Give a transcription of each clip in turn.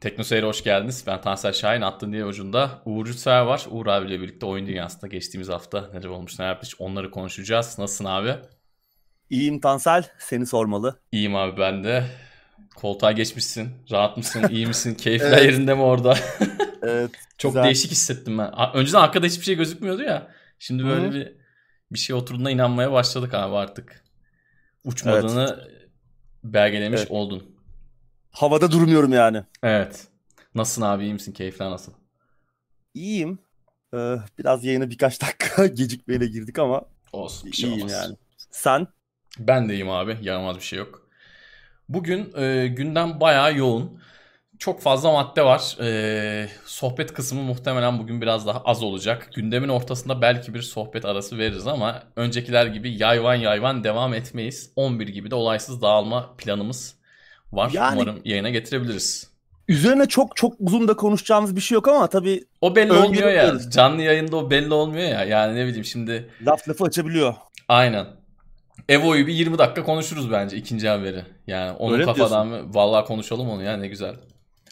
Teknoseyir'e hoş geldiniz. Ben Tansel Şahin. Attın diye ucunda Uğur Cütser var. Uğur abiyle birlikte oyun dünyasında geçtiğimiz hafta neler olmuş ne yapmış onları konuşacağız. Nasılsın abi? İyiyim Tansel. Seni sormalı. İyiyim abi ben de. Koltuğa geçmişsin. Rahat mısın? İyi misin? Keyifler evet. yerinde mi orada? evet. Çok güzel. değişik hissettim ben. Önceden arkada hiçbir şey gözükmüyordu ya. Şimdi böyle Hı-hı. bir bir şey oturduğuna inanmaya başladık abi artık. Uçmadığını evet. belgelemiş evet. oldun havada durmuyorum yani. Evet. Nasılsın abi iyi misin? Keyifler nasıl? İyiyim. Ee, biraz yayına birkaç dakika gecikmeyle girdik ama olsun, bir şey iyiyim olmaz. yani. Sen? Ben de iyiyim abi. Yaramaz bir şey yok. Bugün e, gündem bayağı yoğun. Çok fazla madde var. E, sohbet kısmı muhtemelen bugün biraz daha az olacak. Gündemin ortasında belki bir sohbet arası veririz ama öncekiler gibi yayvan yayvan devam etmeyiz. 11 gibi de olaysız dağılma planımız var. Yani, Umarım yayına getirebiliriz. Üzerine çok çok uzun da konuşacağımız bir şey yok ama tabii o belli olmuyor ya. Canlı yayında o belli olmuyor ya. Yani ne bileyim şimdi laf lafı açabiliyor. Aynen. Evo'yu bir 20 dakika konuşuruz bence ikinci haberi. Yani onun Öyle kafadan mı? Vallahi konuşalım onu ya ne güzel.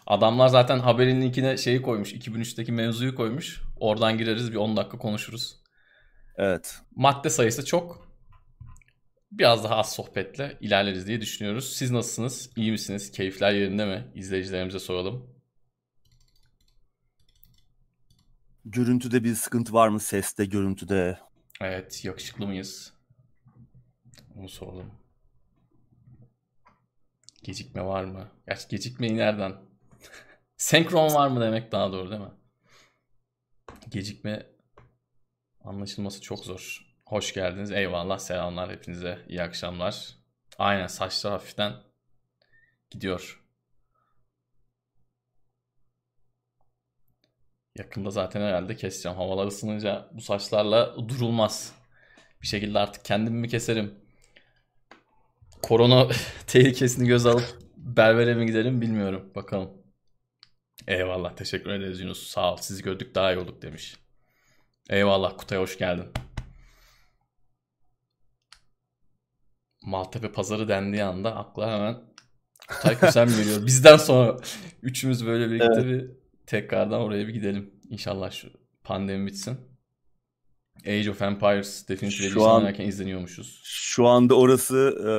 Adamlar zaten haberin linkine şeyi koymuş. 2003'teki mevzuyu koymuş. Oradan gireriz bir 10 dakika konuşuruz. Evet. Madde sayısı çok biraz daha az sohbetle ilerleriz diye düşünüyoruz. Siz nasılsınız? İyi misiniz? Keyifler yerinde mi? İzleyicilerimize soralım. Görüntüde bir sıkıntı var mı? Seste, görüntüde? Evet, yakışıklı mıyız? Onu soralım. Gecikme var mı? Gerçi gecikmeyi nereden? Senkron var mı demek daha doğru değil mi? Gecikme anlaşılması çok zor. Hoş geldiniz. Eyvallah. Selamlar hepinize. İyi akşamlar. Aynen saçlar hafiften gidiyor. Yakında zaten herhalde keseceğim. Havalar ısınınca bu saçlarla durulmaz. Bir şekilde artık kendimi mi keserim? Korona tehlikesini göz alıp berbere mi gidelim bilmiyorum. Bakalım. Eyvallah. Teşekkür ederiz Yunus. Sağ ol. Sizi gördük daha iyi olduk demiş. Eyvallah Kutay hoş geldin. Maltepe pazarı dendiği anda akla hemen Kutay Kösem geliyor. Bizden sonra üçümüz böyle birlikte evet. bir tekrardan oraya bir gidelim. İnşallah şu pandemi bitsin. Age of Empires Definitive Edition izleniyormuşuz. Şu anda orası e,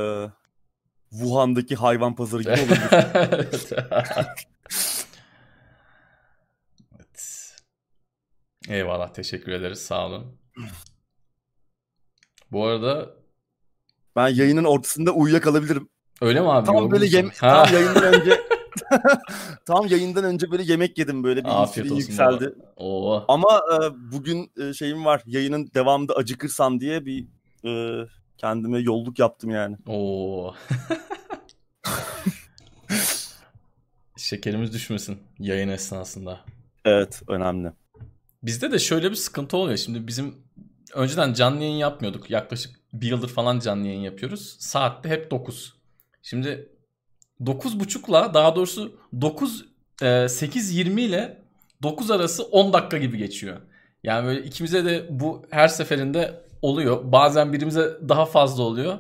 Wuhan'daki hayvan pazarı gibi olabilir. evet. Eyvallah teşekkür ederiz sağ olun. Bu arada ben yayının ortasında uyuyakalabilirim. Öyle mi abi? Tam böyle yem tam yayından önce tam yayından önce böyle yemek yedim böyle bir Afiyet olsun yükseldi. Oo. Ama e, bugün e, şeyim var. Yayının devamında acıkırsam diye bir e, kendime yolluk yaptım yani. Oo. Şekerimiz düşmesin yayın esnasında. Evet, önemli. Bizde de şöyle bir sıkıntı oluyor. Şimdi bizim önceden canlı yayın yapmıyorduk. Yaklaşık bir yıldır falan canlı yayın yapıyoruz. Saatte hep 9. Şimdi 9.30'la daha doğrusu 9 e, 8.20 ile 9 arası 10 dakika gibi geçiyor. Yani böyle ikimize de bu her seferinde oluyor. Bazen birimize daha fazla oluyor.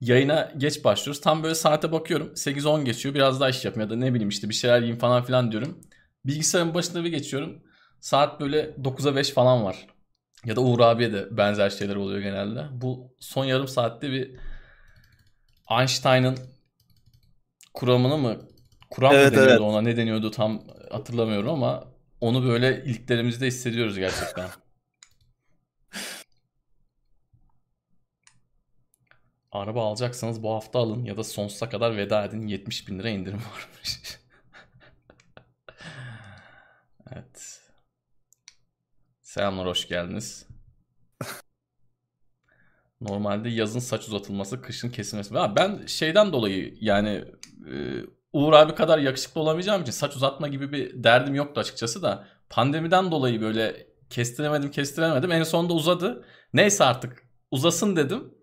Yayına geç başlıyoruz. Tam böyle saate bakıyorum. 8-10 geçiyor. Biraz daha iş yapayım ya da ne bileyim işte bir şeyler yiyeyim falan filan diyorum. Bilgisayarın başında bir geçiyorum. Saat böyle 9'a 5 falan var. Ya da Uğur abiye de benzer şeyler oluyor genelde. Bu son yarım saatte bir Einstein'ın kuramını mı kuram evet, mı deniyordu evet. ona ne deniyordu tam hatırlamıyorum ama onu böyle iliklerimizde hissediyoruz gerçekten. Araba alacaksanız bu hafta alın ya da sonsuza kadar veda edin 70 bin lira indirim varmış. evet. Selamlar hoş geldiniz. Normalde yazın saç uzatılması, kışın kesilmesi. Ben şeyden dolayı yani e, Uğur abi kadar yakışıklı olamayacağım için saç uzatma gibi bir derdim yoktu açıkçası da. Pandemiden dolayı böyle kestiremedim kestiremedim. En sonunda uzadı. Neyse artık uzasın dedim.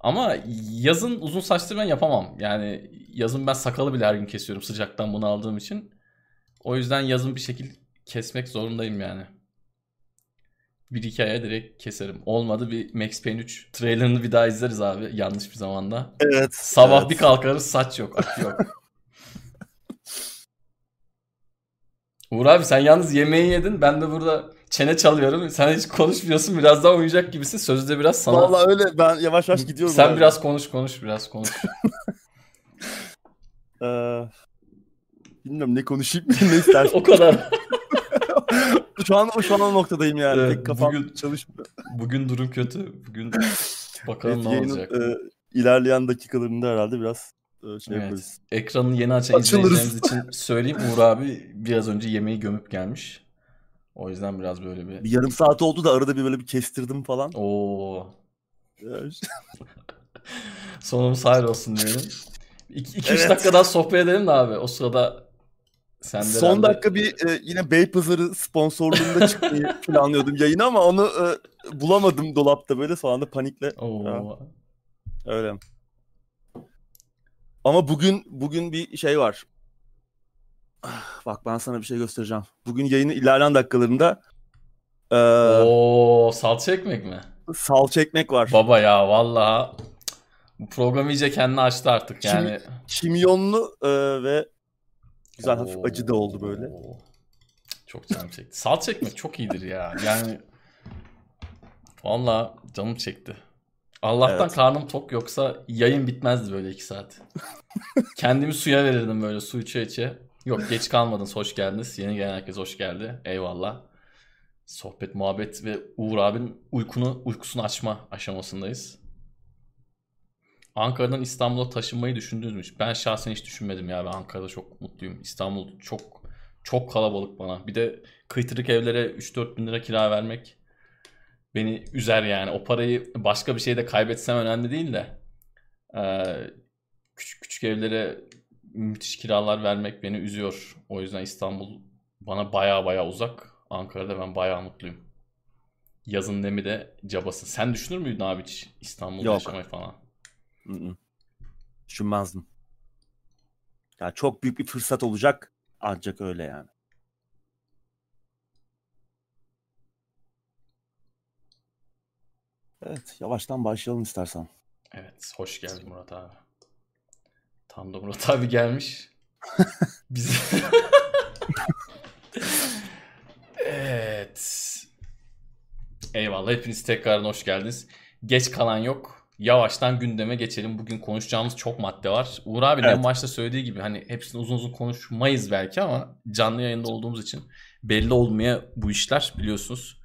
Ama yazın uzun saçlı ben yapamam. Yani yazın ben sakalı bile her gün kesiyorum sıcaktan bunu aldığım için. O yüzden yazın bir şekilde kesmek zorundayım yani bir hikaye direkt keserim. Olmadı bir Max Payne 3 trailerını bir daha izleriz abi yanlış bir zamanda. Evet. Sabah evet. bir kalkarız saç yok, akı yok. Uğur abi sen yalnız yemeği yedin. Ben de burada çene çalıyorum. Sen hiç konuşmuyorsun. Biraz daha uyuyacak gibisin. Sözde biraz sana... Vallahi öyle. Ben yavaş yavaş gidiyorum. Sen abi. biraz konuş konuş. Biraz konuş. ee, bilmiyorum ne konuşayım ne istersin. o kadar. Şu an şu an o noktadayım yani. Evet, Tek kafam bugün, çalışmıyor. Bugün durum kötü. Bugün bakalım evet, ne olacak. E, ilerleyen dakikalarında herhalde biraz e, şey evet. yaparız. Ekranını yeni açan izleyicilerimiz için söyleyeyim. Uğur abi biraz önce yemeği gömüp gelmiş. O yüzden biraz böyle bir... bir yarım saat oldu da arada bir böyle bir kestirdim falan. Oo. Sonumuz hayır olsun diyelim. 2-3 evet. dakika daha sohbet edelim de abi. O sırada sen de Son herhalde... dakika bir e, yine Beypazarı sponsorluğunda çıkmayı planlıyordum yayına ama onu e, bulamadım dolapta böyle sonra anda panikle. Oo. Öyle. Ama bugün bugün bir şey var. Bak ben sana bir şey göstereceğim. Bugün yayının ilerleyen dakikalarında ee, Oo, salça ekmek mi? Salça ekmek var. Baba ya vallahi bu program iyice kendini açtı artık yani. Kim, kimyonlu e, ve güzel Oo. hafif acı da oldu böyle. Çok canım çekti. Salça ekmek çok iyidir ya. Yani vallahi canım çekti. Allah'tan evet. karnım tok yoksa yayın bitmezdi böyle iki saat. Kendimi suya verirdim böyle su içe içe. Yok geç kalmadınız hoş geldiniz. Yeni gelen herkes hoş geldi. Eyvallah. Sohbet, muhabbet ve Uğur abinin uykunu, uykusunu açma aşamasındayız. Ankara'dan İstanbul'a taşınmayı düşündünüz mü? Ben şahsen hiç düşünmedim ya. Ben Ankara'da çok mutluyum. İstanbul çok çok kalabalık bana. Bir de kıytırık evlere 3-4 bin lira kira vermek beni üzer yani. O parayı başka bir şeyde kaybetsem önemli değil de ee, küçük küçük evlere müthiş kiralar vermek beni üzüyor. O yüzden İstanbul bana baya baya uzak. Ankara'da ben baya mutluyum. Yazın nemi de cabası. Sen düşünür müydün abi hiç İstanbul'da Yok. yaşamayı falan? Düşünmezdim. Ya çok büyük bir fırsat olacak ancak öyle yani. Evet, yavaştan başlayalım istersen. Evet, hoş geldin Murat abi. Tam da Murat abi gelmiş. Biz Evet. Eyvallah hepiniz tekrar hoş geldiniz. Geç kalan yok. Yavaştan gündeme geçelim. Bugün konuşacağımız çok madde var. Uğur abi evet. en başta söylediği gibi hani hepsini uzun uzun konuşmayız belki ama canlı yayında olduğumuz için belli olmaya bu işler biliyorsunuz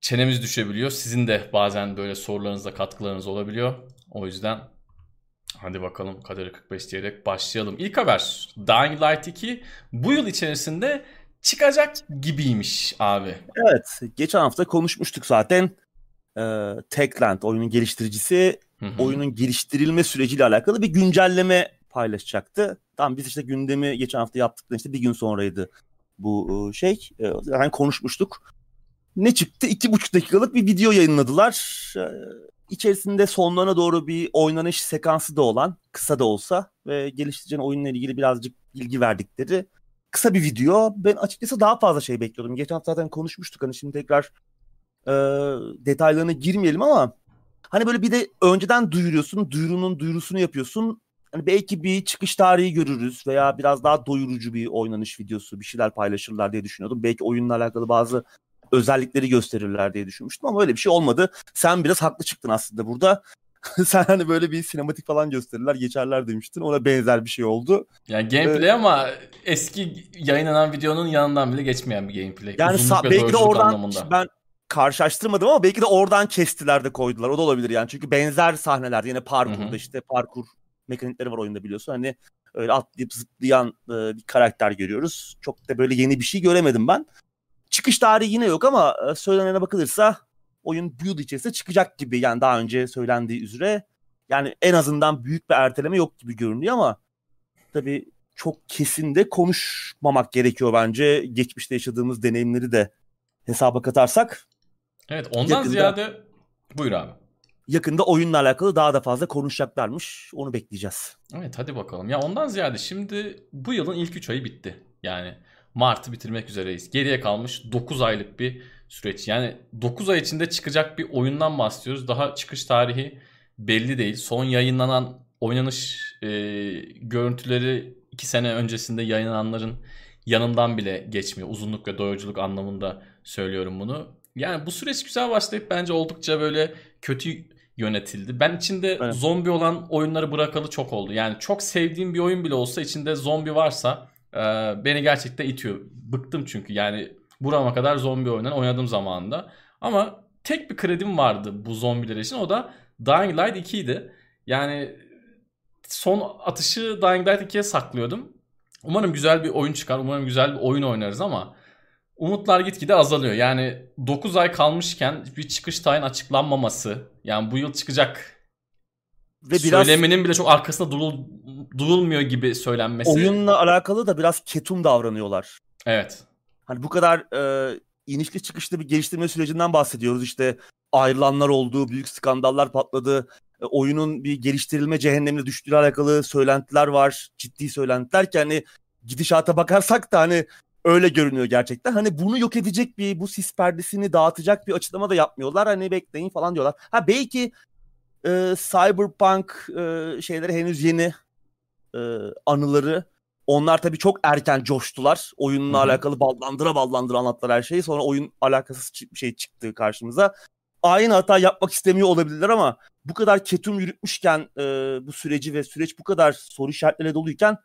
çenemiz düşebiliyor. Sizin de bazen böyle sorularınızda katkılarınız olabiliyor. O yüzden hadi bakalım kaderi 45 diyerek başlayalım. İlk haber Dying Light 2 bu yıl içerisinde çıkacak gibiymiş abi. Evet geçen hafta konuşmuştuk zaten. Ee, Techland oyunun geliştiricisi Hı-hı. oyunun geliştirilme süreciyle alakalı bir güncelleme paylaşacaktı. Tamam biz işte gündemi geçen hafta yaptıktan işte bir gün sonraydı bu e, şey. Yani konuşmuştuk ne çıktı? İki buçuk dakikalık bir video yayınladılar. Ee, içerisinde sonlarına doğru bir oynanış sekansı da olan, kısa da olsa ve geliştireceğin oyunla ilgili birazcık bilgi verdikleri kısa bir video. Ben açıkçası daha fazla şey bekliyordum. Geçen hafta zaten konuşmuştuk hani şimdi tekrar e, detaylarına girmeyelim ama hani böyle bir de önceden duyuruyorsun, duyurunun duyurusunu yapıyorsun. Hani belki bir çıkış tarihi görürüz veya biraz daha doyurucu bir oynanış videosu bir şeyler paylaşırlar diye düşünüyordum. Belki oyunla alakalı bazı özellikleri gösterirler diye düşünmüştüm ama öyle bir şey olmadı. Sen biraz haklı çıktın aslında burada. Sen hani böyle bir sinematik falan gösterirler geçerler demiştin. Ona benzer bir şey oldu. Yani gameplay ee, ama eski yayınlanan videonun yanından bile geçmeyen bir gameplay. Yani sa- belki de oradan anlamında. ben karşılaştırmadım ama belki de oradan kestiler de koydular. O da olabilir yani. Çünkü benzer sahneler yine parkurda Hı-hı. işte parkur mekanikleri var oyunda biliyorsun. Hani öyle atlayıp zıplayan e, bir karakter görüyoruz. Çok da böyle yeni bir şey göremedim ben. Çıkış tarihi yine yok ama e, söylenene bakılırsa oyun bu yıl içerisinde çıkacak gibi. Yani daha önce söylendiği üzere. Yani en azından büyük bir erteleme yok gibi görünüyor ama tabii çok kesin de konuşmamak gerekiyor bence. Geçmişte yaşadığımız deneyimleri de hesaba katarsak. Evet ondan yakında, ziyade buyur abi. Yakında oyunla alakalı daha da fazla konuşacaklarmış. Onu bekleyeceğiz. Evet hadi bakalım. Ya ondan ziyade şimdi bu yılın ilk 3 ayı bitti. Yani Mart'ı bitirmek üzereyiz. Geriye kalmış 9 aylık bir süreç. Yani 9 ay içinde çıkacak bir oyundan bahsediyoruz. Daha çıkış tarihi belli değil. Son yayınlanan oynanış e, görüntüleri 2 sene öncesinde yayınlananların yanından bile geçmiyor. Uzunluk ve doyuruculuk anlamında söylüyorum bunu. Yani bu süreç güzel başlayıp bence oldukça böyle kötü yönetildi. Ben içinde evet. zombi olan oyunları bırakalı çok oldu. Yani çok sevdiğim bir oyun bile olsa içinde zombi varsa e, beni gerçekten itiyor. Bıktım çünkü yani burama kadar zombi oyundan oynadım zamanında. Ama tek bir kredim vardı bu zombiler için o da Dying Light 2 idi. Yani son atışı Dying Light 2'ye saklıyordum. Umarım güzel bir oyun çıkar. Umarım güzel bir oyun oynarız ama umutlar gitgide azalıyor. Yani 9 ay kalmışken bir çıkış tayin açıklanmaması. Yani bu yıl çıkacak ve biraz söylemenin bile çok arkasında durul, durulmuyor gibi söylenmesi. Oyunla alakalı da biraz ketum davranıyorlar. Evet. Hani bu kadar e, inişli çıkışlı bir geliştirme sürecinden bahsediyoruz. İşte ayrılanlar oldu, büyük skandallar patladı. E, oyunun bir geliştirilme cehennemine düştüğüyle alakalı söylentiler var. Ciddi söylentiler ki hani gidişata bakarsak da hani öyle görünüyor gerçekten. Hani bunu yok edecek bir bu sis perdesini dağıtacak bir açıklama da yapmıyorlar. Hani bekleyin falan diyorlar. Ha belki e, Cyberpunk e, şeyleri henüz yeni e, anıları. Onlar tabii çok erken coştular. Oyunla Hı-hı. alakalı ballandıra ballandıra anlattılar her şeyi. Sonra oyun alakasız bir şey çıktı karşımıza. Aynı hata yapmak istemiyor olabilirler ama bu kadar ketum yürütmüşken e, bu süreci ve süreç bu kadar soru işaretleriyle doluyken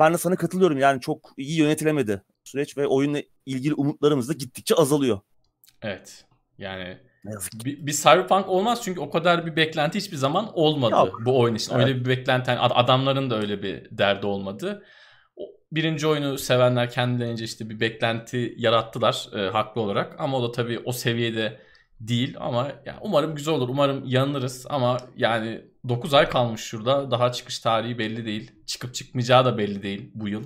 ben de sana katılıyorum. Yani çok iyi yönetilemedi süreç ve oyunla ilgili umutlarımız da gittikçe azalıyor. Evet. Yani bir, bir Cyberpunk olmaz çünkü o kadar bir beklenti hiçbir zaman olmadı Yok. bu oyun için. Evet. Öyle bir beklenti yani adamların da öyle bir derdi olmadı. Birinci oyunu sevenler kendilerince işte bir beklenti yarattılar e, haklı olarak ama o da tabii o seviyede değil ama yani umarım güzel olur. Umarım yanılırız ama yani 9 ay kalmış şurada. Daha çıkış tarihi belli değil. Çıkıp çıkmayacağı da belli değil bu yıl.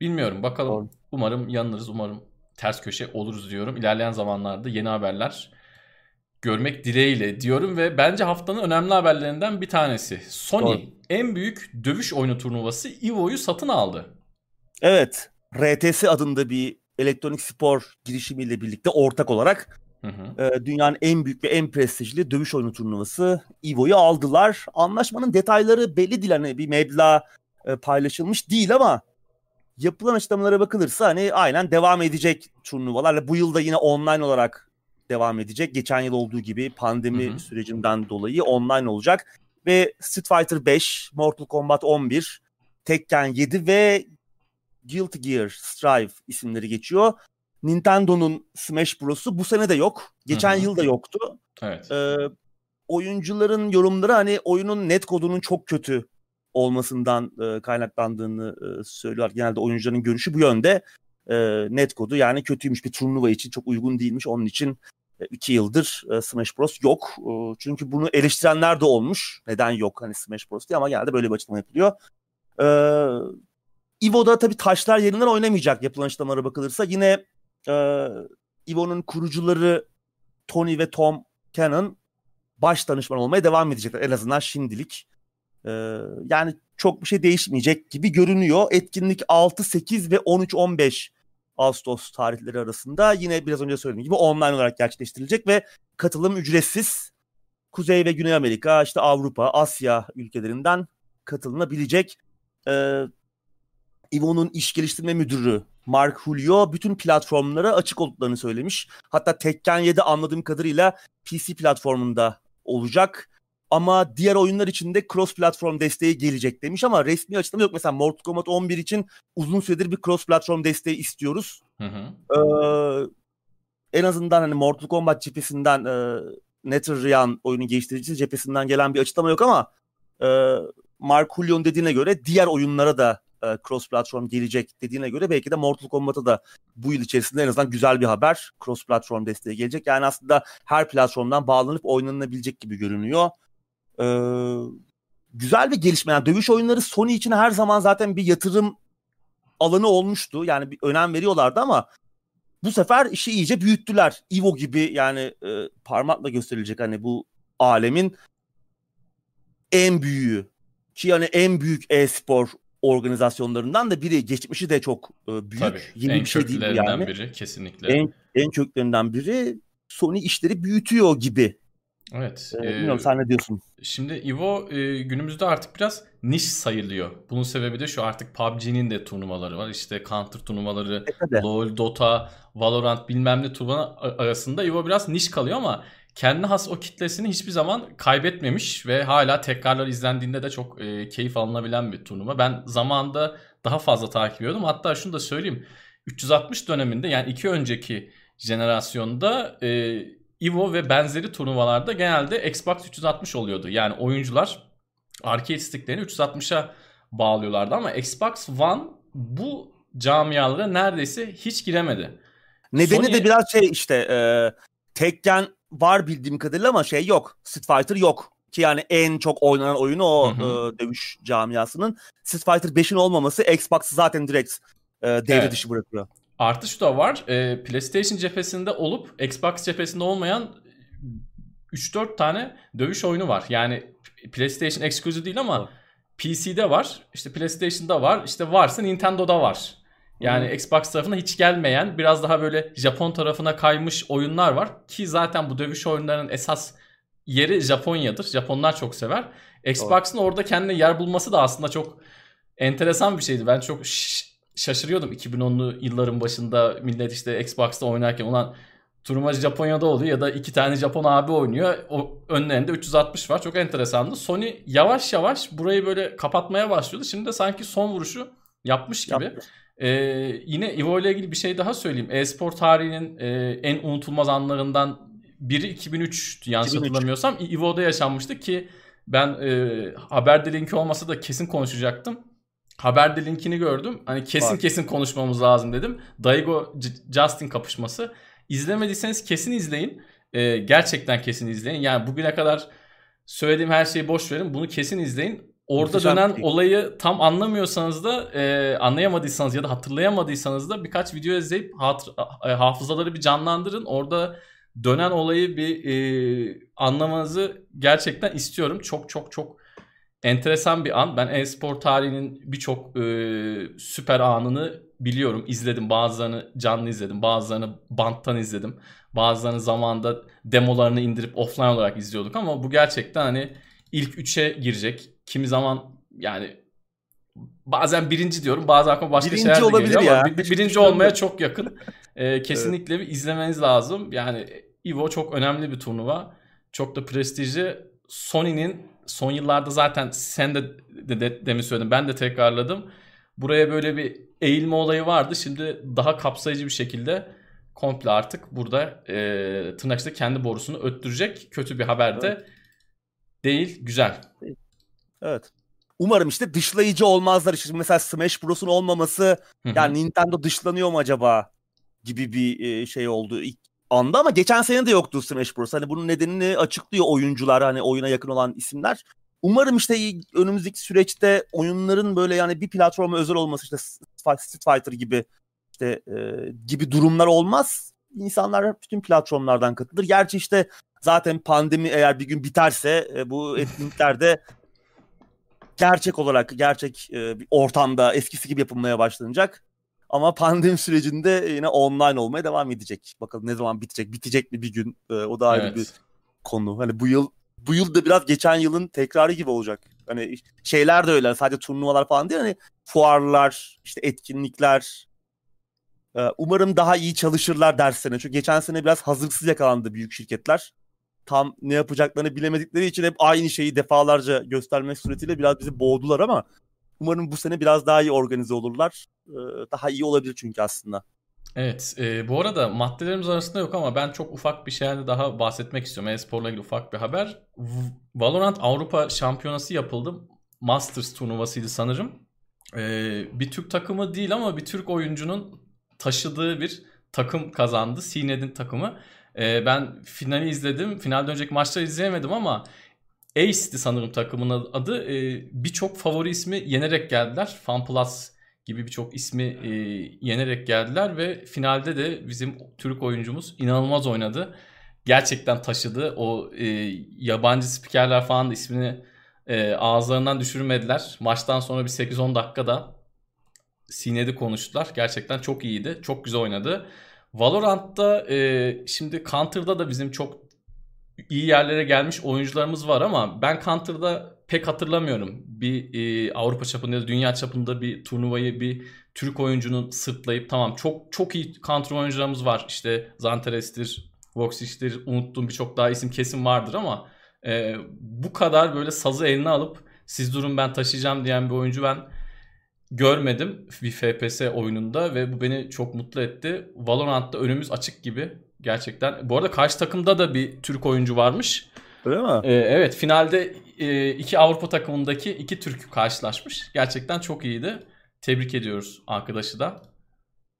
Bilmiyorum bakalım. Doğru. Umarım yanılırız. Umarım ters köşe oluruz diyorum. İlerleyen zamanlarda yeni haberler görmek dileğiyle diyorum ve bence haftanın önemli haberlerinden bir tanesi. Sony Doğru. en büyük dövüş oyunu turnuvası EVO'yu satın aldı. Evet. RTS adında bir elektronik spor girişimiyle birlikte ortak olarak Hı hı. E, dünyanın en büyük ve en prestijli dövüş oyunu turnuvası EVO'yu aldılar. Anlaşmanın detayları belli değil. Hani bir meblağ e, paylaşılmış değil ama yapılan açıklamalara bakılırsa hani aynen devam edecek turnuvalarla bu yılda yine online olarak devam edecek. Geçen yıl olduğu gibi pandemi hı hı. sürecinden dolayı online olacak. Ve Street Fighter 5, Mortal Kombat 11, Tekken 7 ve Guilty Gear Strive isimleri geçiyor. Nintendo'nun Smash Bros'u bu sene de yok. Geçen Hı-hı. yıl da yoktu. Evet. Ee, oyuncuların yorumları hani oyunun net kodunun çok kötü olmasından e, kaynaklandığını e, söylüyorlar. Genelde oyuncuların görüşü bu yönde. E, net kodu yani kötüymüş bir turnuva için çok uygun değilmiş. Onun için e, iki yıldır e, Smash Bros yok. E, çünkü bunu eleştirenler de olmuş. Neden yok hani Smash Bros diye ama genelde böyle bir açıklama yapılıyor. E, Evo'da tabii taşlar yerinden oynamayacak yapılan açıklamalara bakılırsa. Yine e, kurucuları Tony ve Tom Cannon baş danışman olmaya devam edecekler en azından şimdilik. Ee, yani çok bir şey değişmeyecek gibi görünüyor. Etkinlik 6, 8 ve 13-15 Ağustos tarihleri arasında yine biraz önce söylediğim gibi online olarak gerçekleştirilecek ve katılım ücretsiz. Kuzey ve Güney Amerika, işte Avrupa, Asya ülkelerinden katılınabilecek. Ee, Evo'nun iş geliştirme müdürü Mark Julio bütün platformlara açık olduklarını söylemiş. Hatta Tekken 7 anladığım kadarıyla PC platformunda olacak. Ama diğer oyunlar için de cross platform desteği gelecek demiş ama resmi açıklama yok. Mesela Mortal Kombat 11 için uzun süredir bir cross platform desteği istiyoruz. Hı hı. Ee, en azından hani Mortal Kombat cephesinden e, NetherRealm oyunun geliştiricisi cephesinden gelen bir açıklama yok ama e, Mark Julio'nun dediğine göre diğer oyunlara da e, cross platform gelecek dediğine göre belki de Mortal Kombat'a da bu yıl içerisinde en azından güzel bir haber cross platform desteği gelecek. Yani aslında her platformdan bağlanıp oynanabilecek gibi görünüyor. Ee, güzel bir gelişme. Yani dövüş oyunları Sony için her zaman zaten bir yatırım alanı olmuştu. Yani bir önem veriyorlardı ama bu sefer işi iyice büyüttüler. Evo gibi yani e, parmakla gösterilecek hani bu alemin en büyüğü ki yani en büyük e-spor organizasyonlarından da biri. Geçmişi de çok e, büyük. Tabii, Yeni en bir şey değil yani. biri kesinlikle. En, en köklerinden biri Sony işleri büyütüyor gibi Evet. Ee, bilmiyorum sen ne diyorsun? Şimdi Evo e, günümüzde artık biraz niş sayılıyor. Bunun sebebi de şu artık PUBG'nin de turnuvaları var. İşte Counter turnuvaları, e, LoL, Dota, Valorant bilmem ne turnuva arasında Evo biraz niş kalıyor ama kendi has o kitlesini hiçbir zaman kaybetmemiş ve hala tekrarlar izlendiğinde de çok e, keyif alınabilen bir turnuva. Ben zamanında daha fazla takip ediyordum. Hatta şunu da söyleyeyim. 360 döneminde yani iki önceki jenerasyonda e, Evo ve benzeri turnuvalarda genelde Xbox 360 oluyordu. Yani oyuncular arcade sticklerini 360'a bağlıyorlardı ama Xbox One bu camialara neredeyse hiç giremedi. Nedeni Sony... de biraz şey işte e, Tekken var bildiğim kadarıyla ama şey yok. Street Fighter yok. Ki yani en çok oynanan oyunu o hı hı. E, dövüş camiasının. Street Fighter 5'in olmaması Xbox'ı zaten direkt e, devre evet. dışı bırakıyor. Artı şu da var. E, PlayStation cephesinde olup Xbox cephesinde olmayan 3-4 tane dövüş oyunu var. Yani PlayStation exclusive değil ama PC'de var. İşte PlayStation'da var. İşte varsa Nintendo'da var. Yani hmm. Xbox tarafına hiç gelmeyen biraz daha böyle Japon tarafına kaymış oyunlar var. Ki zaten bu dövüş oyunlarının esas yeri Japonya'dır. Japonlar çok sever. Xbox'ın orada kendine yer bulması da aslında çok enteresan bir şeydi. Ben çok şaşırıyordum 2010'lu yılların başında millet işte Xbox'ta oynarken olan turnuva Japonya'da oluyor ya da iki tane Japon abi oynuyor. O önlerinde 360 var. Çok enteresandı. Sony yavaş yavaş burayı böyle kapatmaya başlıyordu. Şimdi de sanki son vuruşu yapmış gibi. Yaptı. Ee, yine Evo ile ilgili bir şey daha söyleyeyim. E-spor tarihinin e, en unutulmaz anlarından biri 2003 yanlış 2003. hatırlamıyorsam Evo'da yaşanmıştı ki ben e, haberde linki olmasa da kesin konuşacaktım. Haberde linkini gördüm. Hani kesin Var. kesin konuşmamız lazım dedim. Daigo Justin kapışması. İzlemediyseniz kesin izleyin. Ee, gerçekten kesin izleyin. Yani bugüne kadar söylediğim her şeyi boş verin. Bunu kesin izleyin. Orada Muhteşem dönen olayı tam anlamıyorsanız da e, anlayamadıysanız ya da hatırlayamadıysanız da birkaç video izleyip hatır, e, hafızaları bir canlandırın. Orada dönen olayı bir e, anlamanızı gerçekten istiyorum. Çok çok çok enteresan bir an. Ben e-spor tarihinin birçok e, süper anını biliyorum. İzledim. Bazılarını canlı izledim. Bazılarını banttan izledim. Bazılarını zamanda demolarını indirip offline olarak izliyorduk ama bu gerçekten hani ilk 3'e girecek. Kimi zaman yani bazen birinci diyorum. Bazen aklıma başka birinci şeyler de olabilir geliyor ya. ama bir, birinci olmaya çok yakın. Ee, kesinlikle evet. bir izlemeniz lazım. Yani Evo çok önemli bir turnuva. Çok da prestijli. Sony'nin son yıllarda zaten sen de, de, de demin söyledin ben de tekrarladım. Buraya böyle bir eğilme olayı vardı. Şimdi daha kapsayıcı bir şekilde komple artık burada e, tırnakçıda kendi borusunu öttürecek. Kötü bir haber de evet. değil. Güzel. Evet. Umarım işte dışlayıcı olmazlar. İşte mesela Smash Bros'un olmaması yani Nintendo dışlanıyor mu acaba gibi bir şey oldu ilk anda ama geçen sene de yoktu Smash Bros. Hani bunun nedenini açıklıyor oyuncular hani oyuna yakın olan isimler. Umarım işte önümüzdeki süreçte oyunların böyle yani bir platforma özel olması işte Street Fighter gibi işte e, gibi durumlar olmaz. İnsanlar bütün platformlardan katılır. Gerçi işte zaten pandemi eğer bir gün biterse e, bu etkinliklerde gerçek olarak gerçek e, bir ortamda eskisi gibi yapılmaya başlanacak. Ama pandemi sürecinde yine online olmaya devam edecek. Bakalım ne zaman bitecek? Bitecek mi bir gün? E, o da ayrı evet. bir konu. Hani bu yıl bu yıl da biraz geçen yılın tekrarı gibi olacak. Hani şeyler de öyle. Sadece turnuvalar falan değil. Hani fuarlar, işte etkinlikler. E, umarım daha iyi çalışırlar derslerine. Çünkü geçen sene biraz hazırsız yakalandı büyük şirketler. Tam ne yapacaklarını bilemedikleri için hep aynı şeyi defalarca göstermek suretiyle biraz bizi boğdular ama Umarım bu sene biraz daha iyi organize olurlar. Daha iyi olabilir çünkü aslında. Evet. E, bu arada maddelerimiz arasında yok ama ben çok ufak bir şeyde daha bahsetmek istiyorum. E-sporla ilgili ufak bir haber. Valorant Avrupa Şampiyonası yapıldı. Masters turnuvasıydı sanırım. E, bir Türk takımı değil ama bir Türk oyuncunun taşıdığı bir takım kazandı. Sined'in takımı. E, ben finali izledim. Finalde önceki maçları izleyemedim ama Ace'di sanırım takımın adı. E, birçok favori ismi yenerek geldiler. FunPlus gibi birçok ismi e, yenerek geldiler ve finalde de bizim Türk oyuncumuz inanılmaz oynadı. Gerçekten taşıdı. O e, yabancı spikerler falan da ismini e, ağızlarından düşürmediler. Maçtan sonra bir 8-10 dakikada sinedi konuştular. Gerçekten çok iyiydi. Çok güzel oynadı. Valorant'ta e, şimdi Counter'da da bizim çok iyi yerlere gelmiş oyuncularımız var ama ben Counter'da pek hatırlamıyorum. Bir e, Avrupa çapında ya da dünya çapında bir turnuvayı bir Türk oyuncunun sırtlayıp tamam çok çok iyi counter oyuncularımız var. İşte Zanteres'tir, Voxix'tir, unuttuğum birçok daha isim kesin vardır ama e, bu kadar böyle sazı eline alıp siz durun ben taşıyacağım diyen bir oyuncu ben görmedim bir FPS oyununda ve bu beni çok mutlu etti. Valorant'ta önümüz açık gibi gerçekten. Bu arada karşı takımda da bir Türk oyuncu varmış. Öyle mi? Ee, evet finalde e, iki Avrupa takımındaki iki Türk karşılaşmış. Gerçekten çok iyiydi. Tebrik ediyoruz arkadaşı da.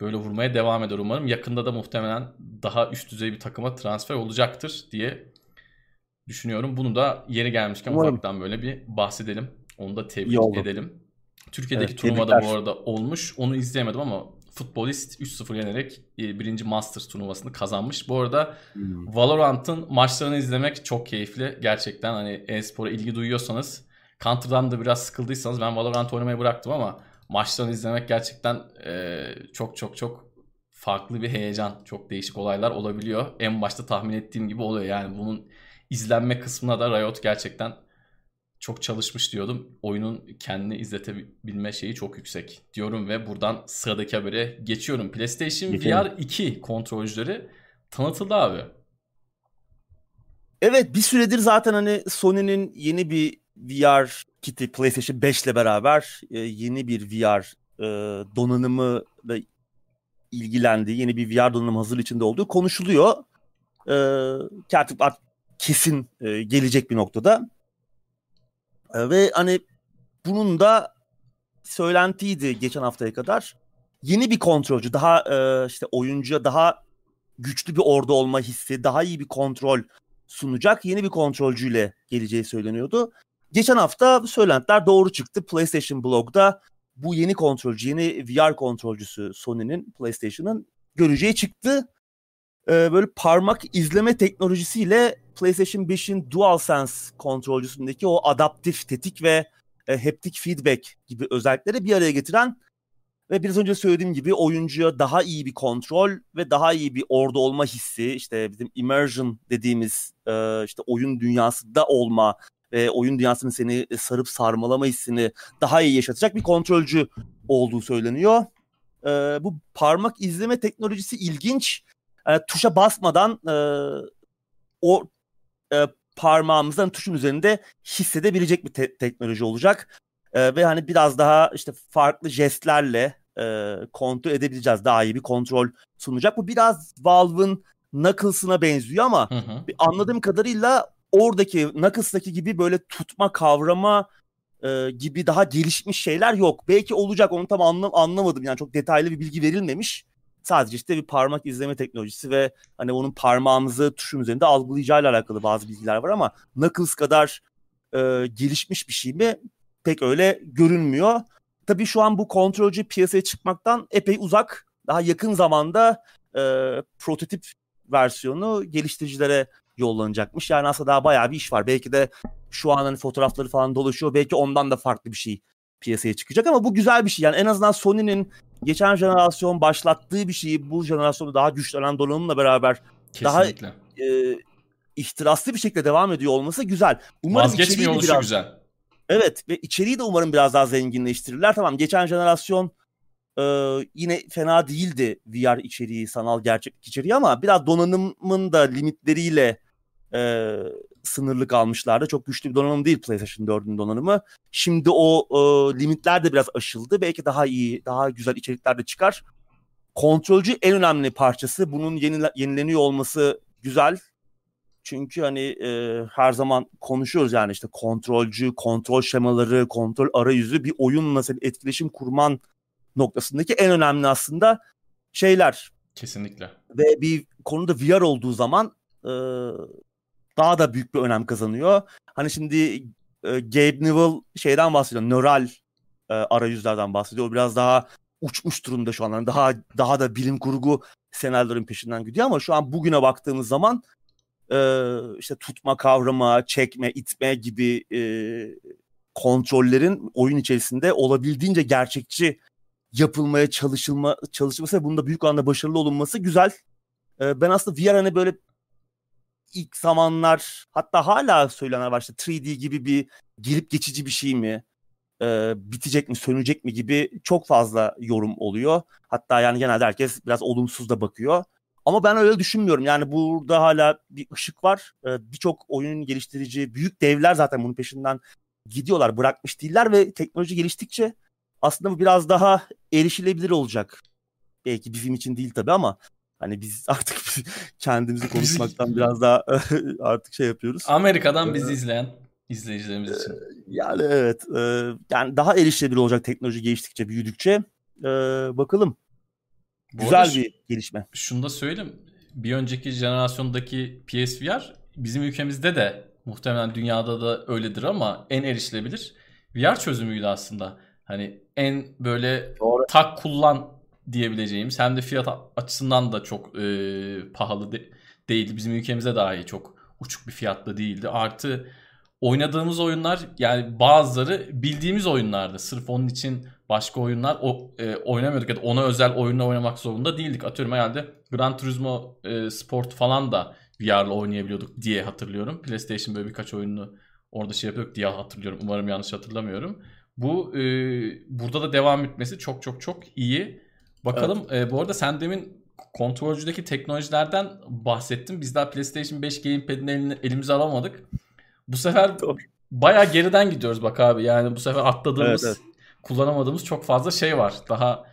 Böyle vurmaya devam eder umarım. Yakında da muhtemelen daha üst düzey bir takıma transfer olacaktır diye düşünüyorum. Bunu da yeri gelmişken umarım. ufaktan böyle bir bahsedelim. Onu da tebrik edelim. Türkiye'deki evet, turnuvada bu arada olmuş. Onu izleyemedim ama futbolist 3-0 yenerek e, birinci Masters turnuvasını kazanmış. Bu arada hmm. Valorant'ın maçlarını izlemek çok keyifli. Gerçekten hani e-spora ilgi duyuyorsanız Counter'dan da biraz sıkıldıysanız ben Valorant oynamayı bıraktım ama maçlarını izlemek gerçekten e, çok çok çok farklı bir heyecan. Çok değişik olaylar olabiliyor. En başta tahmin ettiğim gibi oluyor. Yani bunun izlenme kısmına da Riot gerçekten çok çalışmış diyordum. Oyunun kendini izletebilme şeyi çok yüksek diyorum ve buradan sıradaki habere geçiyorum. PlayStation Geçelim. VR 2 kontrolcüleri tanıtıldı abi. Evet bir süredir zaten hani Sony'nin yeni bir VR kiti PlayStation 5 ile beraber e, yeni bir VR e, donanımı da ilgilendiği, yeni bir VR donanım hazır içinde olduğu konuşuluyor. E, artık kesin e, gelecek bir noktada. E, ve hani bunun da söylentiydi geçen haftaya kadar. Yeni bir kontrolcü, daha e, işte oyuncuya daha güçlü bir orada olma hissi, daha iyi bir kontrol sunacak yeni bir kontrolcüyle geleceği söyleniyordu. Geçen hafta söylentiler doğru çıktı. PlayStation blogda bu yeni kontrolcü, yeni VR kontrolcüsü Sony'nin, PlayStation'ın göreceği çıktı. Ee, böyle parmak izleme teknolojisiyle PlayStation 5'in DualSense kontrolcüsündeki o adaptif tetik ve e, haptic feedback gibi özellikleri bir araya getiren ve biraz önce söylediğim gibi oyuncuya daha iyi bir kontrol ve daha iyi bir orada olma hissi, işte bizim immersion dediğimiz e, işte oyun dünyasında olma ve oyun dünyasının seni sarıp sarmalama hissini daha iyi yaşatacak bir kontrolcü olduğu söyleniyor. E, bu parmak izleme teknolojisi ilginç. E, tuşa basmadan e, o e, parmağımızdan tuşun üzerinde hissedebilecek bir te- teknoloji olacak. E, ve hani biraz daha işte farklı jestlerle e, kontrol edebileceğiz. Daha iyi bir kontrol sunacak. Bu biraz Valve'ın Knuckles'ına benziyor ama hı hı. anladığım kadarıyla oradaki Knuckles'taki gibi böyle tutma, kavrama e, gibi daha gelişmiş şeyler yok. Belki olacak onu tam anlam anlamadım. Yani çok detaylı bir bilgi verilmemiş. Sadece işte bir parmak izleme teknolojisi ve hani onun parmağımızı tuşun üzerinde algılayacağıyla alakalı bazı bilgiler var ama Knuckles kadar e, gelişmiş bir şey mi pek öyle görünmüyor. Tabii şu an bu kontrolcü piyasaya çıkmaktan epey uzak. Daha yakın zamanda e, prototip versiyonu geliştiricilere yollanacakmış. Yani aslında daha bayağı bir iş var. Belki de şu an hani fotoğrafları falan dolaşıyor. Belki ondan da farklı bir şey piyasaya çıkacak ama bu güzel bir şey. Yani en azından Sony'nin geçen jenerasyon başlattığı bir şeyi bu jenerasyonda daha güçlenen donanımla beraber Kesinlikle. daha e, ihtiraslı bir şekilde devam ediyor olması güzel. Umarım Vazgeçmiyor oluşu biraz... güzel. Evet ve içeriği de umarım biraz daha zenginleştirirler. Tamam geçen jenerasyon e, yine fena değildi VR içeriği, sanal gerçeklik içeriği ama biraz donanımın da limitleriyle e, sınırlı kalmışlardı. Çok güçlü bir donanım değil PlayStation 4'ün donanımı. Şimdi o e, limitler de biraz aşıldı. Belki daha iyi, daha güzel içerikler de çıkar. Kontrolcü en önemli parçası. Bunun yenile, yenileniyor olması güzel. Çünkü hani e, her zaman konuşuyoruz yani işte kontrolcü, kontrol şemaları, kontrol arayüzü bir oyunla senin etkileşim kurman noktasındaki en önemli aslında şeyler. Kesinlikle. Ve bir konuda VR olduğu zaman e, daha da büyük bir önem kazanıyor. Hani şimdi e, Gabe Newell şeyden bahsediyor. Nöral e, arayüzlerden bahsediyor. O biraz daha uçmuş durumda şu an. Yani daha daha da bilim kurgu senaryoların peşinden gidiyor ama şu an bugüne baktığımız zaman e, işte tutma, kavrama, çekme, itme gibi e, kontrollerin oyun içerisinde olabildiğince gerçekçi yapılmaya çalışılma çalışılması ve bunda büyük oranda başarılı olunması güzel. E, ben aslında VR hani böyle ilk zamanlar hatta hala söylenenler var işte 3D gibi bir gelip geçici bir şey mi? E, bitecek mi, sönecek mi gibi çok fazla yorum oluyor. Hatta yani genelde herkes biraz olumsuz da bakıyor. Ama ben öyle düşünmüyorum. Yani burada hala bir ışık var. E, Birçok oyun geliştirici, büyük devler zaten bunun peşinden gidiyorlar, bırakmış değiller ve teknoloji geliştikçe aslında bu biraz daha erişilebilir olacak. Belki bizim için değil tabii ama hani biz artık kendimizi konuşmaktan biraz daha artık şey yapıyoruz. Amerika'dan bizi izleyen izleyicilerimiz için. Yani evet. Yani daha erişilebilir olacak teknoloji geliştikçe, büyüdükçe. Bakalım. Bu Güzel bir gelişme. Şunu da söyleyeyim. Bir önceki jenerasyondaki PSVR bizim ülkemizde de muhtemelen dünyada da öyledir ama en erişilebilir VR çözümüydü aslında. Hani en böyle Doğru. tak kullan diyebileceğimiz hem de fiyat açısından da çok e, pahalı de, değildi. Bizim ülkemizde dahi çok uçuk bir fiyatla değildi. Artı oynadığımız oyunlar yani bazıları bildiğimiz oyunlardı. Sırf onun için başka oyunlar o, e, oynamıyorduk ya da ona özel oyunla oynamak zorunda değildik. Atıyorum herhalde Gran Turismo e, Sport falan da VR'la oynayabiliyorduk diye hatırlıyorum. PlayStation böyle birkaç oyununu orada şey yapıyorduk diye hatırlıyorum. Umarım yanlış hatırlamıyorum. Bu e, burada da devam etmesi çok çok çok iyi. Bakalım evet. e, bu arada sen demin kontrolcüdeki teknolojilerden bahsettin. Biz daha PlayStation 5 Gamepad'ini elini, elimize alamadık. Bu sefer Doğru. bayağı geriden gidiyoruz bak abi. Yani bu sefer atladığımız, evet, evet. kullanamadığımız çok fazla şey var. Daha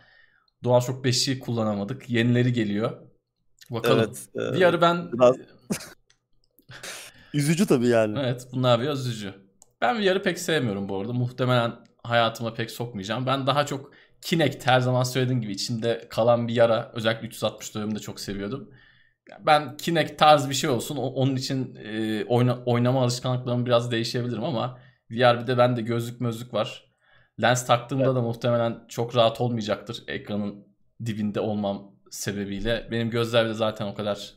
DualShock 5'i kullanamadık. Yenileri geliyor. Bakalım. Evet, e, VR'ı ben biraz... üzücü tabii yani. Evet, bunlar biraz üzücü. Ben VR'ı pek sevmiyorum bu arada. Muhtemelen hayatıma pek sokmayacağım. Ben daha çok Kinect her zaman söylediğim gibi içinde kalan bir yara. Özellikle 360 döneminde çok seviyordum. Ben Kinect tarz bir şey olsun. Onun için e, oyna, oynama alışkanlıklarım biraz değişebilirim ama VR bir de bende gözlük mözlük var. Lens taktığımda evet. da muhtemelen çok rahat olmayacaktır ekranın dibinde olmam sebebiyle. Benim gözler de zaten o kadar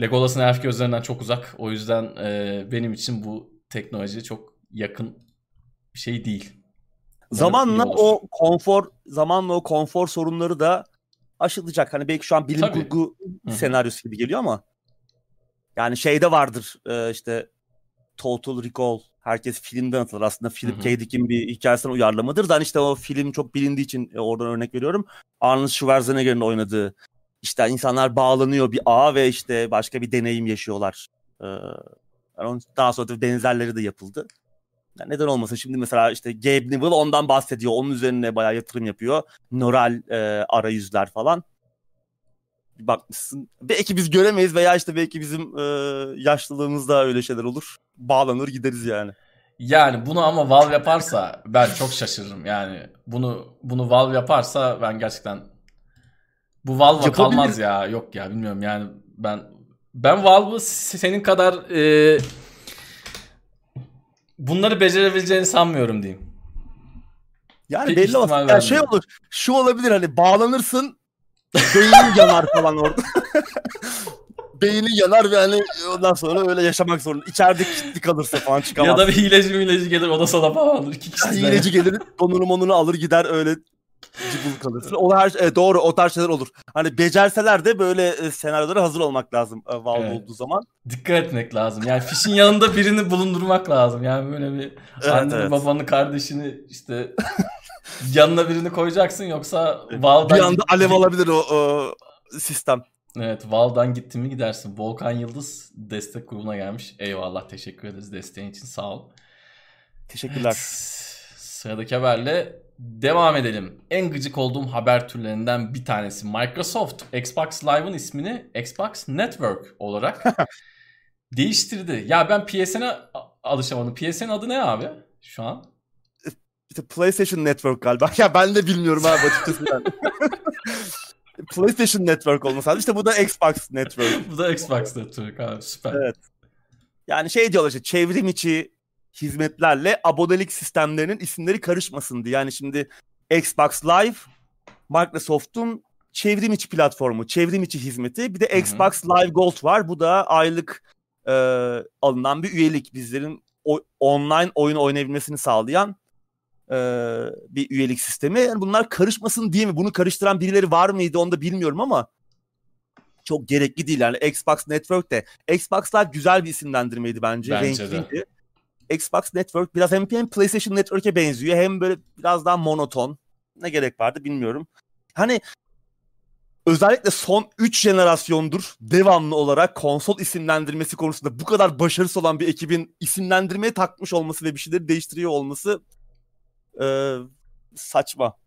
Legolas'ın elf gözlerinden çok uzak. O yüzden e, benim için bu teknoloji çok yakın bir şey değil. Zamanla o konfor, zamanla o konfor sorunları da aşılacak. Hani belki şu an bilim Tabii. kurgu Hı-hı. senaryosu gibi geliyor ama yani şeyde vardır e, işte Total Recall herkes filmden atılır. Aslında Philip K. Dick'in bir hikayesine uyarlamadır. Da hani işte o film çok bilindiği için e, oradan örnek veriyorum. Arnold Schwarzenegger'in oynadığı işte insanlar bağlanıyor bir ağa ve işte başka bir deneyim yaşıyorlar. Ee, daha sonra da benzerleri de yapıldı. Yani neden olmasın? Şimdi mesela işte Gabe Newell ondan bahsediyor. Onun üzerine bayağı yatırım yapıyor. Neural e, arayüzler falan. Bir bakmışsın. Belki biz göremeyiz veya işte belki bizim e, yaşlılığımızda öyle şeyler olur. Bağlanır gideriz yani. Yani bunu ama Valve yaparsa ben çok şaşırırım. Yani bunu bunu Valve yaparsa ben gerçekten bu Valve kalmaz ya. Yok ya bilmiyorum yani ben ben Valve'ı senin kadar e, bunları becerebileceğini sanmıyorum diyeyim. Yani Pek belli olsun. Yani şey olur. Şu olabilir hani bağlanırsın beynin yanar falan orada. beyni yanar ve hani ondan sonra öyle yaşamak zorunda. İçeride kilitli kalırsa falan çıkamaz. Ya da bir hileci hileci gelir o da sana bağlanır. İki kişi hileci gelir donunu monunu alır gider öyle cıbıl kalırsın. O her e, doğru o tarz şeyler olur. Hani becerseler de böyle e, senaryolara hazır olmak lazım e, Valve evet. olduğu zaman. Dikkat etmek lazım. Yani fişin yanında birini bulundurmak lazım. Yani böyle bir evet, anneni, evet. babanı, kardeşini işte yanına birini koyacaksın yoksa Valve'dan... Bir anda alev alabilir o, o sistem. Evet Valve'dan gittin mi gidersin. Volkan Yıldız destek grubuna gelmiş. Eyvallah teşekkür ederiz desteğin için sağ ol. Teşekkürler. Evet, sıradaki haberle Devam edelim. En gıcık olduğum haber türlerinden bir tanesi. Microsoft Xbox Live'ın ismini Xbox Network olarak değiştirdi. Ya ben PSN'e alışamadım. PSN adı ne abi şu an? İşte PlayStation Network galiba. Ya ben de bilmiyorum abi açıkçası. PlayStation Network olması lazım. İşte bu da Xbox Network. bu da Xbox Network abi süper. Evet. Yani şey diyorlar işte çevrim içi hizmetlerle abonelik sistemlerinin isimleri karışmasın diye. Yani şimdi Xbox Live Microsoft'un çevrim içi platformu, çevrim içi hizmeti. Bir de Xbox Live Gold var. Bu da aylık e, alınan bir üyelik. Bizlerin o, online oyun oynayabilmesini sağlayan e, bir üyelik sistemi. Yani bunlar karışmasın diye mi? Bunu karıştıran birileri var mıydı onu da bilmiyorum ama çok gerekli değil. Yani Xbox Network de Xbox Live güzel bir isimlendirmeydi bence. Bence Renkliydi. de. Xbox Network biraz hem, hem PlayStation Network'e benziyor hem böyle biraz daha monoton. Ne gerek vardı bilmiyorum. Hani özellikle son 3 jenerasyondur devamlı olarak konsol isimlendirmesi konusunda bu kadar başarısı olan bir ekibin isimlendirmeye takmış olması ve bir şeyleri değiştiriyor olması e, saçma.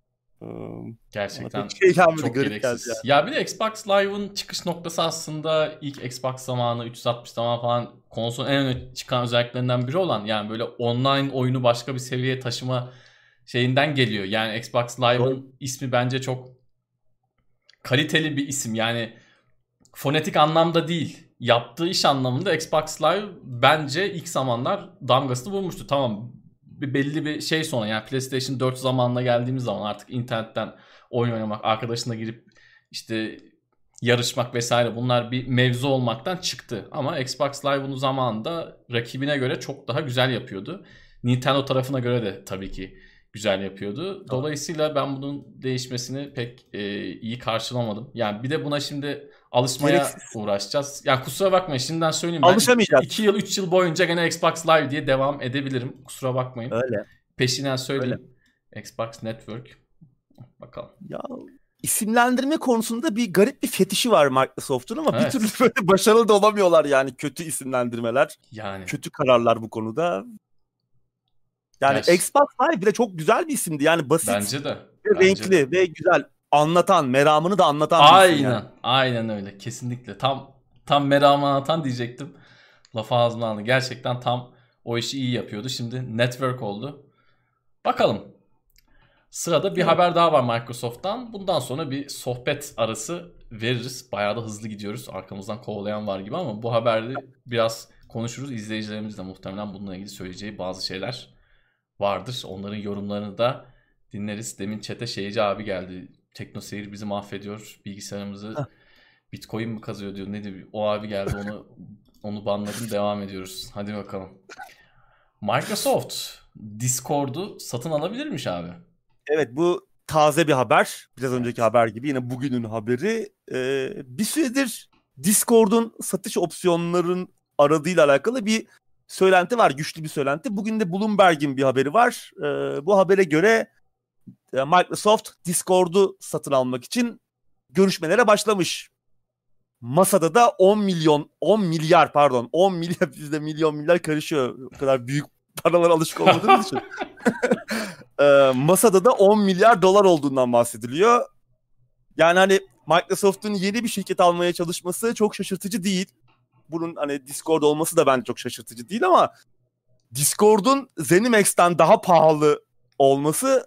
Gerçekten şey çok gereksiz. Ya. ya bir de Xbox Live'ın çıkış noktası aslında ilk Xbox zamanı 360 zaman falan konsolun en öne çıkan özelliklerinden biri olan yani böyle online oyunu başka bir seviyeye taşıma şeyinden geliyor. Yani Xbox Live'ın ismi bence çok kaliteli bir isim. Yani fonetik anlamda değil. Yaptığı iş anlamında Xbox Live bence ilk zamanlar damgasını vurmuştu. Tamam bir belli bir şey sonra yani PlayStation 4 zamanına geldiğimiz zaman artık internetten oyun oynamak, arkadaşına girip işte yarışmak vesaire bunlar bir mevzu olmaktan çıktı. Ama Xbox Live bunu zamanında rakibine göre çok daha güzel yapıyordu. Nintendo tarafına göre de tabii ki güzel yapıyordu. Dolayısıyla ben bunun değişmesini pek e, iyi karşılamadım. Yani bir de buna şimdi alışmaya Gereksiz. uğraşacağız. Ya kusura bakmayın şimdiden söyleyeyim. Alışamayacağız. 2 yıl 3 yıl boyunca gene Xbox Live diye devam edebilirim. Kusura bakmayın. Öyle. Peşinden söyleyeyim. Öyle. Xbox Network. Bakalım. Ya isimlendirme konusunda bir garip bir fetişi var Microsoft'un ama evet. bir türlü böyle başarılı da olamıyorlar yani kötü isimlendirmeler. Yani. Kötü kararlar bu konuda. Yani Gerçi. Xbox Live bile çok güzel bir isimdi. Yani basit. Bence de. Ve Bence renkli de. ve güzel. Anlatan, meramını da anlatan Aynen. Yani. Aynen öyle. Kesinlikle. Tam tam meramını anlatan diyecektim. Lafı ağzımdan aldı. Gerçekten tam o işi iyi yapıyordu. Şimdi network oldu. Bakalım. Sırada bir evet. haber daha var Microsoft'tan. Bundan sonra bir sohbet arası veririz. Bayağı da hızlı gidiyoruz. Arkamızdan kovalayan var gibi ama bu haberde biraz konuşuruz. İzleyicilerimiz de muhtemelen bununla ilgili söyleyeceği bazı şeyler vardır. Onların yorumlarını da dinleriz. Demin çete şeyci abi geldi. Tekno Seyir bizi mahvediyor. Bilgisayarımızı Bitcoin mi kazıyor diyor. Ne diyor? O abi geldi onu onu banladım. Devam ediyoruz. Hadi bakalım. Microsoft Discord'u satın alabilirmiş abi. Evet bu taze bir haber. Biraz önceki haber gibi yine bugünün haberi. Ee, bir süredir Discord'un satış opsiyonların aradığıyla alakalı bir söylenti var. Güçlü bir söylenti. Bugün de Bloomberg'in bir haberi var. Ee, bu habere göre Microsoft Discord'u satın almak için görüşmelere başlamış. Masada da 10 milyon, 10 milyar pardon, 10 milyar bizde milyon milyar karışıyor. O kadar büyük paralar alışık olmadığımız için. ee, masada da 10 milyar dolar olduğundan bahsediliyor. Yani hani Microsoft'un yeni bir şirket almaya çalışması çok şaşırtıcı değil bunun hani Discord olması da bence çok şaşırtıcı değil ama Discord'un Zenimax'ten daha pahalı olması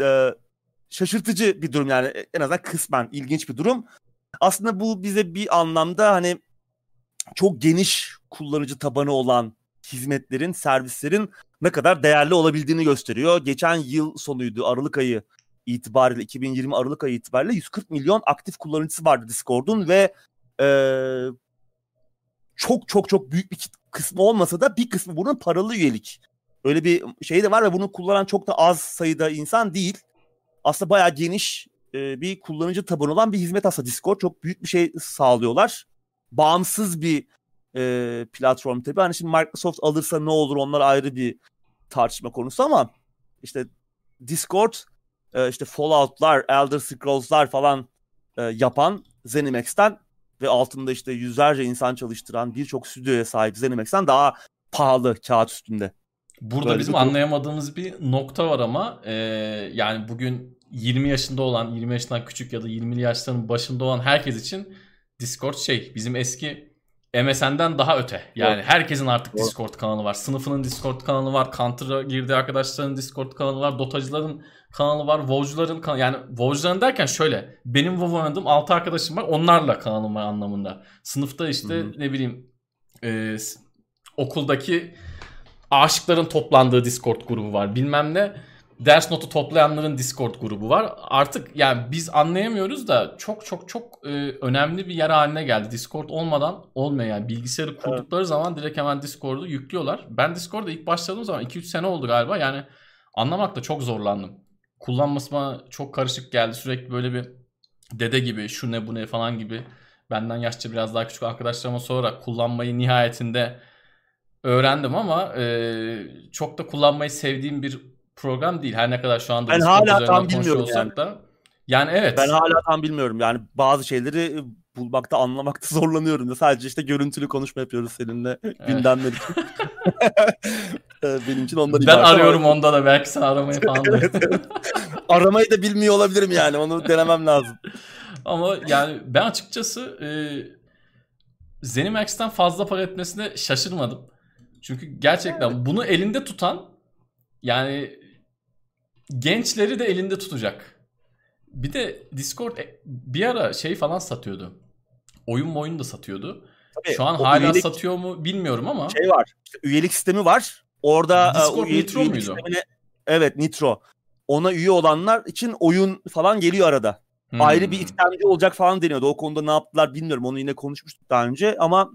e, şaşırtıcı bir durum yani en azından kısmen ilginç bir durum. Aslında bu bize bir anlamda hani çok geniş kullanıcı tabanı olan hizmetlerin, servislerin ne kadar değerli olabildiğini gösteriyor. Geçen yıl sonuydu Aralık ayı itibariyle 2020 Aralık ayı itibariyle 140 milyon aktif kullanıcısı vardı Discord'un ve e, çok çok çok büyük bir kısmı olmasa da bir kısmı bunun paralı üyelik. Öyle bir şey de var ve bunu kullanan çok da az sayıda insan değil. Aslında bayağı geniş e, bir kullanıcı tabanı olan bir hizmet aslında Discord. Çok büyük bir şey sağlıyorlar. Bağımsız bir e, platform tabii. Hani şimdi Microsoft alırsa ne olur onlar ayrı bir tartışma konusu ama işte Discord e, işte Fallout'lar, Elder Scrolls'lar falan e, yapan ZeniMax'ten ve altında işte yüzlerce insan çalıştıran birçok stüdyoya sahip ZeniMax'ten daha pahalı kağıt üstünde. Burada Böyle bizim bir anlayamadığımız bir nokta var ama e, yani bugün 20 yaşında olan, 20 yaşından küçük ya da 20'li yaşların başında olan herkes için Discord şey bizim eski MSN'den daha öte. Yani evet. herkesin artık evet. Discord kanalı var. Sınıfının Discord kanalı var. Counter'a girdiği arkadaşların Discord kanalı var. Dotacıların kanalı var. WoW'cuların kanalı. Yani WoW'cuların derken şöyle. Benim WoW oynadığım 6 arkadaşım var. Onlarla kanalım var anlamında. Sınıfta işte Hı-hı. ne bileyim e, okuldaki aşıkların toplandığı Discord grubu var. Bilmem ne ders notu toplayanların Discord grubu var. Artık yani biz anlayamıyoruz da çok çok çok e, önemli bir yer haline geldi. Discord olmadan olmuyor yani. Bilgisayarı kurdukları evet. zaman direkt hemen Discord'u yüklüyorlar. Ben Discord'da ilk başladığım zaman 2-3 sene oldu galiba. Yani anlamakta çok zorlandım. Kullanması bana çok karışık geldi. Sürekli böyle bir dede gibi şu ne bu ne falan gibi benden yaşça biraz daha küçük arkadaşlarıma sorarak kullanmayı nihayetinde öğrendim ama e, çok da kullanmayı sevdiğim bir program değil. Her ne kadar şu anda ben hala tam bilmiyorum yani. da. Yani evet. Ben hala tam bilmiyorum. Yani bazı şeyleri bulmakta, anlamakta zorlanıyorum. Sadece işte görüntülü konuşma yapıyoruz seninle gündemler için. Benim için ondan Ben arıyorum ama... onda da belki sen aramayı falan da. Aramayı da bilmiyor olabilirim yani. Onu denemem lazım. Ama yani ben açıkçası e, Zenimax'ten fazla para etmesine şaşırmadım. Çünkü gerçekten bunu elinde tutan yani gençleri de elinde tutacak. Bir de Discord e, bir ara şey falan satıyordu. Oyun oyun da satıyordu. Tabii, Şu an hala üyelik, satıyor mu bilmiyorum ama. Şey var. İşte üyelik sistemi var. Orada e, Discord üye, Nitro üyelik muydu? Sistemine, evet Nitro. Ona üye olanlar için oyun falan geliyor arada. Hmm. Ayrı bir istemci olacak falan deniyordu. O konuda ne yaptılar bilmiyorum. Onu yine konuşmuştuk daha önce ama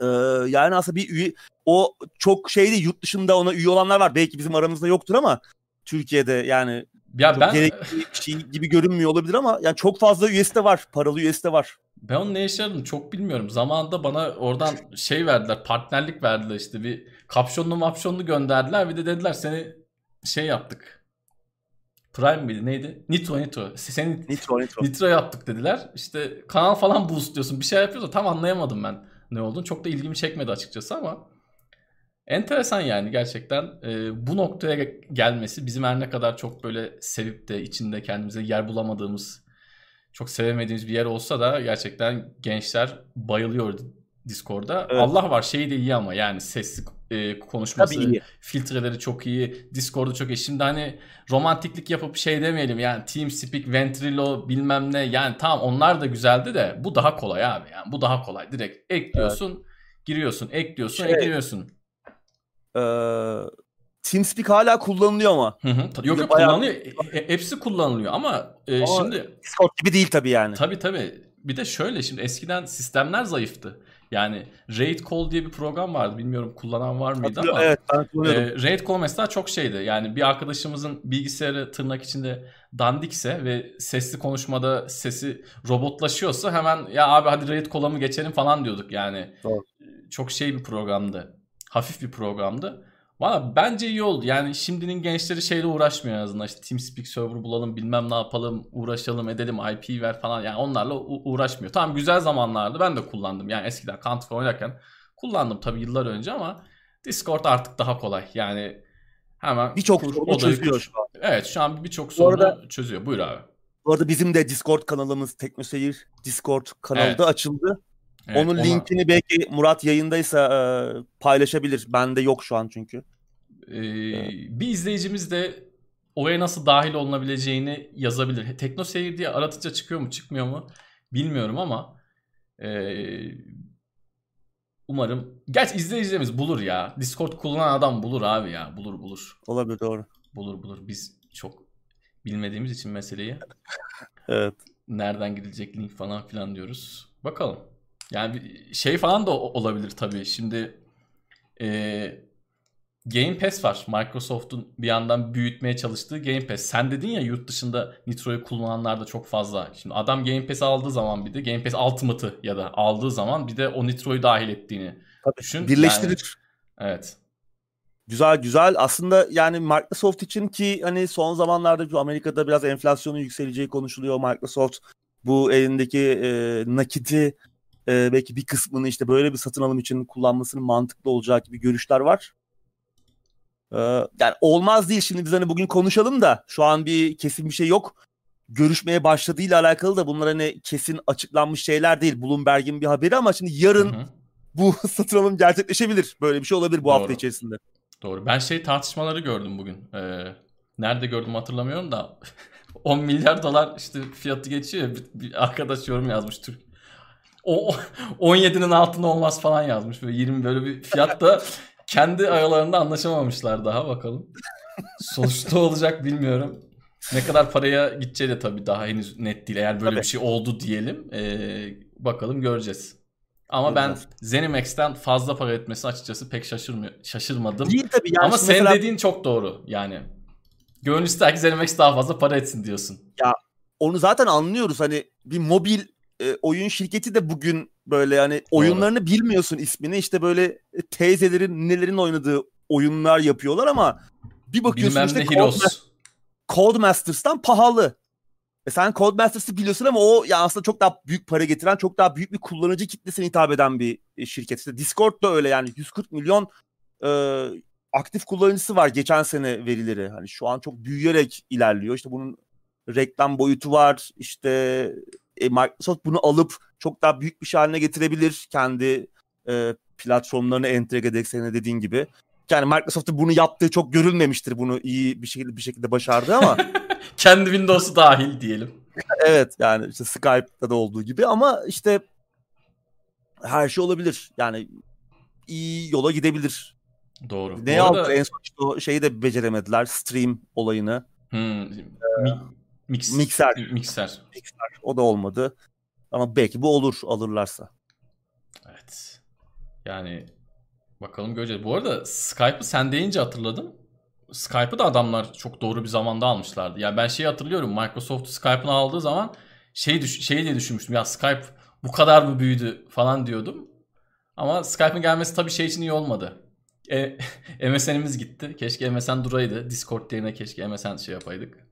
e, yani aslında bir üye o çok şeydi yurt dışında ona üye olanlar var. Belki bizim aramızda yoktur ama Türkiye'de yani ya ben gerekli bir şey gibi görünmüyor olabilir ama yani çok fazla üyesi de var. Paralı üyesi de var. Ben onun ne yaradığını çok bilmiyorum. Zamanında bana oradan şey verdiler, partnerlik verdiler işte bir kapşonlu mapşonlu gönderdiler. Bir de dediler seni şey yaptık. Prime miydi neydi? Nitro Nitro. Seni Nitro Nitro. Nitro yaptık dediler. İşte kanal falan boost diyorsun. Bir şey yapıyor da tam anlayamadım ben ne olduğunu. Çok da ilgimi çekmedi açıkçası ama enteresan yani gerçekten e, bu noktaya gelmesi bizim her ne kadar çok böyle sevip de içinde kendimize yer bulamadığımız çok sevemediğimiz bir yer olsa da gerçekten gençler bayılıyor Discord'da. Evet. Allah var şey de iyi ama yani sesli e, konuşması, filtreleri çok iyi, Discord'u çok iyi. Şimdi hani romantiklik yapıp şey demeyelim yani TeamSpeak, Ventrilo bilmem ne yani tamam onlar da güzeldi de bu daha kolay abi yani bu daha kolay. Direkt ekliyorsun, evet. giriyorsun, ekliyorsun, şey, ekliyorsun. Ee, TeamSpeak hala kullanılıyor ama. Hı hı. Yok yok bayağı... kullanılıyor. E, e, hepsi kullanılıyor ama, e, ama şimdi Discord gibi değil tabii yani. Tabii tabii. Bir de şöyle şimdi eskiden sistemler zayıftı. Yani Raid Call diye bir program vardı. Bilmiyorum kullanan var mıydı ama. Evet ben kullanıyorum. E, Raid Call mesela çok şeydi. Yani bir arkadaşımızın bilgisayarı tırnak içinde dandikse ve sesli konuşmada sesi robotlaşıyorsa hemen ya abi hadi Raid Call'a mı geçelim falan diyorduk. Yani Doğru. çok şey bir programdı. Hafif bir programdı. Valla bence iyi oldu. Yani şimdinin gençleri şeyle uğraşmıyor en azından. İşte TeamSpeak server bulalım bilmem ne yapalım uğraşalım edelim IP ver falan. Yani onlarla uğraşmıyor. Tamam güzel zamanlardı ben de kullandım. Yani eskiden Counter oynarken kullandım tabii yıllar önce ama Discord artık daha kolay. Yani hemen birçok sorunu çözüyor şu an. Evet şu an birçok sorunu arada, çözüyor. Buyur abi. Bu arada bizim de Discord kanalımız Teknoseyir Discord kanalı evet. açıldı. Evet, Onun ona... linkini belki Murat yayındaysa e, paylaşabilir. Bende yok şu an çünkü. Ee, Bir izleyicimiz de oraya nasıl dahil olunabileceğini yazabilir. Tekno Seyir diye aratıcı çıkıyor mu çıkmıyor mu bilmiyorum ama e, umarım. Gerçi izleyicilerimiz bulur ya. Discord kullanan adam bulur abi ya. Bulur bulur. Olabilir doğru. Bulur bulur. Biz çok bilmediğimiz için meseleyi. evet. Nereden gidilecek link falan filan diyoruz. Bakalım. Yani şey falan da olabilir tabii. Şimdi e, Game Pass var. Microsoft'un bir yandan büyütmeye çalıştığı Game Pass. Sen dedin ya yurt dışında Nitro'yu kullananlar da çok fazla. Şimdi adam Game Pass aldığı zaman bir de Game Pass Ultimate'ı ya da aldığı zaman bir de o Nitro'yu dahil ettiğini Tabii, düşün. Birleştirir. Yani, evet. Güzel güzel. Aslında yani Microsoft için ki hani son zamanlarda Amerika'da biraz enflasyonun yükseleceği konuşuluyor. Microsoft bu elindeki e, nakiti e, belki bir kısmını işte böyle bir satın alım için kullanmasının mantıklı olacağı gibi görüşler var. E, yani olmaz değil şimdi biz hani bugün konuşalım da şu an bir kesin bir şey yok. Görüşmeye başladığıyla alakalı da bunlar hani kesin açıklanmış şeyler değil. Bloomberg'in bir haberi ama şimdi yarın hı hı. bu satın alım gerçekleşebilir. Böyle bir şey olabilir bu Doğru. hafta içerisinde. Doğru. Ben şey tartışmaları gördüm bugün. Ee, nerede gördüm hatırlamıyorum da 10 milyar dolar işte fiyatı geçiyor bir, bir arkadaş yorum yazmış Türk o 17'nin altında olmaz falan yazmış. Böyle 20 böyle bir fiyat da kendi aralarında anlaşamamışlar daha bakalım. Sonuçta olacak bilmiyorum. Ne kadar paraya gideceği de tabii daha henüz net değil. Eğer böyle tabii. bir şey oldu diyelim. Ee, bakalım göreceğiz. Ama ben Zenimax'ten fazla para etmesi açıkçası pek şaşırmıyor, şaşırmadım. Değil tabii. Yani Ama senin mesela... dediğin çok doğru. Yani gönül ister ki Zenimax daha fazla para etsin diyorsun. Ya onu zaten anlıyoruz. Hani bir mobil e, oyun şirketi de bugün böyle yani oyunlarını bilmiyorsun ismini. işte böyle teyzelerin, nelerin oynadığı oyunlar yapıyorlar ama bir bakıyorsun Bilmem işte Codemasters'tan Codemasters'tan pahalı. E sen Codemasters'ı biliyorsun ama o ya aslında çok daha büyük para getiren, çok daha büyük bir kullanıcı kitlesine hitap eden bir e, şirket. İşte Discord da öyle yani 140 milyon e, aktif kullanıcısı var geçen sene verileri. Hani şu an çok büyüyerek ilerliyor. İşte bunun reklam boyutu var. İşte e, Microsoft bunu alıp çok daha büyük bir şey haline getirebilir kendi e, platformlarını entegre ederek senin dediğin gibi. Yani Microsoft'un bunu yaptığı çok görülmemiştir bunu iyi bir şekilde bir şekilde başardı ama kendi Windows'u dahil diyelim. evet yani işte Skype'da da olduğu gibi ama işte her şey olabilir. Yani iyi yola gidebilir. Doğru. Ne yaptı en son işte o şeyi de beceremediler. Stream olayını. Hmm. Ee, Mix, mikser. Mikser. Mikser. O da olmadı. Ama belki bu olur alırlarsa. Evet. Yani bakalım göreceğiz. Bu arada Skype'ı sen deyince hatırladım. Skype'ı da adamlar çok doğru bir zamanda almışlardı. Yani ben şeyi hatırlıyorum. Microsoft Skype'ını aldığı zaman şey düş şey diye düşünmüştüm. Ya Skype bu kadar mı büyüdü falan diyordum. Ama Skype'ın gelmesi tabii şey için iyi olmadı. E, MSN'imiz gitti. Keşke MSN duraydı. Discord yerine keşke MSN şey yapaydık.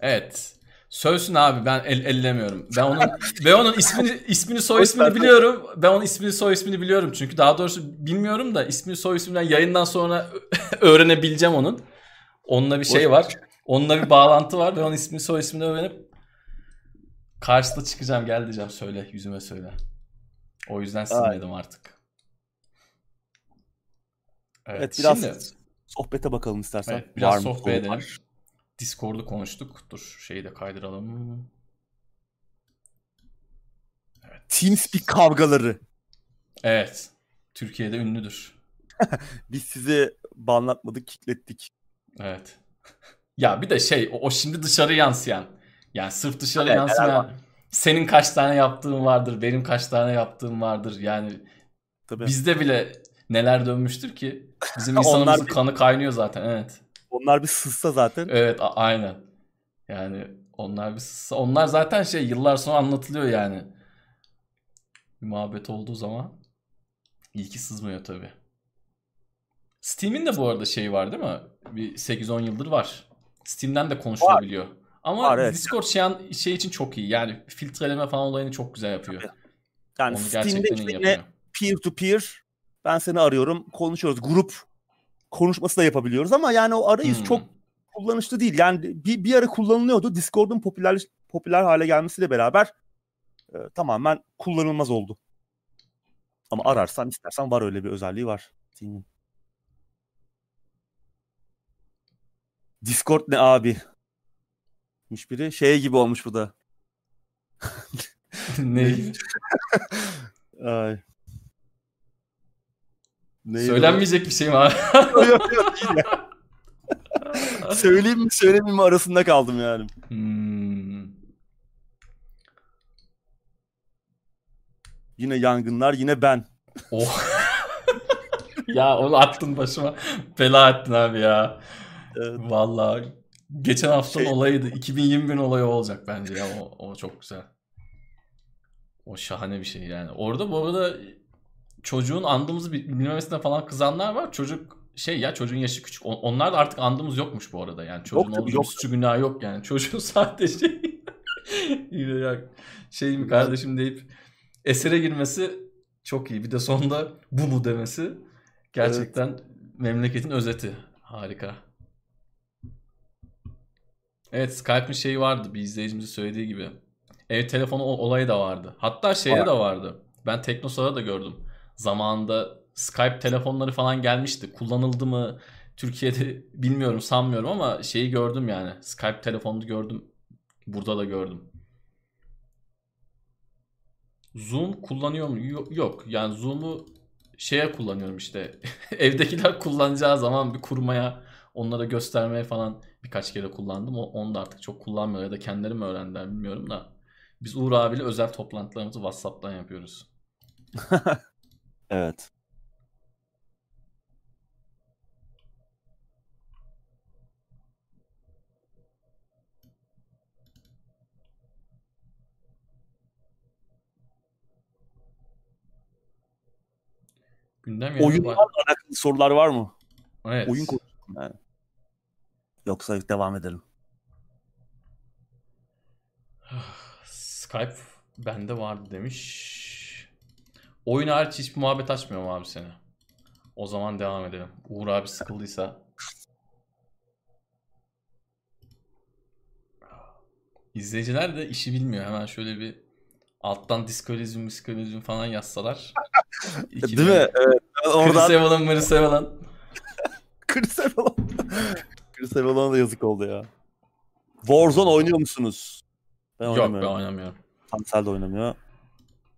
Evet. Sövsün abi ben el, ellemiyorum. Ben onun ben onun ismini ismini soy ismini biliyorum. Ben onun ismini soy ismini biliyorum çünkü daha doğrusu bilmiyorum da ismini soy isminden yayından sonra öğrenebileceğim onun. Onunla bir şey var. Onunla bir bağlantı var ve onun ismini soy ismini öğrenip karşısına çıkacağım gel diyeceğim söyle yüzüme söyle. O yüzden silmedim artık. Evet, evet biraz şimdi, sohbete bakalım istersen. Evet, biraz sohbet edelim. Discord'u konuştuk. Dur şeyi de kaydıralım. Evet. TeamSpeak kavgaları. Evet. Türkiye'de ünlüdür. Biz size banlatmadık, kiklettik. Evet. ya bir de şey o, o şimdi dışarı yansıyan. Yani sırf dışarı evet, yansımayan. Senin kaç tane yaptığın vardır, benim kaç tane yaptığım vardır. Yani Tabii. bizde bile neler dönmüştür ki. Bizim insanımızın kanı kaynıyor zaten. Evet. Onlar bir sızsa zaten. Evet a- aynen. Yani onlar bir sızsa. Onlar zaten şey yıllar sonra anlatılıyor yani. Bir muhabbet olduğu zaman. İyi ki sızmıyor tabii. Steam'in de bu arada şey var değil mi? Bir 8-10 yıldır var. Steam'den de konuşulabiliyor. Var. Ama var, evet. Discord şey, an, şey için çok iyi. Yani filtreleme falan olayını çok güzel yapıyor. Yani Onu Steam'de işte peer to peer ben seni arıyorum konuşuyoruz. Grup konuşması da yapabiliyoruz ama yani o arayüz hmm. çok kullanışlı değil. Yani bir, bir ara kullanılıyordu. Discord'un popüler popüler hale gelmesiyle beraber e, tamamen kullanılmaz oldu. Ama ararsan istersen var öyle bir özelliği var. Discord ne abi? Biri şey gibi olmuş bu da. ne? Ay. Neydi Söylenmeyecek o? bir şey mi abi? yok yok değil ya. Söyleyeyim mi söylemeyeyim mi arasında kaldım yani. Hmm. Yine yangınlar yine ben. Oh. ya onu attın başıma. Bela ettin abi ya. Evet. Vallahi geçen haftanın şey... olayıydı. 2021 olayı olacak bence ya. O, o çok güzel. O şahane bir şey yani. Orada bu arada çocuğun andığımızı bilmemesine falan kızanlar var. Çocuk şey ya çocuğun yaşı küçük. Onlar da artık andığımız yokmuş bu arada. Yani çocuğun yok, yok. suçu günah yok yani. Çocuğun sadece şey mi kardeşim deyip esere girmesi çok iyi. Bir de sonunda bu mu demesi gerçekten evet. memleketin özeti. Harika. Evet Skype'ın şeyi vardı bir izleyicimizin söylediği gibi. Ev telefonu olayı da vardı. Hatta şeyde de vardı. Ben Teknosa'da da gördüm zamanında Skype telefonları falan gelmişti. Kullanıldı mı Türkiye'de bilmiyorum sanmıyorum ama şeyi gördüm yani. Skype telefonunu gördüm. Burada da gördüm. Zoom kullanıyor mu? Yok. Yani Zoom'u şeye kullanıyorum işte. Evdekiler kullanacağı zaman bir kurmaya, onlara göstermeye falan birkaç kere kullandım. Onu da artık çok kullanmıyor ya da kendileri mi öğrendiler bilmiyorum da. Biz Uğur abiyle özel toplantılarımızı WhatsApp'tan yapıyoruz. Evet. Gündem yani Oyunlarla alakalı sorular var mı? Evet. Oyun yani. Yoksa devam edelim. Ah, Skype bende vardı demiş. Oyun hariç hiçbir muhabbet açmıyorum abi seni. O zaman devam edelim. Uğur abi sıkıldıysa. İzleyiciler de işi bilmiyor. Hemen şöyle bir alttan diskolizm, diskolizm falan yazsalar. Değil mi? Evet. Oradan... Chris Evelyn, Chris Evelyn. Chris Evelyn. Chris Evelyn'a da yazık oldu ya. Warzone oynuyor musunuz? Ben Yok ben oynamıyorum. Tansel de oynamıyor.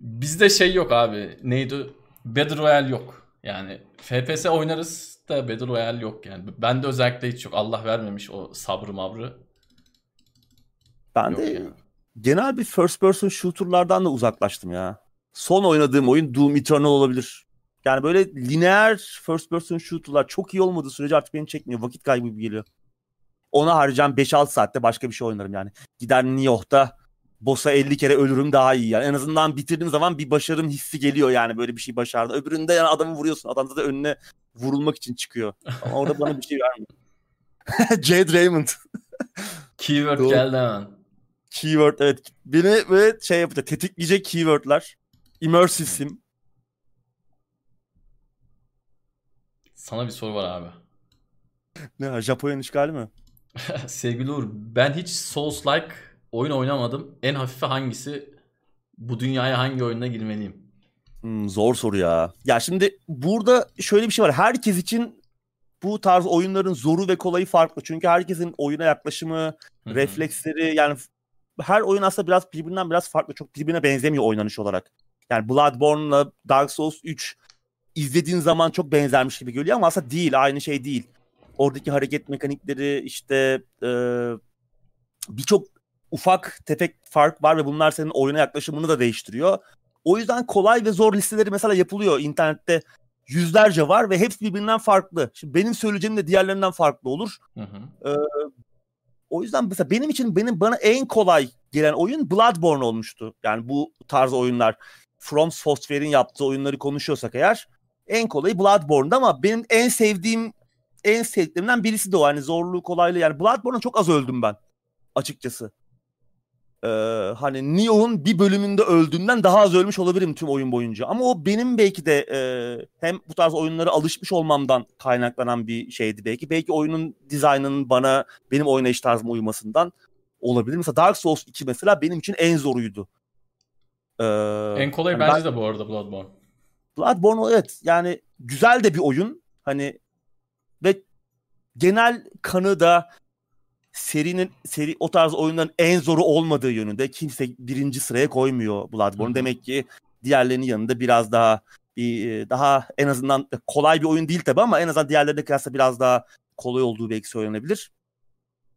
Bizde şey yok abi. Neydi? Battle Royale yok. Yani FPS oynarız da Battle Royale yok yani. Ben de özellikle hiç yok. Allah vermemiş o sabrı mabrı. Ben yok de yani. genel bir first person shooter'lardan da uzaklaştım ya. Son oynadığım oyun Doom Eternal olabilir. Yani böyle lineer first person shooter'lar çok iyi olmadığı sürece artık beni çekmiyor. Vakit kaybı gibi geliyor. Ona harcayacağım 5-6 saatte başka bir şey oynarım yani. Gider New York'ta boss'a 50 kere ölürüm daha iyi yani. En azından bitirdiğim zaman bir başarım hissi geliyor yani böyle bir şey başardı. Öbüründe yani adamı vuruyorsun. Adam da önüne vurulmak için çıkıyor. Ama orada bana bir şey vermiyor. Jade Raymond. Keyword Doğru. geldi hemen. Keyword evet. Beni böyle şey yapacak. Tetikleyecek keywordler. Immersive sim. Sana bir soru var abi. Ne Japonya işgali mi? Sevgili Uğur ben hiç Souls-like oyun oynamadım. En hafifi hangisi? Bu dünyaya hangi oyuna girmeliyim? Hmm, zor soru ya. Ya şimdi burada şöyle bir şey var. Herkes için bu tarz oyunların zoru ve kolayı farklı. Çünkü herkesin oyuna yaklaşımı, Hı-hı. refleksleri yani her oyun aslında biraz birbirinden biraz farklı. Çok birbirine benzemiyor oynanış olarak. Yani Bloodborne'la Dark Souls 3 izlediğin zaman çok benzermiş gibi geliyor ama aslında değil. Aynı şey değil. Oradaki hareket mekanikleri işte e, birçok ufak tefek fark var ve bunlar senin oyuna yaklaşımını da değiştiriyor. O yüzden kolay ve zor listeleri mesela yapılıyor internette. Yüzlerce var ve hepsi birbirinden farklı. Şimdi benim söyleyeceğim de diğerlerinden farklı olur. Hı hı. Ee, o yüzden mesela benim için benim bana en kolay gelen oyun Bloodborne olmuştu. Yani bu tarz oyunlar From Software'in yaptığı oyunları konuşuyorsak eğer en kolayı Bloodborne'da ama benim en sevdiğim en sevdiklerimden birisi de o. Hani zorluğu kolaylığı yani Bloodborne'a çok az öldüm ben açıkçası e, hani Neo'nun bir bölümünde öldüğünden daha az ölmüş olabilirim tüm oyun boyunca. Ama o benim belki de e, hem bu tarz oyunlara alışmış olmamdan kaynaklanan bir şeydi belki. Belki oyunun dizaynının bana benim oynayış tarzıma uymasından olabilir. Mesela Dark Souls 2 mesela benim için en zoruydu. Ee, en kolay yani bence ben, de bu arada Bloodborne. Bloodborne evet yani güzel de bir oyun. Hani ve genel kanı da serinin seri o tarz oyunların en zoru olmadığı yönünde kimse birinci sıraya koymuyor Bloodborne. Demek ki diğerlerinin yanında biraz daha bir e, daha en azından kolay bir oyun değil tabi ama en azından diğerlerine kıyasla biraz daha kolay olduğu belki söylenebilir.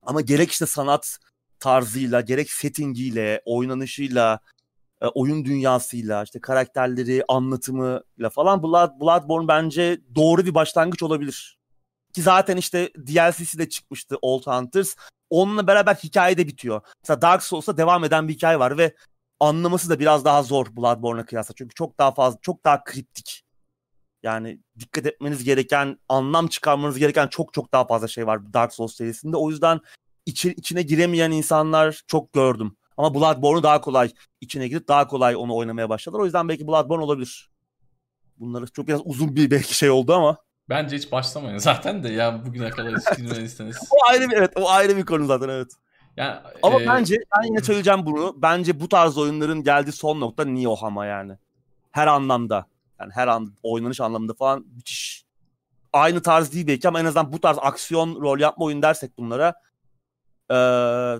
Ama gerek işte sanat tarzıyla, gerek settingiyle, oynanışıyla, e, oyun dünyasıyla, işte karakterleri, anlatımıyla falan Blood, Bloodborne bence doğru bir başlangıç olabilir. Ki zaten işte DLC'si de çıkmıştı Old Hunters. Onunla beraber hikaye de bitiyor. Mesela Dark Souls'ta devam eden bir hikaye var ve anlaması da biraz daha zor Bloodborne'a kıyasla. Çünkü çok daha fazla, çok daha kriptik. Yani dikkat etmeniz gereken, anlam çıkarmanız gereken çok çok daha fazla şey var Dark Souls serisinde. O yüzden içi, içine giremeyen insanlar çok gördüm. Ama Bloodborne'u daha kolay içine girip daha kolay onu oynamaya başladılar. O yüzden belki Bloodborne olabilir. Bunları çok biraz uzun bir belki şey oldu ama. Bence hiç başlamayın zaten de ya bugüne kadar hiç girmediyseniz. o ayrı bir evet o ayrı bir konu zaten evet. Yani, ama e... bence ben yine söyleyeceğim bunu. Bence bu tarz oyunların geldiği son nokta Nioh yani. Her anlamda. Yani her an oynanış anlamında falan müthiş. Aynı tarz değil belki ama en azından bu tarz aksiyon rol yapma oyun dersek bunlara e,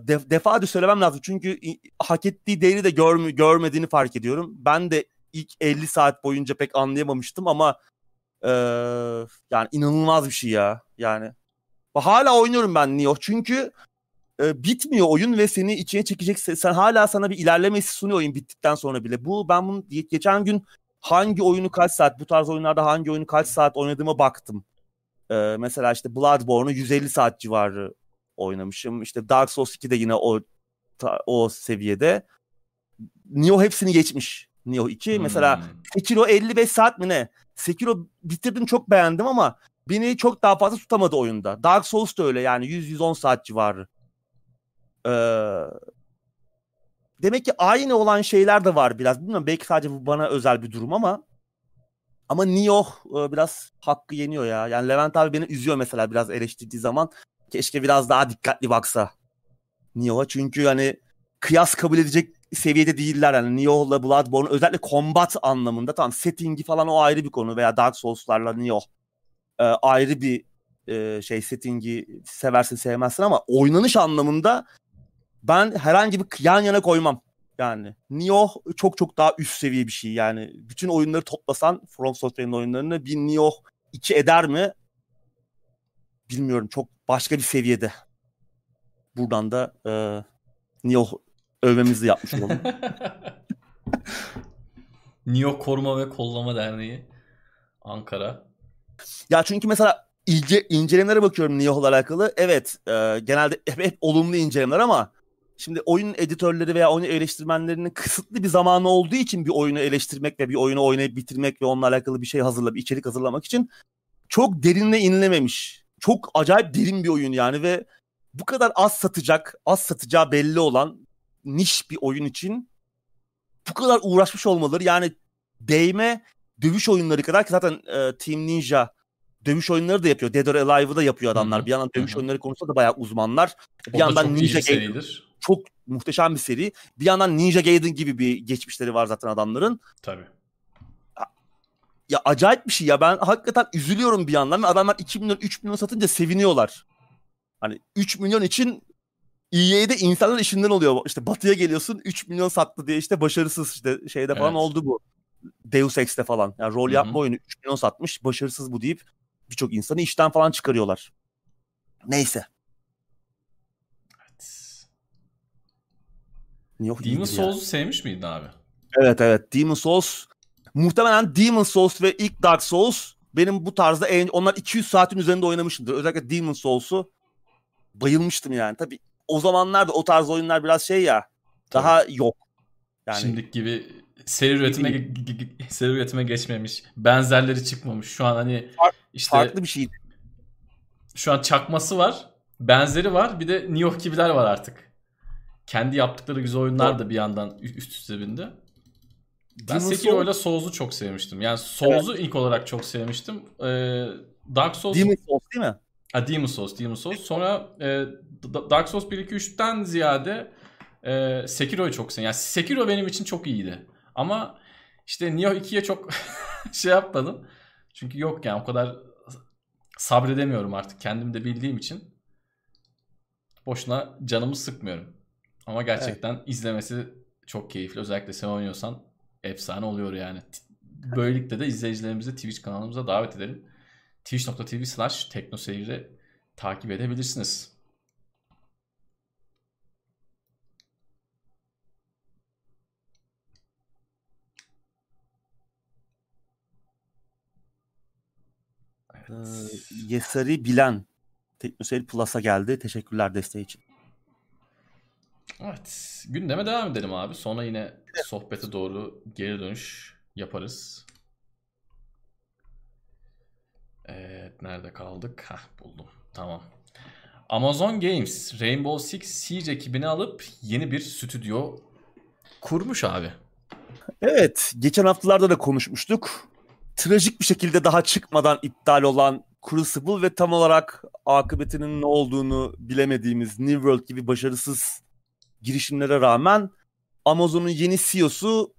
def, defa söylemem lazım. Çünkü hak ettiği değeri de görmü, görmediğini fark ediyorum. Ben de ilk 50 saat boyunca pek anlayamamıştım ama ee, yani inanılmaz bir şey ya. Yani hala oynuyorum ben Nioh çünkü e, bitmiyor oyun ve seni içine çekecek. Sen hala sana bir ilerlemesi sunuyor oyun bittikten sonra bile. Bu ben bunu geçen gün hangi oyunu kaç saat bu tarz oyunlarda hangi oyunu kaç saat oynadığıma baktım. Ee, mesela işte Bloodborne'u 150 saat civarı oynamışım. İşte Dark Souls 2 de yine o o seviyede. Nioh hepsini geçmiş. Nioh 2. Hmm. Mesela Sekiro 55 saat mi ne? Sekiro bitirdim çok beğendim ama beni çok daha fazla tutamadı oyunda. Dark Souls da öyle yani 100-110 saat civarı. Ee, demek ki aynı olan şeyler de var biraz. Bilmiyorum belki sadece bu bana özel bir durum ama ama Nioh e, biraz hakkı yeniyor ya. Yani Levent abi beni üzüyor mesela biraz eleştirdiği zaman. Keşke biraz daha dikkatli baksa Nioh'a. Çünkü hani kıyas kabul edecek seviyede değiller. Yani Nioh'la Bloodborne özellikle combat anlamında tamam settingi falan o ayrı bir konu veya Dark Souls'larla Nioh e, ayrı bir e, şey settingi seversin sevmezsin ama oynanış anlamında ben herhangi bir yan yana koymam. Yani Nioh çok çok daha üst seviye bir şey. Yani bütün oyunları toplasan From Software'in oyunlarını bir Nioh 2 eder mi? Bilmiyorum. Çok başka bir seviyede. Buradan da e, Nioh övmemizi yapmış olalım. Nioh Koruma ve Kollama Derneği Ankara. Ya çünkü mesela ince, incelemelere bakıyorum Nioh'la alakalı. Evet e, genelde hep, hep olumlu incelemeler ama Şimdi oyun editörleri veya oyun eleştirmenlerinin kısıtlı bir zamanı olduğu için bir oyunu eleştirmek ve bir oyunu oynayıp bitirmek ve onunla alakalı bir şey hazırlayıp içerik hazırlamak için çok derinle inlememiş. Çok acayip derin bir oyun yani ve bu kadar az satacak, az satacağı belli olan niş bir oyun için bu kadar uğraşmış olmaları yani değme dövüş oyunları kadar ki zaten e, Team Ninja dövüş oyunları da yapıyor. Dead or Alive'ı da yapıyor adamlar. Hı-hı. Bir yandan dövüş Hı-hı. oyunları konusunda da bayağı uzmanlar. Bir o yandan Ninja Game çok muhteşem bir seri. Bir yandan Ninja Gaiden gibi bir geçmişleri var zaten adamların. Tabii. Ya acayip bir şey ya. Ben hakikaten üzülüyorum bir yandan. Adamlar 2 milyon 3 milyon satınca seviniyorlar. Hani 3 milyon için EA'de insanlar işinden oluyor. İşte batıya geliyorsun 3 milyon sattı diye işte başarısız işte şeyde falan evet. oldu bu. Deus Ex'te falan. Yani rol yapma Hı-hı. oyunu 3 milyon satmış başarısız bu deyip birçok insanı işten falan çıkarıyorlar. Neyse. Yok Demon Souls'u yani. sevmiş miydin abi? Evet evet. Demon Souls muhtemelen Demon Souls ve ilk Dark Souls benim bu tarzda en onlar 200 saatin üzerinde oynamışımdır. Özellikle Demon Souls'u bayılmıştım yani. Tabii o zamanlarda o tarz oyunlar biraz şey ya Tabii. daha yok. Yani Şimdiki gibi seri üretime seri üretime geçmemiş. Benzerleri çıkmamış. Şu an hani Fark, işte farklı bir şey. Şu an çakması var. Benzeri var. Bir de Nioh gibiler var artık kendi yaptıkları güzel oyunlar da bir yandan üst üste bindi. Ben Sekiro ile Souls'u çok sevmiştim. Yani Souls'u evet. ilk olarak çok sevmiştim. Ee, Dark Souls... Demon Souls değil mi? Ha, Demon Souls, Demon Souls. Sonra e, Dark Souls 1, 2, 3'ten ziyade e, Sekiro'yu çok sevdim. Yani Sekiro benim için çok iyiydi. Ama işte Nioh 2'ye çok şey yapmadım. Çünkü yok yani o kadar sabredemiyorum artık. Kendim de bildiğim için. Boşuna canımı sıkmıyorum. Ama gerçekten evet. izlemesi çok keyifli. Özellikle sen oynuyorsan efsane oluyor yani. Böylelikle de izleyicilerimizi Twitch kanalımıza davet edelim. Twitch.tv slash teknoseyir'i takip edebilirsiniz. Evet. Ee, Yesari Bilen Teknoseyir Plus'a geldi. Teşekkürler desteği için. Evet. Gündeme devam edelim abi. Sonra yine sohbete doğru geri dönüş yaparız. Evet. Nerede kaldık? Hah buldum. Tamam. Amazon Games Rainbow Six Siege ekibini alıp yeni bir stüdyo kurmuş abi. Evet. Geçen haftalarda da konuşmuştuk. Trajik bir şekilde daha çıkmadan iptal olan Crucible ve tam olarak akıbetinin ne olduğunu bilemediğimiz New World gibi başarısız girişimlere rağmen Amazon'un yeni CEO'su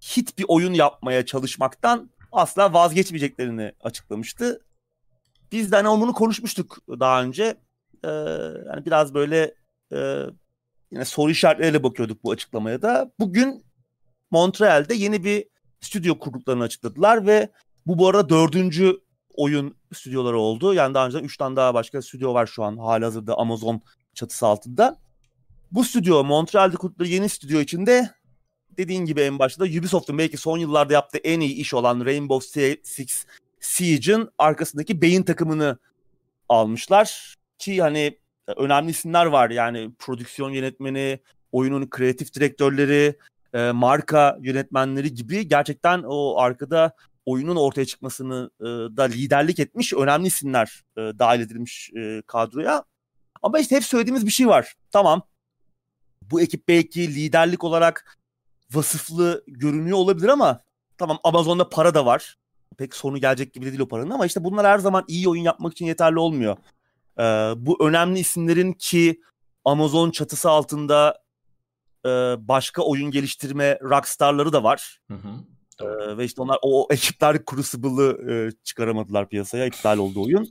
hit bir oyun yapmaya çalışmaktan asla vazgeçmeyeceklerini açıklamıştı. Biz de hani onu konuşmuştuk daha önce. Ee, yani biraz böyle e, yine soru işaretleriyle bakıyorduk bu açıklamaya da. Bugün Montreal'de yeni bir stüdyo kurduklarını açıkladılar ve bu bu arada dördüncü oyun stüdyoları oldu. Yani daha önce üç tane daha başka stüdyo var şu an halihazırda Amazon çatısı altında. Bu stüdyo Montreal'de kurdukları yeni stüdyo içinde dediğin gibi en başta Ubisoft'un belki son yıllarda yaptığı en iyi iş olan Rainbow Six Siege'in arkasındaki beyin takımını almışlar. Ki hani önemli isimler var yani prodüksiyon yönetmeni, oyunun kreatif direktörleri, e, marka yönetmenleri gibi gerçekten o arkada oyunun ortaya çıkmasını e, da liderlik etmiş önemli isimler e, dahil edilmiş e, kadroya. Ama işte hep söylediğimiz bir şey var. Tamam bu ekip belki liderlik olarak vasıflı görünüyor olabilir ama tamam Amazon'da para da var. Pek sonu gelecek gibi de değil o paranın ama işte bunlar her zaman iyi oyun yapmak için yeterli olmuyor. Ee, bu önemli isimlerin ki Amazon çatısı altında e, başka oyun geliştirme rockstarları da var. Hı hı. Ee, ve işte onlar o, o ekipler Crucible'ı e, çıkaramadılar piyasaya. iptal oldu oyun.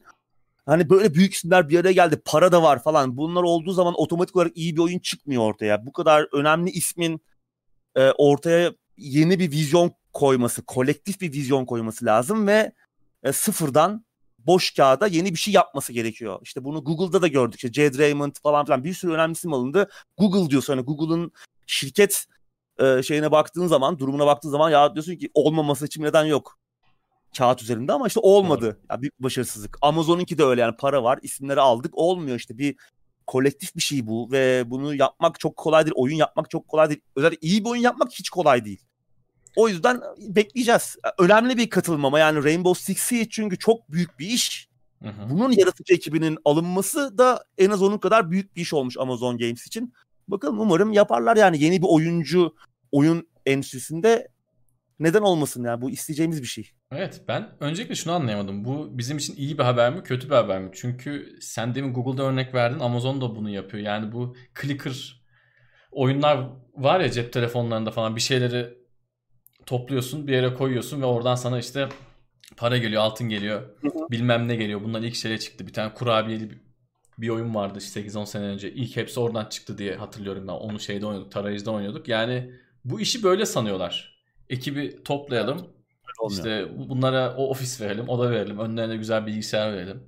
Hani böyle büyük isimler bir araya geldi. Para da var falan. Bunlar olduğu zaman otomatik olarak iyi bir oyun çıkmıyor ortaya. Bu kadar önemli ismin e, ortaya yeni bir vizyon koyması, kolektif bir vizyon koyması lazım ve e, sıfırdan boş kağıda yeni bir şey yapması gerekiyor. İşte bunu Google'da da gördük. İşte Jed Raymond falan filan bir sürü önemli isim alındı. Google diyorsun hani Google'ın şirket e, şeyine baktığın zaman, durumuna baktığın zaman ya diyorsun ki olmaması için neden yok kağıt üzerinde ama işte olmadı. Ya yani büyük başarısızlık. Amazon'unki de öyle yani para var, isimleri aldık olmuyor işte bir kolektif bir şey bu ve bunu yapmak çok kolay değil. Oyun yapmak çok kolay değil. Özellikle iyi bir oyun yapmak hiç kolay değil. O yüzden bekleyeceğiz. Önemli bir katılmama yani Rainbow Six Siege çünkü çok büyük bir iş. Hı hı. Bunun yaratıcı ekibinin alınması da en az onun kadar büyük bir iş olmuş Amazon Games için. Bakalım umarım yaparlar yani yeni bir oyuncu oyun endüstrisinde neden olmasın yani bu isteyeceğimiz bir şey. Evet ben öncelikle şunu anlayamadım. Bu bizim için iyi bir haber mi kötü bir haber mi? Çünkü sen demin Google'da örnek verdin Amazon da bunu yapıyor. Yani bu clicker oyunlar var ya cep telefonlarında falan bir şeyleri topluyorsun bir yere koyuyorsun ve oradan sana işte para geliyor altın geliyor bilmem ne geliyor. Bundan ilk şeye çıktı bir tane kurabiyeli bir, bir oyun vardı işte 8-10 sene önce. İlk hepsi oradan çıktı diye hatırlıyorum ben. Onu şeyde oynuyorduk tarayıcıda oynuyorduk. Yani bu işi böyle sanıyorlar. Ekibi toplayalım Olmuyor. İşte bunlara o ofis verelim, oda verelim, önlerine güzel bilgisayar verelim.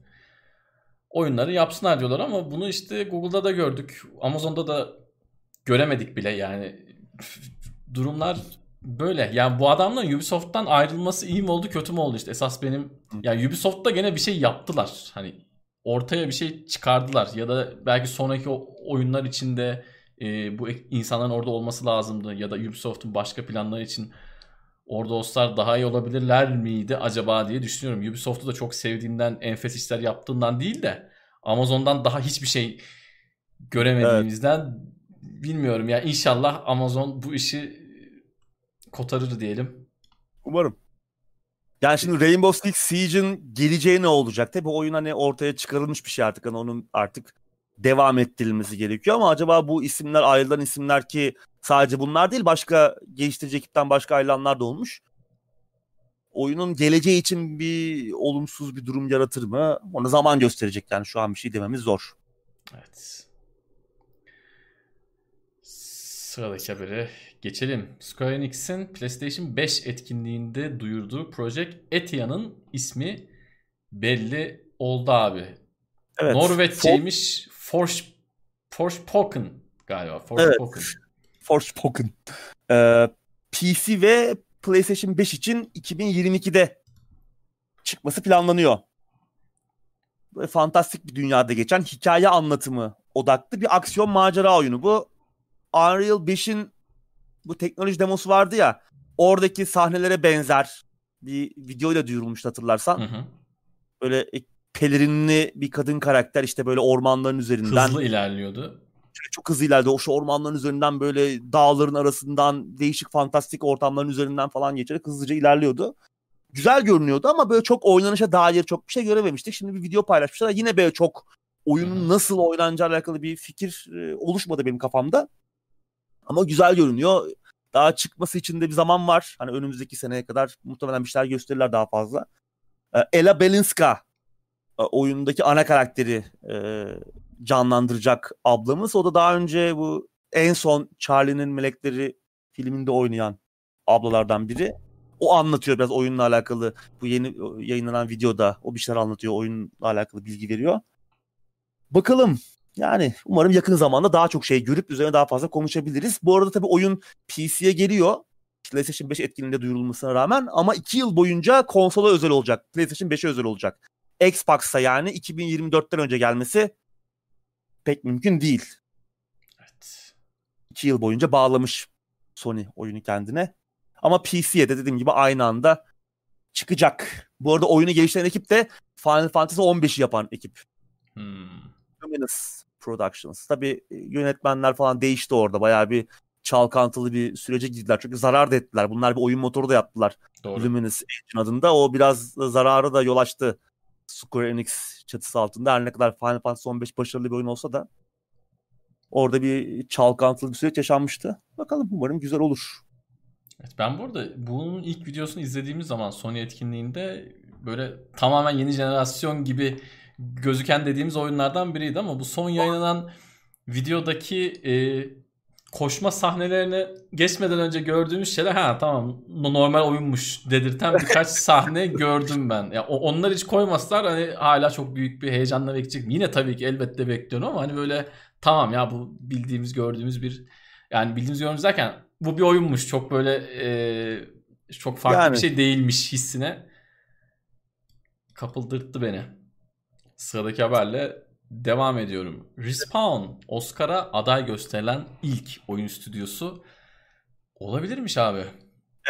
Oyunları yapsınlar diyorlar ama bunu işte Google'da da gördük. Amazon'da da göremedik bile yani. Durumlar böyle. Yani bu adamların Ubisoft'tan ayrılması iyi mi oldu kötü mü oldu işte. Esas benim yani Ubisoft'ta gene bir şey yaptılar. Hani ortaya bir şey çıkardılar ya da belki sonraki oyunlar içinde e, bu insanların orada olması lazımdı ya da Ubisoft'un başka planları için orada olsalar daha iyi olabilirler miydi acaba diye düşünüyorum. Ubisoft'u da çok sevdiğimden, enfes işler yaptığından değil de Amazon'dan daha hiçbir şey göremediğimizden evet. bilmiyorum ya. İnşallah Amazon bu işi kotarır diyelim. Umarım. Yani şimdi Rainbow Six Siege'in geleceği ne olacak? Tabii oyun hani ortaya çıkarılmış bir şey artık. Hani onun artık devam ettirilmesi gerekiyor ama acaba bu isimler ayrılan isimler ki sadece bunlar değil başka geliştirici ekipten başka ayrılanlar da olmuş. Oyunun geleceği için bir olumsuz bir durum yaratır mı? Onu zaman gösterecek yani şu an bir şey dememiz zor. Evet. Sıradaki habere geçelim. Square Enix'in PlayStation 5 etkinliğinde duyurduğu Project Etia'nın ismi belli oldu abi. Evet. Norveççeymiş. Force Forspoken galiba. Forspoken. Evet. Forspoken. Ee, PC ve PlayStation 5 için 2022'de çıkması planlanıyor. Böyle fantastik bir dünyada geçen hikaye anlatımı odaklı bir aksiyon macera oyunu bu. Unreal 5'in bu teknoloji demosu vardı ya. Oradaki sahnelere benzer bir videoyla duyurulmuştu hatırlarsan. Hı hı. Böyle pelerinli bir kadın karakter işte böyle ormanların üzerinden. Hızlı ilerliyordu. Çok hızlı ilerliyordu. O şu ormanların üzerinden böyle dağların arasından değişik fantastik ortamların üzerinden falan geçerek hızlıca ilerliyordu. Güzel görünüyordu ama böyle çok oynanışa dair çok bir şey görememiştik. Şimdi bir video paylaşmışlar. Yine böyle çok oyunun nasıl oynanacağı alakalı bir fikir e, oluşmadı benim kafamda. Ama güzel görünüyor. Daha çıkması için de bir zaman var. Hani önümüzdeki seneye kadar muhtemelen bir şeyler gösterirler daha fazla. E, Ella Belinska oyundaki ana karakteri e, canlandıracak ablamız. O da daha önce bu en son Charlie'nin Melekleri filminde oynayan ablalardan biri. O anlatıyor biraz oyunla alakalı. Bu yeni yayınlanan videoda o bir şeyler anlatıyor. Oyunla alakalı bilgi veriyor. Bakalım. Yani umarım yakın zamanda daha çok şey görüp üzerine daha fazla konuşabiliriz. Bu arada tabii oyun PC'ye geliyor. PlayStation 5 etkinliğinde duyurulmasına rağmen ama 2 yıl boyunca konsola özel olacak. PlayStation 5'e özel olacak. Xbox'a yani 2024'ten önce gelmesi pek mümkün değil. Evet. İki yıl boyunca bağlamış Sony oyunu kendine. Ama PC'ye de dediğim gibi aynı anda çıkacak. Bu arada oyunu geliştiren ekip de Final Fantasy 15'i yapan ekip. Hmm. Luminous Productions. Tabii e, yönetmenler falan değişti orada. Bayağı bir çalkantılı bir sürece girdiler. Çünkü zarar da ettiler. Bunlar bir oyun motoru da yaptılar. Doğru. Luminous Engine adında. O biraz zararı da yol açtı. Square Enix çatısı altında. Her ne kadar Final Fantasy 15 başarılı bir oyun olsa da orada bir çalkantılı bir süreç yaşanmıştı. Bakalım umarım güzel olur. Evet, ben burada bunun ilk videosunu izlediğimiz zaman Sony etkinliğinde böyle tamamen yeni jenerasyon gibi gözüken dediğimiz oyunlardan biriydi ama bu son yayınlanan videodaki e, koşma sahnelerine geçmeden önce gördüğümüz şeyler ha tamam normal oyunmuş dedirten birkaç sahne gördüm ben. Ya onlar hiç koymazlar hani hala çok büyük bir heyecanla bekleyecek. Yine tabii ki elbette bekliyorum ama hani böyle tamam ya bu bildiğimiz gördüğümüz bir yani bildiğimiz gördüğümüz derken bu bir oyunmuş çok böyle e, çok farklı yani. bir şey değilmiş hissine kapıldırttı beni. Sıradaki haberle devam ediyorum. Respawn Oscar'a aday gösterilen ilk oyun stüdyosu olabilirmiş abi.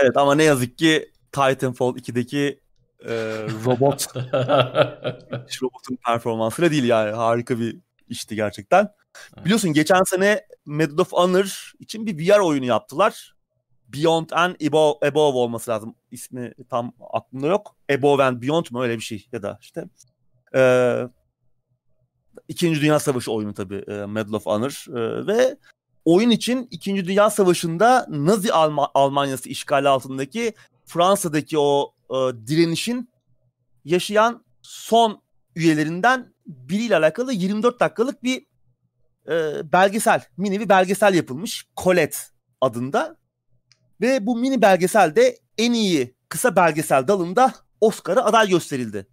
Evet ama ne yazık ki Titanfall 2'deki e, robot robotun performansıyla değil yani harika bir işti gerçekten. Biliyorsun geçen sene Medal of Honor için bir VR oyunu yaptılar. Beyond and Above, Above olması lazım. İsmi tam aklımda yok. Above and Beyond mu öyle bir şey ya da işte. Ee, İkinci Dünya Savaşı oyunu tabii e, Medal of Honor e, ve oyun için İkinci Dünya Savaşı'nda Nazi Alm- Almanyası işgali altındaki Fransa'daki o e, direnişin yaşayan son üyelerinden biriyle alakalı 24 dakikalık bir e, belgesel, mini bir belgesel yapılmış. Colette adında. Ve bu mini belgeselde en iyi kısa belgesel dalında Oscar'a aday gösterildi.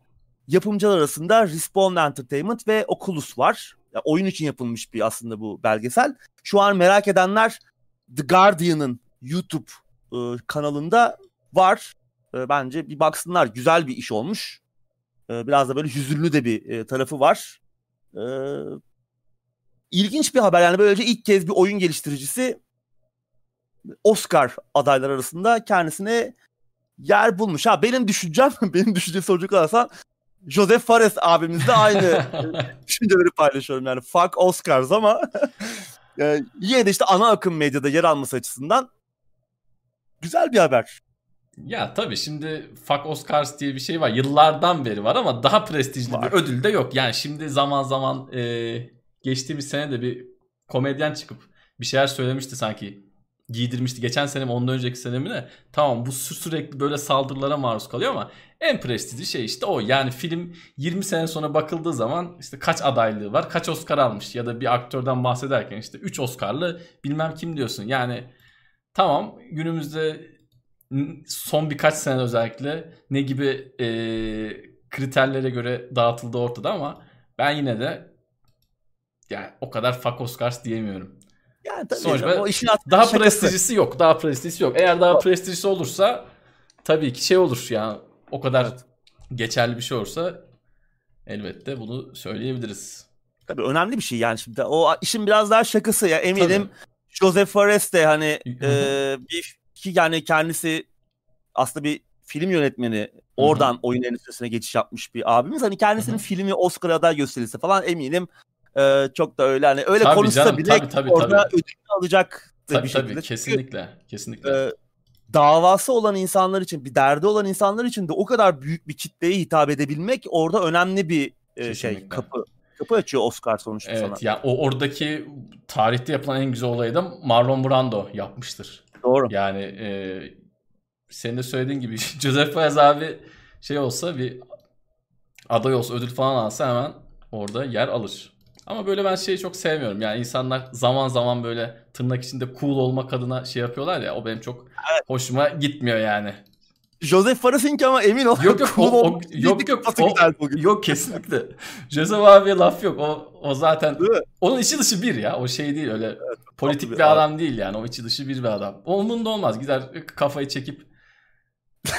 Yapımcılar arasında Respawn Entertainment ve Oculus var. Yani oyun için yapılmış bir aslında bu belgesel. Şu an merak edenler The Guardian'ın YouTube e, kanalında var. E, bence bir baksınlar. Güzel bir iş olmuş. E, biraz da böyle hüzünlü de bir e, tarafı var. E, ilginç bir haber. Yani böylece ilk kez bir oyun geliştiricisi Oscar adaylar arasında kendisine yer bulmuş. Ha benim düşüncem, benim düşüncem soracak olursan Joseph Fares abimizle aynı düşünceleri paylaşıyorum yani. Fuck Oscars ama e, yine de işte ana akım medyada yer alması açısından güzel bir haber. Ya tabii şimdi Fuck Oscars diye bir şey var. Yıllardan beri var ama daha prestijli var. bir ödül de yok. Yani şimdi zaman zaman e, geçtiğimiz sene de bir komedyen çıkıp bir şeyler söylemişti sanki. Giydirmişti. Geçen sene mi ondan önceki sene mi ne? Tamam bu sürekli böyle saldırılara maruz kalıyor ama en prestijli şey işte o. Yani film 20 sene sonra bakıldığı zaman işte kaç adaylığı var, kaç Oscar almış ya da bir aktörden bahsederken işte 3 Oscar'lı bilmem kim diyorsun. Yani tamam günümüzde son birkaç sene özellikle ne gibi e, kriterlere göre dağıtıldığı ortada ama ben yine de yani o kadar fuck Oscars diyemiyorum. Yani tabii Sonuçta o işin daha şakası. prestijlisi yok. Daha prestijlisi yok. Eğer daha prestijlisi olursa tabii ki şey olur yani o kadar geçerli bir şey olursa elbette bunu söyleyebiliriz. Tabii önemli bir şey yani şimdi o işin biraz daha şakası ya eminim Tabii. Joseph Fares de hani e, bir ki yani kendisi aslında bir film yönetmeni oradan Hı-hı. oyun endüstrisine geçiş yapmış bir abimiz. Hani kendisinin Hı-hı. filmi Oscar'a aday gösterilse falan eminim e, çok da öyle hani öyle tabii konuşsa canım, bile tabii, tabii, orada tabii. ödülünü alacak tabii, bir şekilde. Tabii kesinlikle kesinlikle. E, davası olan insanlar için, bir derdi olan insanlar için de o kadar büyük bir kitleye hitap edebilmek orada önemli bir e, şey kapı kapı açıyor Oscar sonuçta evet, sana. Evet ya o oradaki tarihte yapılan en güzel olayı da Marlon Brando yapmıştır. Doğru. Yani e, senin de söylediğin gibi Joseph Faez abi şey olsa bir aday olsa ödül falan alsa hemen orada yer alır. Ama böyle ben şeyi çok sevmiyorum. Yani insanlar zaman zaman böyle tırnak içinde cool olmak adına şey yapıyorlar ya. O benim çok evet. hoşuma gitmiyor yani. Joseph Farasink ama emin ol. Yok yok o, o, yok yok o, yok kesinlikle. Joseph abiye laf yok. O o zaten onun içi dışı bir ya. O şey değil öyle evet, politik bir, bir adam, adam değil yani. O içi dışı bir bir adam. Onun da olmaz. Gider kafayı çekip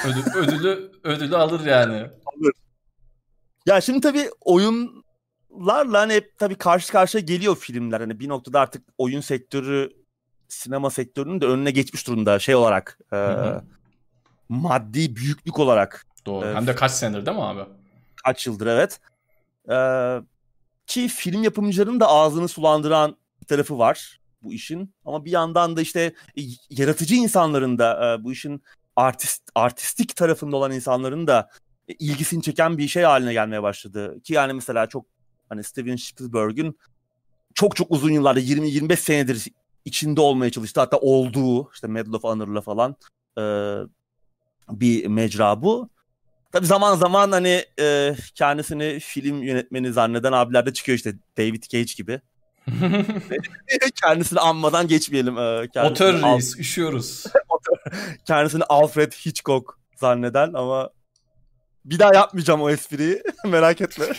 ödül, ödülü ödülü alır yani. Alır. Ya şimdi tabii oyun larla hani hep tabii karşı karşıya geliyor filmler. Hani bir noktada artık oyun sektörü sinema sektörünün de önüne geçmiş durumda şey olarak. E, maddi büyüklük olarak. Doğru. E, Hem de kaç senedir değil mi abi? Kaç yıldır evet. E, ki film yapımcılarının da ağzını sulandıran bir tarafı var bu işin. Ama bir yandan da işte e, yaratıcı insanların da e, bu işin artist artistik tarafında olan insanların da e, ilgisini çeken bir şey haline gelmeye başladı. Ki yani mesela çok hani Steven Spielberg'ün çok çok uzun yıllarda 20-25 senedir içinde olmaya çalıştı. Hatta olduğu işte Medal of Honor'la falan e, bir mecra bu. Tabi zaman zaman hani e, kendisini film yönetmeni zanneden abiler de çıkıyor işte David Cage gibi. kendisini anmadan geçmeyelim. E, Otör reis, Al- üşüyoruz. kendisini Alfred Hitchcock zanneden ama bir daha yapmayacağım o espriyi. Merak etme.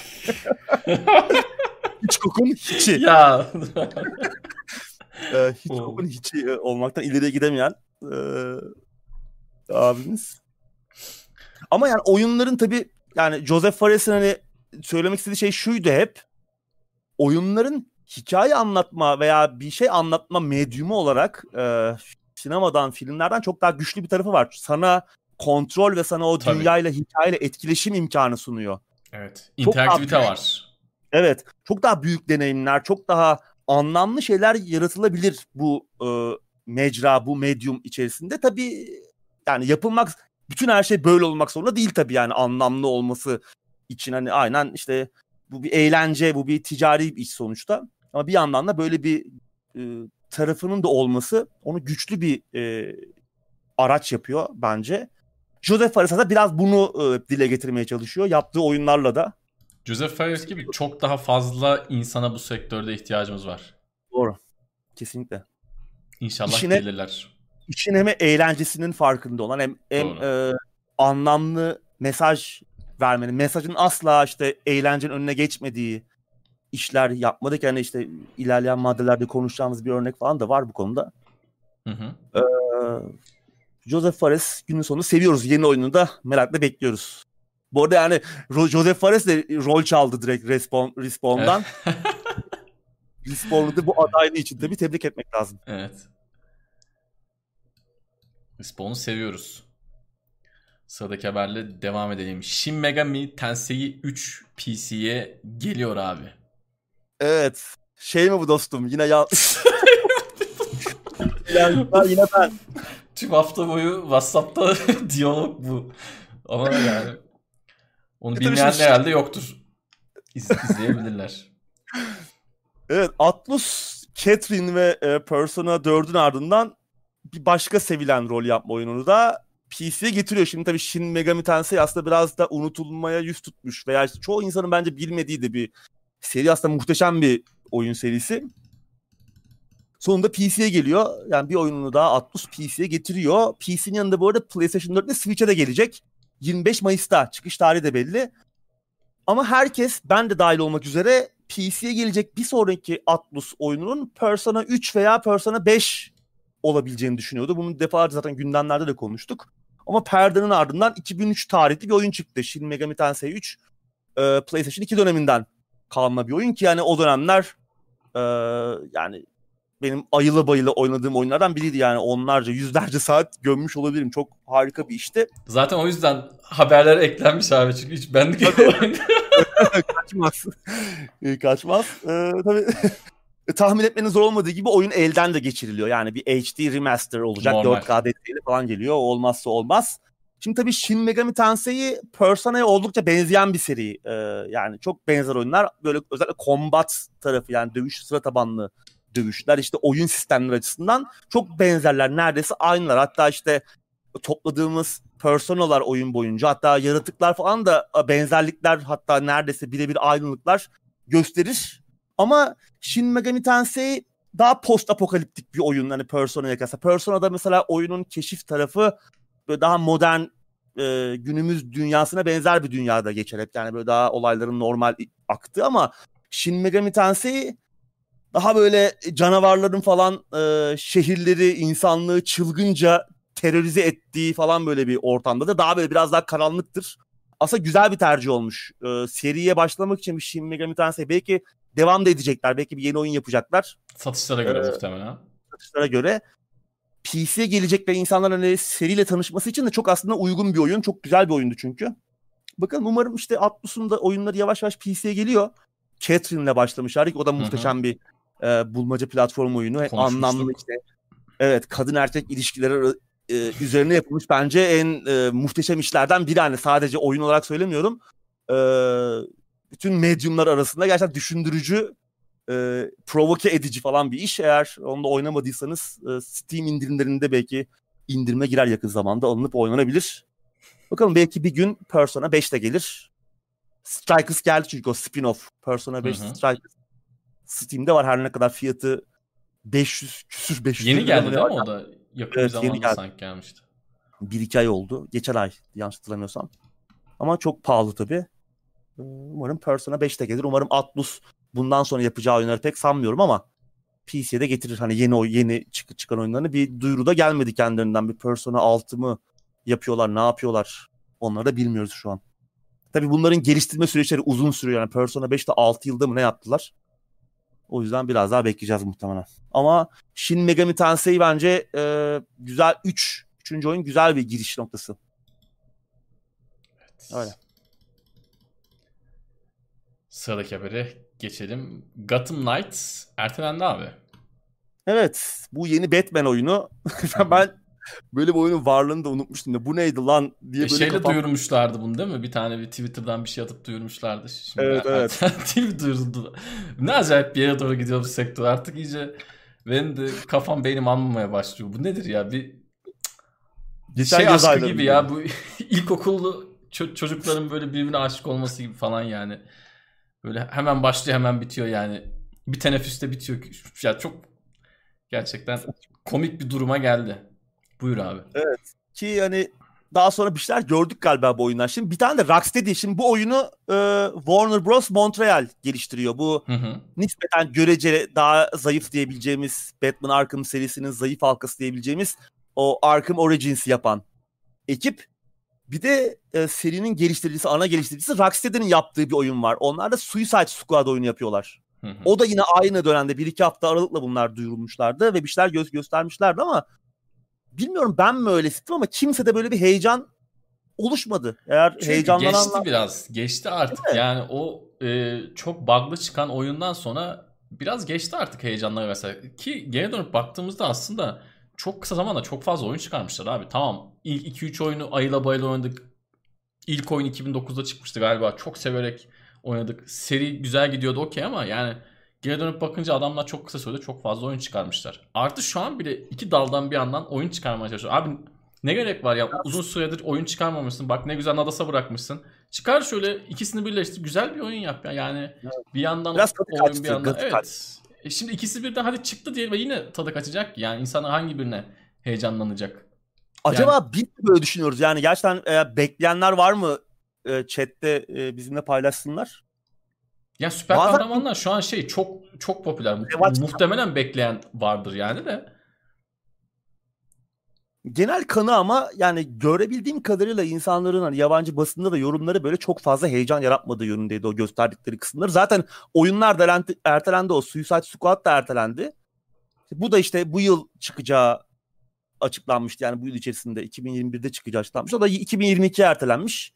Hitchcock'un hiçi. Ya. e, Hitchcock'un hiçi olmaktan ileriye gidemeyen e, abimiz. Ama yani oyunların tabii yani Joseph Fares'in hani söylemek istediği şey şuydu hep. Oyunların hikaye anlatma veya bir şey anlatma medyumu olarak e, sinemadan, filmlerden çok daha güçlü bir tarafı var. Sana kontrol ve sana o Tabii. dünyayla, hikayeyle etkileşim imkanı sunuyor. Evet. İnteraktivite çok var. Evet. Çok daha büyük deneyimler, çok daha anlamlı şeyler yaratılabilir bu e, mecra, bu medyum içerisinde. Tabii yani yapılmak bütün her şey böyle olmak zorunda değil tabii yani anlamlı olması için hani aynen işte bu bir eğlence, bu bir ticari bir iş sonuçta. Ama bir yandan da böyle bir e, tarafının da olması onu güçlü bir e, araç yapıyor bence. Joseph Fares da biraz bunu e, dile getirmeye çalışıyor yaptığı oyunlarla da. Joseph Fares gibi çok daha fazla insana bu sektörde ihtiyacımız var. Doğru. Kesinlikle. İnşallah İşine, gelirler işin hem eğlencesinin farkında olan hem, hem e, anlamlı mesaj vermenin, mesajın asla işte eğlencenin önüne geçmediği işler yapmadık. Yani işte ilerleyen maddelerde konuşacağımız bir örnek falan da var bu konuda. Hı hı. Ee, Joseph Fares günün sonunda seviyoruz. Yeni oyununu da merakla bekliyoruz. Bu arada yani Joseph Fares de rol çaldı direkt Respawn, Respawn'dan. Respawn'u da bu adaylığı için tabii tebrik etmek lazım. Evet. Respawn'u seviyoruz. Sıradaki haberle devam edelim. Shin Megami Tensei 3 PC'ye geliyor abi. Evet. Şey mi bu dostum? Yine ya... yani yine ben. Tüm hafta boyu WhatsApp'ta diyalog bu. Ama yani onu e bilmeyen şimdi... herhalde yoktur. İz, izleyebilirler. Evet Atlus, Catherine ve e, Persona 4'ün ardından bir başka sevilen rol yapma oyununu da PC'ye getiriyor. Şimdi tabii Shin Megami Tensei aslında biraz da unutulmaya yüz tutmuş veya işte çoğu insanın bence bilmediği de bir seri aslında muhteşem bir oyun serisi. Sonunda PC'ye geliyor. Yani bir oyununu daha Atlus PC'ye getiriyor. PC'nin yanında bu arada PlayStation 4 ile Switch'e de gelecek. 25 Mayıs'ta çıkış tarihi de belli. Ama herkes ben de dahil olmak üzere PC'ye gelecek bir sonraki Atlus oyununun Persona 3 veya Persona 5 olabileceğini düşünüyordu. Bunu defalarca zaten gündemlerde de konuştuk. Ama perdenin ardından 2003 tarihli bir oyun çıktı. Shin Megami Tensei 3 e, PlayStation 2 döneminden kalma bir oyun ki yani o dönemler e, yani benim ayılı bayılı oynadığım oyunlardan biriydi yani onlarca yüzlerce saat gömmüş olabilirim. Çok harika bir işti. Zaten o yüzden haberler eklenmiş abi çünkü hiç benlik Kaçmaz. Kaçmaz. Ee, tabii e, tahmin etmenin zor olmadığı gibi oyun elden de geçiriliyor. Yani bir HD remaster olacak. Normal. 4K detaylı falan geliyor. olmazsa olmaz. Şimdi tabii Shin Megami Tensei Persona'ya oldukça benzeyen bir seri. Ee, yani çok benzer oyunlar. Böyle özellikle combat tarafı yani dövüş sıra tabanlı dövüşler işte oyun sistemleri açısından çok benzerler. Neredeyse aynılar. Hatta işte topladığımız personalar oyun boyunca hatta yaratıklar falan da benzerlikler hatta neredeyse birebir aynılıklar gösterir. Ama Shin Megami Tensei daha post apokaliptik bir oyun hani Persona'ya kıyasla. Persona'da mesela oyunun keşif tarafı böyle daha modern e, günümüz dünyasına benzer bir dünyada geçer hep. Yani böyle daha olayların normal aktığı ama Shin Megami Tensei daha böyle canavarların falan e, şehirleri, insanlığı çılgınca terörize ettiği falan böyle bir ortamda da daha böyle biraz daha karanlıktır. Aslında güzel bir tercih olmuş. E, seriye başlamak için bir Shin Megami Tensei belki devam da edecekler. Belki bir yeni oyun yapacaklar. Satışlara göre ee, muhtemelen. satışlara göre PC'ye gelecek ve insanların hani seriyle tanışması için de çok aslında uygun bir oyun. Çok güzel bir oyundu çünkü. Bakalım umarım işte Atlus'un da oyunları yavaş yavaş PC'ye geliyor. Catherine'le başlamışlar. O da muhteşem Hı-hı. bir e, bulmaca platform oyunu. Anlamlı işte. Evet kadın erkek ilişkileri e, üzerine yapılmış bence en e, muhteşem işlerden biri. Hani sadece oyun olarak söylemiyorum. E, bütün medyumlar arasında gerçekten düşündürücü, e, provoke edici falan bir iş. Eğer onu da oynamadıysanız e, Steam indirimlerinde belki indirime girer yakın zamanda alınıp oynanabilir. Bakalım belki bir gün Persona 5 de gelir. Strikers geldi çünkü o spin-off. Persona 5 Strikers. Steam'de var her ne kadar fiyatı 500 küsür 500 Yeni geldi değil mi o da? Yakın evet, bir zamanda geldi. sanki gelmişti. Bir iki ay oldu. Geçen ay yanlış hatırlamıyorsam. Ama çok pahalı tabii. Umarım Persona 5 de gelir. Umarım Atlus bundan sonra yapacağı oyunları pek sanmıyorum ama PC'ye de getirir. Hani yeni o yeni çık çıkan oyunlarını bir duyuru da gelmedi kendilerinden. Bir Persona 6 mı yapıyorlar, ne yapıyorlar? Onları da bilmiyoruz şu an. Tabii bunların geliştirme süreçleri uzun sürüyor. Yani Persona 5'te 6 yılda mı ne yaptılar? O yüzden biraz daha bekleyeceğiz muhtemelen. Ama Shin Megami Tensei bence e, güzel 3. Üç, 3. oyun güzel bir giriş noktası. Evet. Öyle. Sıradaki habere geçelim. Gotham Knights ertelendi abi. Evet. Bu yeni Batman oyunu. ben böyle bir oyunun varlığını da unutmuştum da bu neydi lan diye e, böyle şeyle kafam... duyurmuşlardı bunu değil mi? Bir tane bir Twitter'dan bir şey atıp duyurmuşlardı. Şimdi evet evet. Ne acayip bir yere doğru gidiyor bu sektör artık iyice benim de kafam beynim almamaya başlıyor. Bu nedir ya? Bir Geçen şey aşkı gibi ya bu ilkokullu ço- çocukların böyle birbirine aşık olması gibi falan yani. Böyle hemen başlıyor hemen bitiyor yani. Bir teneffüste bitiyor. Ya çok gerçekten komik bir duruma geldi. Buyur abi. Evet. Ki hani daha sonra bir şeyler gördük galiba bu oyundan. Şimdi bir tane de Rocksteady. Şimdi bu oyunu e, Warner Bros. Montreal geliştiriyor. Bu hı hı. nispeten görece daha zayıf diyebileceğimiz Batman Arkham serisinin zayıf halkası diyebileceğimiz o Arkham Origins yapan ekip. Bir de e, serinin geliştiricisi, ana geliştiricisi Rocksteady'nin yaptığı bir oyun var. Onlar da Suicide Squad oyunu yapıyorlar. Hı hı. O da yine aynı dönemde bir iki hafta aralıkla bunlar duyurulmuşlardı ve bir şeyler gö- göstermişlerdi ama bilmiyorum ben mi öyle hissettim ama kimse de böyle bir heyecan oluşmadı. Eğer Çünkü heyecanlananlar... geçti biraz. Geçti artık. Yani o e, çok bug'lı çıkan oyundan sonra biraz geçti artık heyecanlar mesela. Ki geri dönüp baktığımızda aslında çok kısa zamanda çok fazla oyun çıkarmışlar abi. Tamam ilk 2-3 oyunu ayıla bayıla oynadık. İlk oyun 2009'da çıkmıştı galiba. Çok severek oynadık. Seri güzel gidiyordu okey ama yani Geri dönüp bakınca adamlar çok kısa sürede çok fazla oyun çıkarmışlar. Artı şu an bile iki daldan bir yandan oyun çıkarmaya çalışıyor. Abi ne gerek var ya uzun süredir oyun çıkarmamışsın. Bak ne güzel Nadas'a bırakmışsın. Çıkar şöyle ikisini birleştir. Güzel bir oyun yap ya. Yani evet. bir yandan Biraz oyun kaçtı, bir yandan. Evet. E şimdi ikisi birden hadi çıktı diye ve yine tadı kaçacak. Yani insanlar hangi birine heyecanlanacak? Acaba yani... biz mi böyle düşünüyoruz? Yani gerçekten e, bekleyenler var mı e, chatte e, bizimle paylaşsınlar? Ya süper Bazen... kahramanlar şu an şey çok çok popüler. Evet. Muhtemelen bekleyen vardır yani de. Genel kanı ama yani görebildiğim kadarıyla insanların hani yabancı basında da yorumları böyle çok fazla heyecan yaratmadığı yönündeydi o gösterdikleri kısımları. Zaten oyunlar da ertelendi o Suicide Squad da ertelendi. Bu da işte bu yıl çıkacağı açıklanmıştı yani bu yıl içerisinde 2021'de çıkacağı açıklanmış. O da 2022'ye ertelenmiş.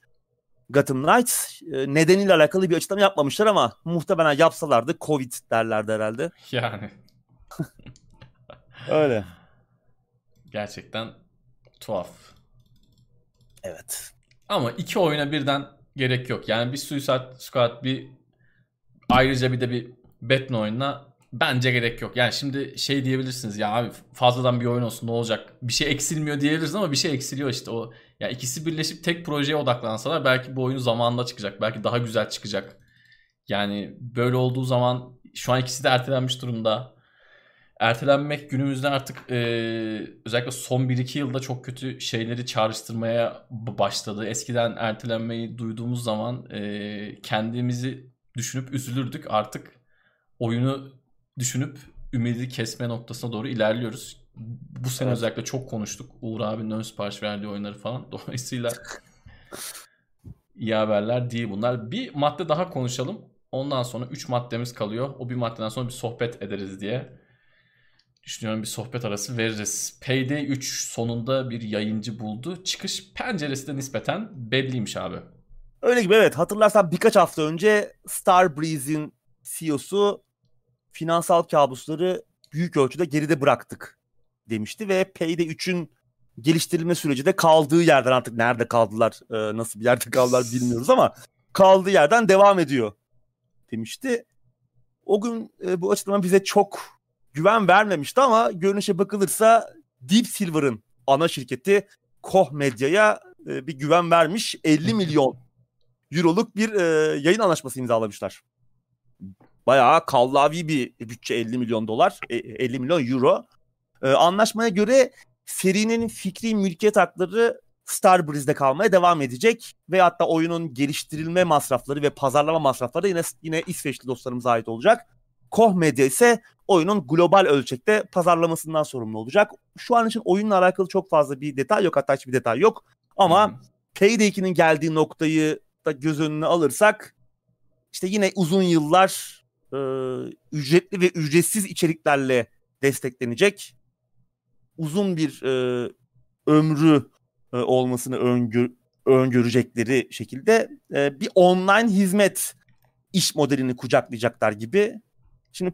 Gotham Knights e, nedeniyle alakalı bir açıklama yapmamışlar ama muhtemelen yapsalardı Covid derlerdi herhalde. Yani. Öyle. Gerçekten tuhaf. Evet. Ama iki oyuna birden gerek yok. Yani bir Suicide Squad bir ayrıca bir de bir Batman oyununa bence gerek yok. Yani şimdi şey diyebilirsiniz ya abi fazladan bir oyun olsun ne olacak? Bir şey eksilmiyor diyebiliriz ama bir şey eksiliyor işte o ya ikisi birleşip tek projeye odaklansalar belki bu oyun zamanında çıkacak. Belki daha güzel çıkacak. Yani böyle olduğu zaman şu an ikisi de ertelenmiş durumda. Ertelenmek günümüzde artık e, özellikle son 1-2 yılda çok kötü şeyleri çağrıştırmaya başladı. Eskiden ertelenmeyi duyduğumuz zaman e, kendimizi düşünüp üzülürdük. Artık oyunu düşünüp ümidi kesme noktasına doğru ilerliyoruz bu sene evet. özellikle çok konuştuk. Uğur abinin ön sipariş verdiği oyunları falan. Dolayısıyla iyi haberler değil bunlar. Bir madde daha konuşalım. Ondan sonra 3 maddemiz kalıyor. O bir maddeden sonra bir sohbet ederiz diye düşünüyorum bir sohbet arası veririz. Payday 3 sonunda bir yayıncı buldu. Çıkış penceresi de nispeten belliymiş abi. Öyle gibi evet. Hatırlarsan birkaç hafta önce Starbreeze'in CEO'su finansal kabusları büyük ölçüde geride bıraktık demişti ve Payday 3'ün geliştirilme süreci de kaldığı yerden artık nerede kaldılar, e, nasıl bir yerde kaldılar bilmiyoruz ama kaldığı yerden devam ediyor demişti. O gün e, bu açıklama bize çok güven vermemişti ama görünüşe bakılırsa Deep Silver'ın ana şirketi Koch Medya'ya e, bir güven vermiş 50 milyon euroluk bir yayın anlaşması imzalamışlar. Bayağı kallavi bir bütçe 50 milyon dolar, 50 milyon euro. Anlaşmaya göre serinin fikri mülkiyet hakları Starbreeze'de kalmaya devam edecek ve hatta oyunun geliştirilme masrafları ve pazarlama masrafları yine yine İsveçli dostlarımıza ait olacak. Koch Media ise oyunun global ölçekte pazarlamasından sorumlu olacak. Şu an için oyunla alakalı çok fazla bir detay yok hatta hiçbir detay yok. Ama hmm. Payday 2'nin geldiği noktayı da göz önüne alırsak işte yine uzun yıllar e, ücretli ve ücretsiz içeriklerle desteklenecek uzun bir e, ömrü e, olmasını öngör, öngörecekleri şekilde e, bir online hizmet iş modelini kucaklayacaklar gibi. Şimdi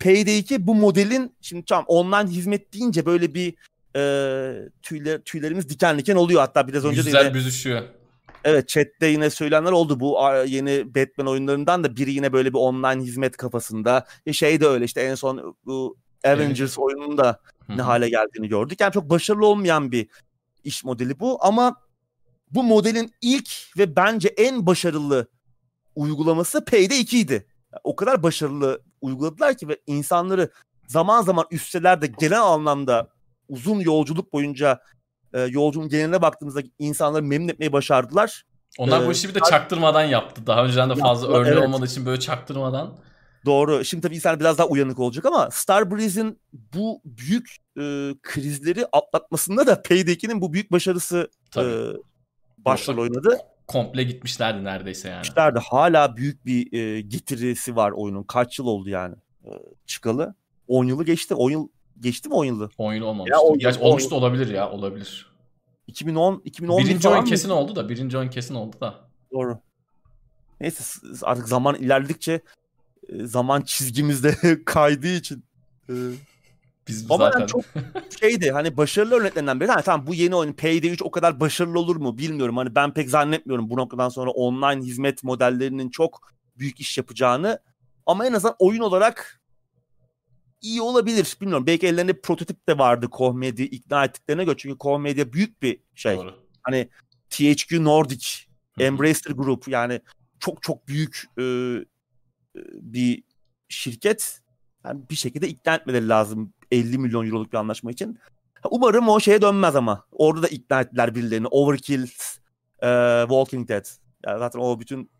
Payday 2 bu modelin şimdi tamam online hizmet deyince böyle bir e, tüyler, tüylerimiz diken diken oluyor hatta biraz önce Yüzler de yine, büzüşüyor. Evet chatte yine söylenenler oldu bu yeni Batman oyunlarından da biri yine böyle bir online hizmet kafasında. E şey de öyle işte en son bu Avengers evet. oyununda ne hale geldiğini gördük. Yani çok başarılı olmayan bir iş modeli bu ama bu modelin ilk ve bence en başarılı uygulaması Payday 2 idi. o kadar başarılı uyguladılar ki ve insanları zaman zaman üsteler de genel anlamda uzun yolculuk boyunca e, yolculuğun geneline baktığımızda insanları memnun etmeyi başardılar. Onlar ee, bu işi bir de çaktırmadan yaptı. Daha önceden de fazla örneği evet. olmadığı için böyle çaktırmadan Doğru. Şimdi tabii insan biraz daha uyanık olacak ama Starbreeze'in bu büyük e, krizleri atlatmasında da Payday 2'nin bu büyük başarısı e, başrol oynadı. Komple gitmişlerdi neredeyse yani. Gitmişlerdi. Hala büyük bir e, getirisi var oyunun. Kaç yıl oldu yani e, çıkalı? 10 yılı geçti. 10 yıl geçti mi 10 yılı? 10 yıl olmamıştı. Ya, 10 Gerçi olmuş da olabilir ya olabilir. 2010 2010 Birinci oyun kesin oldu da birinci oyun kesin oldu da. Doğru. Neyse artık zaman ilerledikçe zaman çizgimizde kaydığı için. E, Biz Ama zaten... yani çok şeydi hani başarılı örneklerinden biri. Hani tamam bu yeni oyun Payday 3 o kadar başarılı olur mu bilmiyorum. Hani ben pek zannetmiyorum bu noktadan sonra online hizmet modellerinin çok büyük iş yapacağını. Ama en azından oyun olarak iyi olabilir. Bilmiyorum. Belki ellerinde prototip de vardı Koch Media ikna ettiklerine göre. Çünkü Koch Media büyük bir şey. Doğru. Hani THQ Nordic, Embracer Group yani çok çok büyük e, bir şirket yani bir şekilde ikna etmeleri lazım 50 milyon euroluk bir anlaşma için. Umarım o şeye dönmez ama. Orada da ikna ettiler birilerini. Overkill, e, Walking Dead. Yani zaten o bütün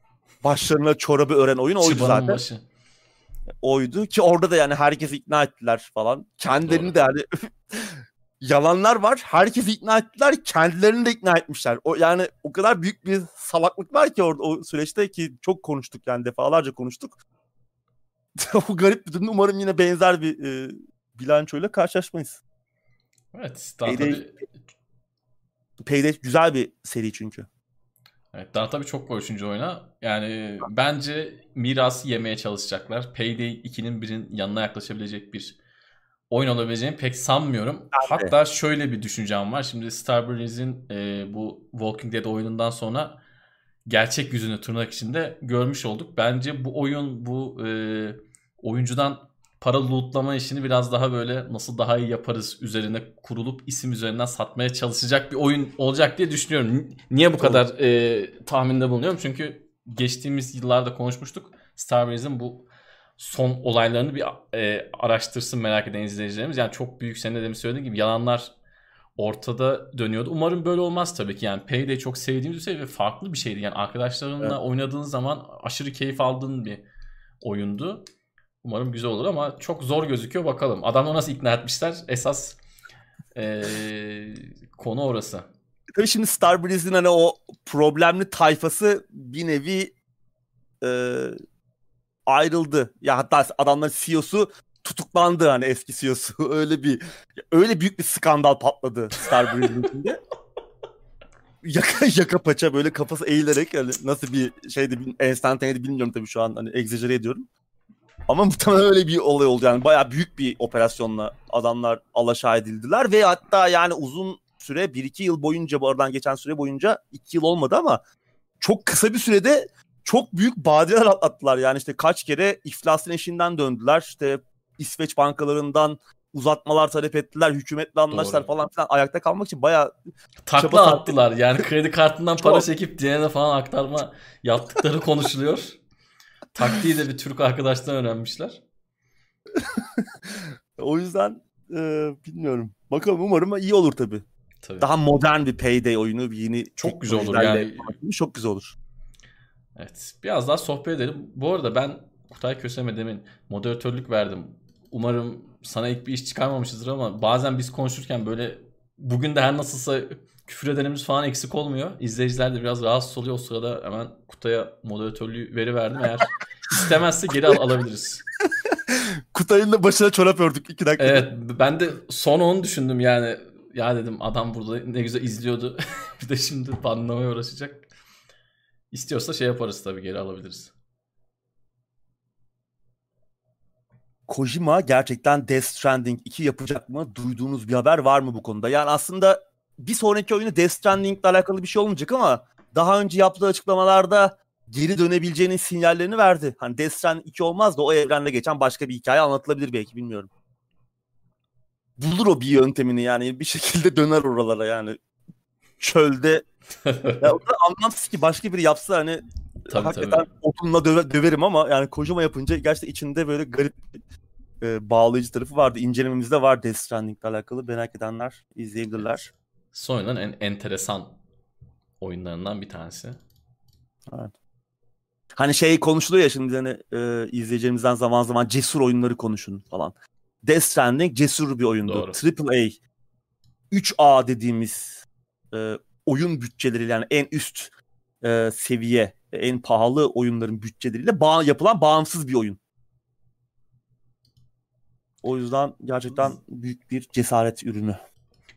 başlarına çorabı ören oyun oydu Çıbanın zaten. Başı. Oydu ki orada da yani herkesi ikna ettiler falan. Kendilerini Doğru. de yani yalanlar var. Herkesi ikna ettiler. Kendilerini de ikna etmişler. O yani o kadar büyük bir salaklık var ki orada o süreçte ki çok konuştuk yani defalarca konuştuk. o garip bir durum. Umarım yine benzer bir e, bilançoyla karşılaşmayız. Evet. Daha Payday, tabii... Payday güzel bir seri çünkü. Evet daha tabii çok var 3. oyuna. Yani bence mirası yemeye çalışacaklar. Payday 2'nin birin yanına yaklaşabilecek bir oyun olabileceğini pek sanmıyorum. Ben Hatta şöyle bir düşüncem var. Şimdi Starbreeze'in e, bu Walking Dead oyunundan sonra gerçek yüzünü tırnak içinde görmüş olduk. Bence bu oyun bu e, oyuncudan para lootlama işini biraz daha böyle nasıl daha iyi yaparız üzerine kurulup isim üzerinden satmaya çalışacak bir oyun olacak diye düşünüyorum. Niye bu kadar e, tahminde bulunuyorum? Çünkü geçtiğimiz yıllarda konuşmuştuk. Starbreeze'in bu son olaylarını bir e, araştırsın merak eden izleyicilerimiz. Yani çok büyük senin de demin söylediğin gibi yalanlar ortada dönüyordu. Umarım böyle olmaz tabii ki. Yani Payday çok sevdiğimiz bir şey ve farklı bir şeydi. Yani arkadaşlarınla evet. oynadığın zaman aşırı keyif aldığın bir oyundu. Umarım güzel olur ama çok zor gözüküyor bakalım. Adamları nasıl ikna etmişler? Esas ee, konu orası. Tabii şimdi Starbreeze'in hani o problemli tayfası bir nevi e, ayrıldı. Ya hatta adamların CEO'su tutuklandı hani eski CEO'su. Öyle bir öyle büyük bir skandal patladı Star Breeze'inde. yaka, yaka paça böyle kafası eğilerek yani nasıl bir şeydi enstantaneydi bilmiyorum tabii şu an hani egzajere ediyorum. Ama muhtemelen öyle bir olay oldu yani bayağı büyük bir operasyonla adamlar alaşağı edildiler ve hatta yani uzun süre 1-2 yıl boyunca bu aradan geçen süre boyunca 2 yıl olmadı ama çok kısa bir sürede çok büyük badireler atlattılar. Yani işte kaç kere iflasın eşiğinden döndüler. İşte İsveç bankalarından uzatmalar talep ettiler. Hükümetle anlaştılar falan filan. Ayakta kalmak için bayağı takla attılar. Yani kredi kartından para çekip diğerine falan aktarma yaptıkları konuşuluyor. Taktiği de bir Türk arkadaştan öğrenmişler. o yüzden e, bilmiyorum. Bakalım umarım iyi olur tabii. tabii. Daha modern bir payday oyunu, bir yeni çok güzel olur yani. Çok güzel olur. Evet. Biraz daha sohbet edelim. Bu arada ben Kutay Köseme demin moderatörlük verdim. Umarım sana ilk bir iş çıkarmamışızdır ama bazen biz konuşurken böyle bugün de her nasılsa küfür edenimiz falan eksik olmuyor. İzleyiciler de biraz rahatsız oluyor. O sırada hemen Kutay'a moderatörlüğü veri verdim. Eğer istemezse geri al- alabiliriz. Kutay'ın da başına çorap ördük iki dakika. Evet ben de son onu düşündüm yani. Ya dedim adam burada ne güzel izliyordu. bir de şimdi banlamaya uğraşacak. İstiyorsa şey yaparız tabii geri alabiliriz. Kojima gerçekten Death Stranding 2 yapacak mı? Duyduğunuz bir haber var mı bu konuda? Yani aslında bir sonraki oyunu Death Stranding ile alakalı bir şey olmayacak ama daha önce yaptığı açıklamalarda geri dönebileceğinin sinyallerini verdi. Hani Death Stranding 2 olmaz da o evrende geçen başka bir hikaye anlatılabilir belki bilmiyorum. Bulur o bir yöntemini yani bir şekilde döner oralara yani. Çölde ya o kadar anlamsız ki başka biri yapsa hani tabii, hakikaten tabii. otunla döve, döverim ama yani kocama yapınca gerçekten içinde böyle garip e, bağlayıcı tarafı vardı. İncelememizde var Death Stranding ile alakalı. Merak edenler izleyebilirler. Sony'nin en enteresan oyunlarından bir tanesi. Evet. Hani şey konuşuluyor ya şimdi hani e, izleyicilerimizden zaman zaman cesur oyunları konuşun falan. Death Stranding cesur bir oyundu. Doğru. Triple A 3A dediğimiz e, oyun bütçeleri yani en üst e, seviye, en pahalı oyunların bütçeleriyle bağ yapılan bağımsız bir oyun. O yüzden gerçekten büyük bir cesaret ürünü.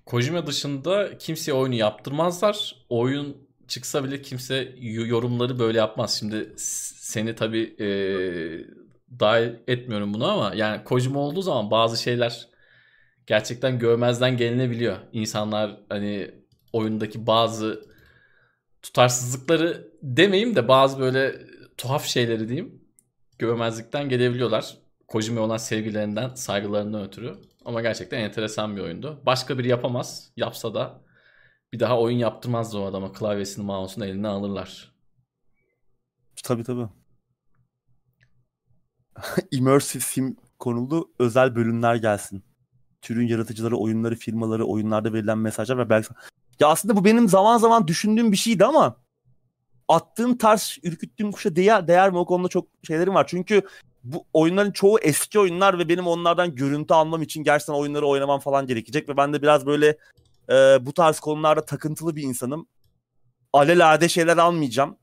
Kojima dışında kimseye oyunu yaptırmazlar. Oyun çıksa bile kimse yorumları böyle yapmaz. Şimdi seni tabii e, dahil etmiyorum bunu ama yani Kojima olduğu zaman bazı şeyler gerçekten görmezden gelinebiliyor. İnsanlar hani oyundaki bazı tutarsızlıkları demeyeyim de bazı böyle tuhaf şeyleri diyeyim görmezlikten gelebiliyorlar. Kojima olan sevgilerinden, saygılarından ötürü. Ama gerçekten enteresan bir oyundu. Başka biri yapamaz. Yapsa da bir daha oyun yaptırmazdı o adama. Klavyesini, mouse'unu eline alırlar. Tabii tabii. Immersive sim konulu özel bölümler gelsin. Türün yaratıcıları, oyunları, firmaları, oyunlarda verilen mesajlar ve belki ya aslında bu benim zaman zaman düşündüğüm bir şeydi ama attığım tarz ürküttüğüm kuşa değer, değer mi o konuda çok şeylerim var. Çünkü bu oyunların çoğu eski oyunlar ve benim onlardan görüntü almam için gerçekten oyunları oynamam falan gerekecek ve ben de biraz böyle e, bu tarz konularda takıntılı bir insanım. Alelade şeyler almayacağım.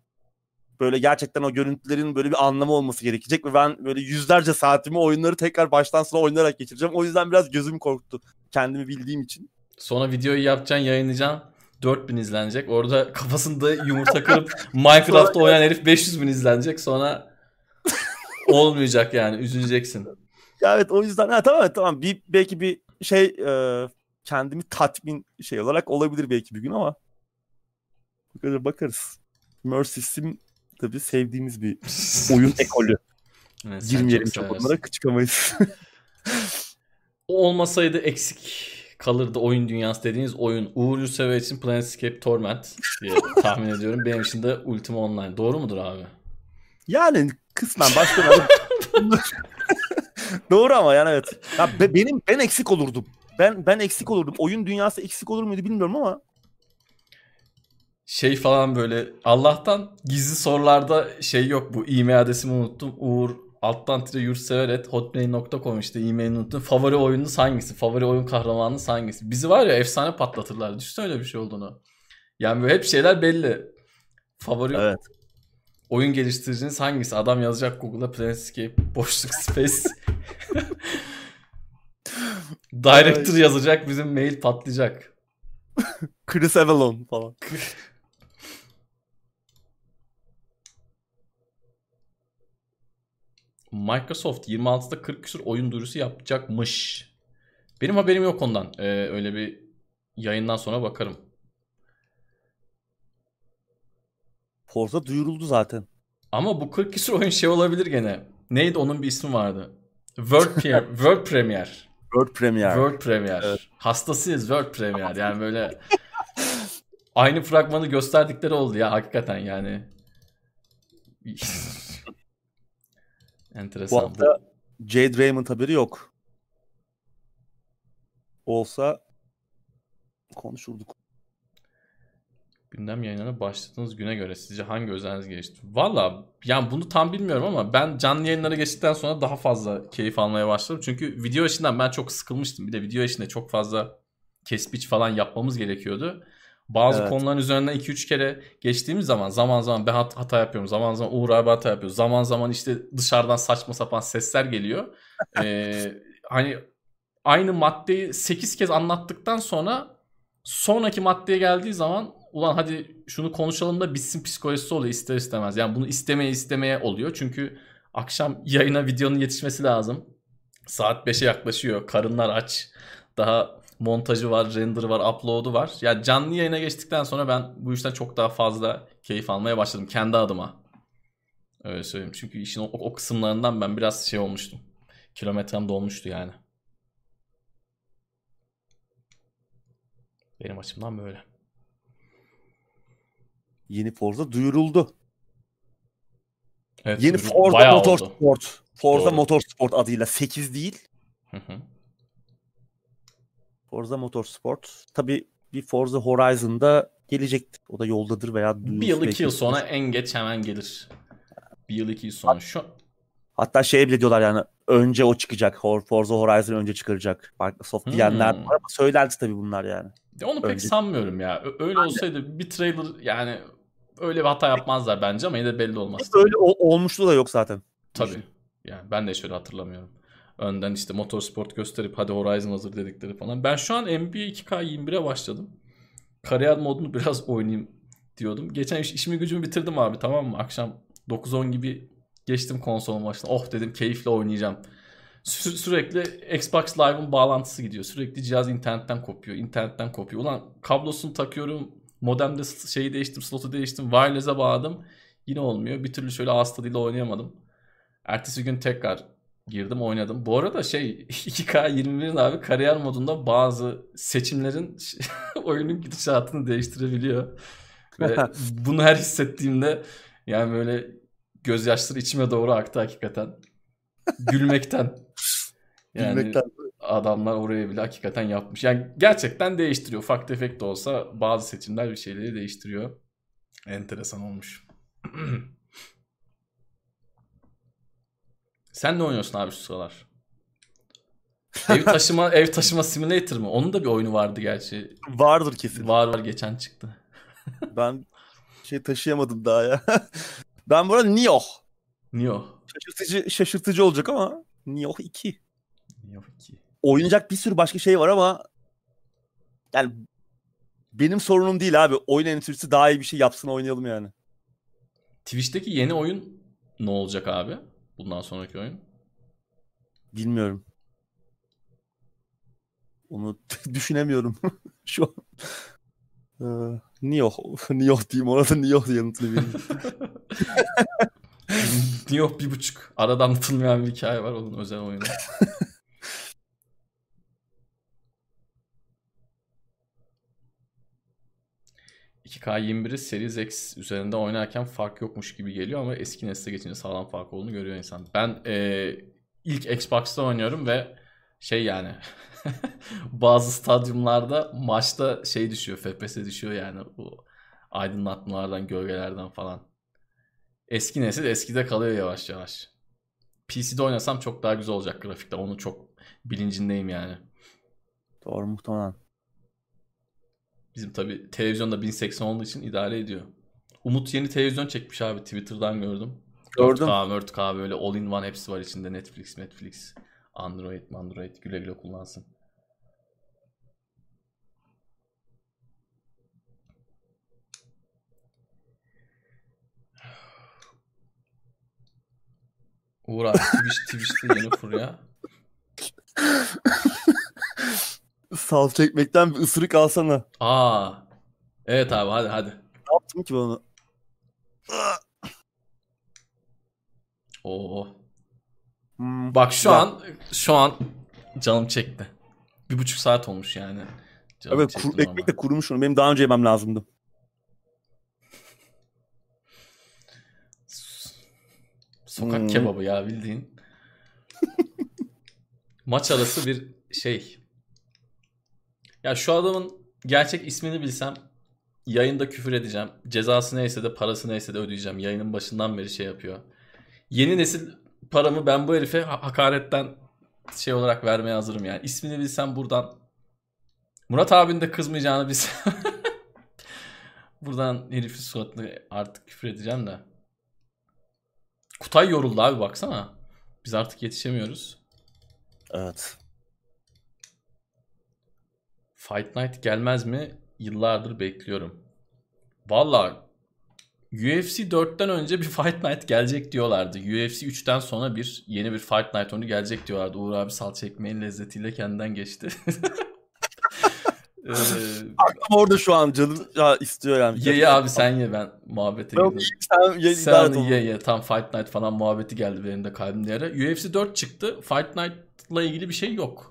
Böyle gerçekten o görüntülerin böyle bir anlamı olması gerekecek ve ben böyle yüzlerce saatimi oyunları tekrar baştan sona oynayarak geçireceğim. O yüzden biraz gözüm korktu kendimi bildiğim için. Sonra videoyu yapacaksın, yayınlayacaksın. 4000 izlenecek. Orada kafasında yumurta kırıp Minecraft oynayan herif 500 bin izlenecek. Sonra olmayacak yani. Üzüleceksin. Ya evet o yüzden ha, tamam tamam bir belki bir şey e, kendimi tatmin şey olarak olabilir belki bir gün ama bakarız. bakarız. Mercy Sim tabii sevdiğimiz bir oyun ekolü. Evet, Girmeyelim çok, çok onlara çıkamayız. o olmasaydı eksik kalırdı oyun dünyası dediğiniz oyun Uğur Yurtsever için Planescape Torment diye tahmin ediyorum. Benim için de Ultima Online. Doğru mudur abi? Yani kısmen başka Doğru ama yani evet. Ya be, benim ben eksik olurdum. Ben ben eksik olurdum. Oyun dünyası eksik olur muydu bilmiyorum ama şey falan böyle Allah'tan gizli sorularda şey yok bu e-mail adresimi unuttum. Uğur alttan tire yurtsever et hotmail.com işte e-mailini unuttun. Favori oyununuz hangisi? Favori oyun kahramanınız hangisi? Bizi var ya efsane patlatırlar. Düşünsene öyle bir şey olduğunu. Yani böyle hep şeyler belli. Favori evet. oyun geliştiriciniz hangisi? Adam yazacak Google'a Planescape boşluk space. Director yazacak bizim mail patlayacak. Chris Avalon falan. Microsoft 26'da 40 küsur oyun duyurusu yapacakmış. Benim haberim yok ondan. Ee, öyle bir yayından sonra bakarım. Forza duyuruldu zaten. Ama bu 40 küsur oyun şey olabilir gene. Neydi onun bir ismi vardı. World, Premier, World Premier. World Premier. World Premier. Evet. Hastasıyız World Premier. Yani böyle aynı fragmanı gösterdikleri oldu ya hakikaten yani. Enteresan. Bu hafta Jade Raymond haberi yok. Olsa konuşurduk. Gündem yayınlarına başladığınız güne göre sizce hangi özelliğiniz gelişti? Valla yani bunu tam bilmiyorum ama ben canlı yayınlara geçtikten sonra daha fazla keyif almaya başladım. Çünkü video işinden ben çok sıkılmıştım. Bir de video işinde çok fazla kespiç falan yapmamız gerekiyordu. Bazı evet. konuların üzerinden 2-3 kere geçtiğimiz zaman zaman zaman ben hat- hata yapıyorum. Zaman zaman Uğur abi hata yapıyor. Zaman zaman işte dışarıdan saçma sapan sesler geliyor. ee, hani aynı maddeyi 8 kez anlattıktan sonra sonraki maddeye geldiği zaman ulan hadi şunu konuşalım da bitsin psikolojisi oluyor ister istemez. Yani bunu istemeye istemeye oluyor. Çünkü akşam yayına videonun yetişmesi lazım. Saat 5'e yaklaşıyor. Karınlar aç. Daha montajı var, render'ı var, upload'u var. Yani canlı yayına geçtikten sonra ben bu işten çok daha fazla keyif almaya başladım kendi adıma. Öyle söyleyeyim. Çünkü işin o, o kısımlarından ben biraz şey olmuştum. Kilometrem dolmuştu yani. Benim açımdan böyle. Yeni Forza duyuruldu. Evet, Yeni Forza Motorsport. Forza Doğru. Motorsport adıyla 8 değil. Hı hı. Forza Motorsport. Tabi bir Forza Horizon'da gelecektir. O da yoldadır veya Bir yıl iki yıl sonra en geç hemen gelir. Bir yıl iki yıl sonra. Şu... Hatta şey bile diyorlar yani önce o çıkacak. Forza Horizon önce çıkaracak. Microsoft hmm. diyenler var ama söylendi tabii bunlar yani. De onu pek önce... sanmıyorum ya. Öyle olsaydı bir trailer yani öyle bir hata yapmazlar bence ama yine de belli olmaz. Öyle olmuşluğu da yok zaten. Tabii. Yani ben de şöyle hatırlamıyorum önden işte motorsport gösterip hadi Horizon hazır dedikleri falan. Ben şu an NBA 2K21'e başladım. Kariyer modunu biraz oynayayım diyordum. Geçen iş, işimi gücümü bitirdim abi tamam mı? Akşam 9-10 gibi geçtim konsolun başına. Oh dedim keyifle oynayacağım. Sü- sürekli Xbox Live'ın bağlantısı gidiyor. Sürekli cihaz internetten kopuyor. internetten kopuyor. Ulan kablosunu takıyorum. Modemde şeyi değiştim, slotu değiştim. Wireless'e bağladım. Yine olmuyor. Bir türlü şöyle ağız tadıyla oynayamadım. Ertesi gün tekrar girdim oynadım. Bu arada şey 2K21'in abi kariyer modunda bazı seçimlerin oyunun gidişatını değiştirebiliyor. Ve bunu her hissettiğimde yani böyle gözyaşları içime doğru aktı hakikaten. Gülmekten. Yani Gülmekten. adamlar oraya bile hakikaten yapmış. Yani gerçekten değiştiriyor. Ufak tefek de olsa bazı seçimler bir şeyleri değiştiriyor. Enteresan olmuş. Sen ne oynuyorsun abi şu sıralar? ev taşıma ev taşıma simulator mı? Onun da bir oyunu vardı gerçi. Vardır kesin. Var var geçen çıktı. ben şey taşıyamadım daha ya. ben bu arada Nioh. Nioh. Şaşırtıcı, şaşırtıcı olacak ama Nioh 2. Nioh 2. Oynayacak bir sürü başka şey var ama yani benim sorunum değil abi. Oyun endüstrisi daha iyi bir şey yapsın oynayalım yani. Twitch'teki yeni oyun ne olacak abi? Bundan sonraki oyun? Bilmiyorum. Onu düşünemiyorum şu an. Ee, Nioh. Nioh diyeyim orada Nioh yanıtını vereyim. Nioh bir buçuk. Arada anlatılmayan bir hikaye var onun özel oyunu. ...2K21'i Series X üzerinde oynarken fark yokmuş gibi geliyor ama eski nesle geçince sağlam fark olduğunu görüyor insan. Ben e, ilk Xbox'ta oynuyorum ve şey yani bazı stadyumlarda maçta şey düşüyor, FPS düşüyor yani bu aydınlatmalardan, gölgelerden falan. Eski nesil eskide kalıyor yavaş yavaş. PC'de oynasam çok daha güzel olacak grafikte. Onu çok bilincindeyim yani. Doğru muhtemelen. Bizim tabi televizyonda 1080 olduğu için idare ediyor. Umut yeni televizyon çekmiş abi Twitter'dan gördüm. Gördüm. 4K, 4K böyle all in one hepsi var içinde Netflix, Netflix, Android, Android güle güle kullansın. Uğur abi Twitch, Twitch'te yeni furya. Sal çekmekten bir ısırık alsana. Aa. Evet abi hadi hadi. Ne yaptım ki bunu? Oo. Hmm, Bak şu ya. an şu an canım çekti. Bir buçuk saat olmuş yani. Canım evet kur, ekmek de kurumuş onu. Benim daha önce yemem lazımdı. Sokak hmm. kebabı ya bildiğin. Maç arası bir şey. Ya şu adamın gerçek ismini bilsem yayında küfür edeceğim. Cezası neyse de parası neyse de ödeyeceğim. Yayının başından beri şey yapıyor. Yeni nesil paramı ben bu herife hakaretten şey olarak vermeye hazırım yani. İsmini bilsem buradan Murat abinin de kızmayacağını bilsem buradan herifi suratını artık küfür edeceğim de. Kutay yoruldu abi baksana. Biz artık yetişemiyoruz. Evet. Fight Night gelmez mi? Yıllardır bekliyorum. Valla UFC 4'ten önce bir Fight Night gelecek diyorlardı. UFC 3'ten sonra bir yeni bir Fight Night onu gelecek diyorlardı. Uğur abi salça ekmeğin lezzetiyle kendinden geçti. ee, orada şu an canım ya istiyor yani. Ye ye abi sen ye ben muhabbete girdim. Sen ye, sen ye ye tam Fight Night falan muhabbeti geldi benim de kalbimde yere. UFC 4 çıktı. Fight Night'la ilgili bir şey yok.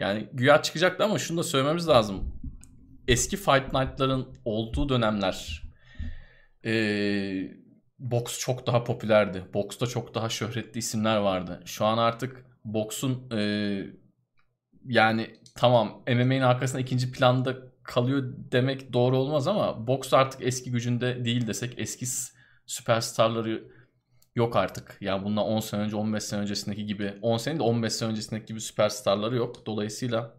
Yani güya çıkacaktı ama şunu da söylememiz lazım. Eski Fight Night'ların olduğu dönemler ee, boks çok daha popülerdi. Boksta çok daha şöhretli isimler vardı. Şu an artık boksun e, yani tamam MMA'nin arkasında ikinci planda kalıyor demek doğru olmaz ama boks artık eski gücünde değil desek eski süperstarları yok artık. Yani bundan 10 sene önce 15 sene öncesindeki gibi 10 sene de 15 sene öncesindeki gibi süperstarları yok. Dolayısıyla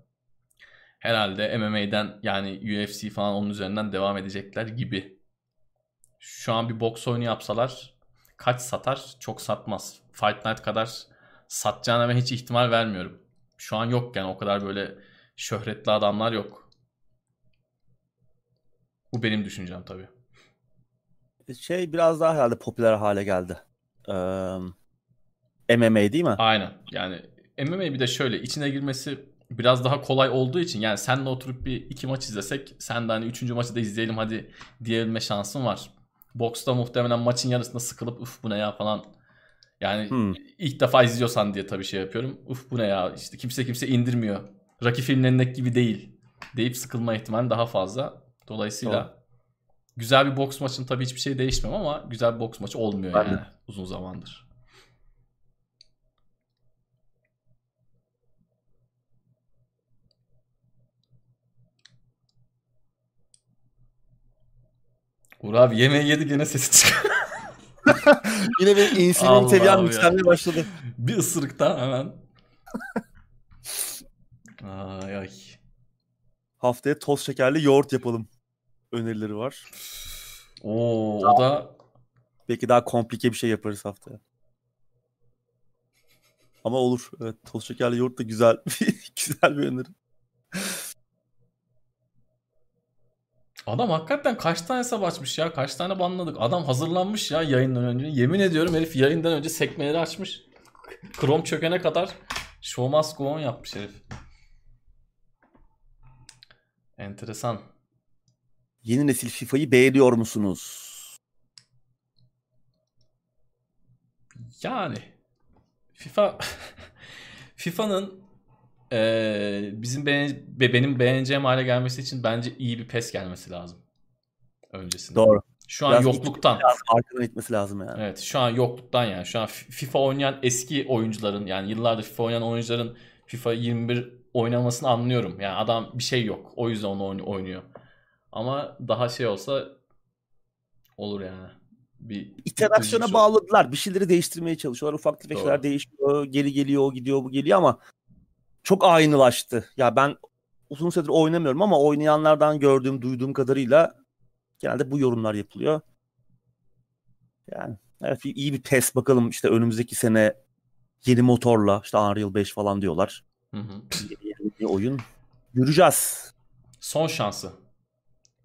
herhalde MMA'den yani UFC falan onun üzerinden devam edecekler gibi. Şu an bir boks oyunu yapsalar kaç satar? Çok satmaz. Fight Night kadar satacağına ben hiç ihtimal vermiyorum. Şu an yok yani o kadar böyle şöhretli adamlar yok. Bu benim düşüncem tabii. Şey biraz daha herhalde popüler hale geldi. Ee, MMA değil mi? Aynen. Yani MMA bir de şöyle içine girmesi biraz daha kolay olduğu için yani senle oturup bir iki maç izlesek sen de hani üçüncü maçı da izleyelim hadi diyebilme şansın var. Boksta muhtemelen maçın yarısında sıkılıp uf bu ne ya falan. Yani hmm. ilk defa izliyorsan diye tabii şey yapıyorum. Uf bu ne ya işte kimse kimse indirmiyor. Rocky filmlerindeki gibi değil deyip sıkılma ihtimali daha fazla. Dolayısıyla Doğru. Güzel bir boks maçın tabii hiçbir şey değişmiyor ama güzel bir boks maçı olmuyor ben yani uzun zamandır. Uğur abi yemeği yedi gene sesi çıkıyor. Yine bir insülin seviyem yükselmeye başladı. Bir ısırıktan hemen. ay ay. Haftaya toz şekerli yoğurt yapalım. Önerileri var. Oo, o da belki daha komplike bir şey yaparız haftaya. Ama olur. Evet, toz şekerli yoğurt da güzel güzel bir öneri. Adam hakikaten kaç tane hesap açmış ya? Kaç tane banladık? Adam hazırlanmış ya yayından önce. Yemin ediyorum herif yayından önce sekmeleri açmış. Chrome çökene kadar show must go on yapmış herif. Enteresan. Yeni nesil FIFA'yı beğeniyor musunuz? Yani FIFA FIFA'nın e, bizim beğen, benim beğeneceğim hale gelmesi için bence iyi bir pes gelmesi lazım. Öncesinde. Doğru. Şu an Biraz yokluktan. Lazım, arkadan itmesi lazım yani. Evet şu an yokluktan yani. Şu an FIFA oynayan eski oyuncuların yani yıllardır FIFA oynayan oyuncuların FIFA 21 oynamasını anlıyorum. Yani adam bir şey yok. O yüzden onu oynuyor. Ama daha şey olsa olur yani. Bir iterasyona bağladılar. Bir şeyleri değiştirmeye çalışıyorlar. Ufak tefek şeyler değişiyor. Geri geliyor, o gidiyor, bu geliyor ama çok aynılaştı. Ya ben uzun süredir oynamıyorum ama oynayanlardan gördüğüm, duyduğum kadarıyla genelde bu yorumlar yapılıyor. Yani evet iyi bir test bakalım işte önümüzdeki sene yeni motorla işte Unreal 5 falan diyorlar. Hı hı. Yeni, yeni oyun göreceğiz. Son şansı.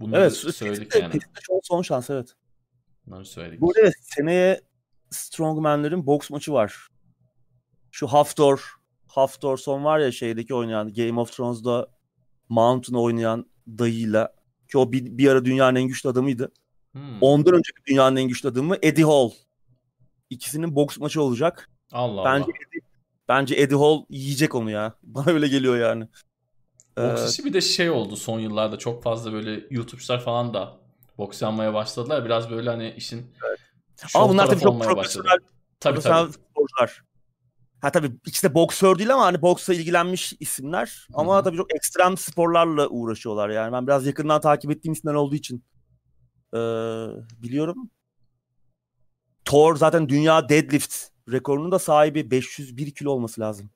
Bunları evet, söyledik yani. Son, son şans evet. Bunları söyledik. Bu arada seneye Strongman'lerin boks maçı var. şu Haftor Haftor son var ya şeydeki oynayan Game of Thrones'da Mountain'ı oynayan dayıyla ki o bir, bir ara dünyanın en güçlü adamıydı. Hmm. Ondan önceki dünyanın en güçlü adamı Eddie Hall. İkisinin boks maçı olacak. Allah bence Allah. Eddie, bence Eddie Hall yiyecek onu ya. Bana öyle geliyor yani. Boks ee, işi bir de şey oldu son yıllarda çok fazla böyle YouTube'çular falan da boks yapmaya başladılar. Biraz böyle hani işin evet. Ama bunlar tabii çok profesyonel, tabii, tabii. sporcular. Ha tabii ikisi de boksör değil ama hani boksla ilgilenmiş isimler. Ama Hı-hı. tabii çok ekstrem sporlarla uğraşıyorlar yani. Ben biraz yakından takip ettiğim isimler olduğu için ee, biliyorum. Thor zaten dünya deadlift rekorunun da sahibi 501 kilo olması lazım.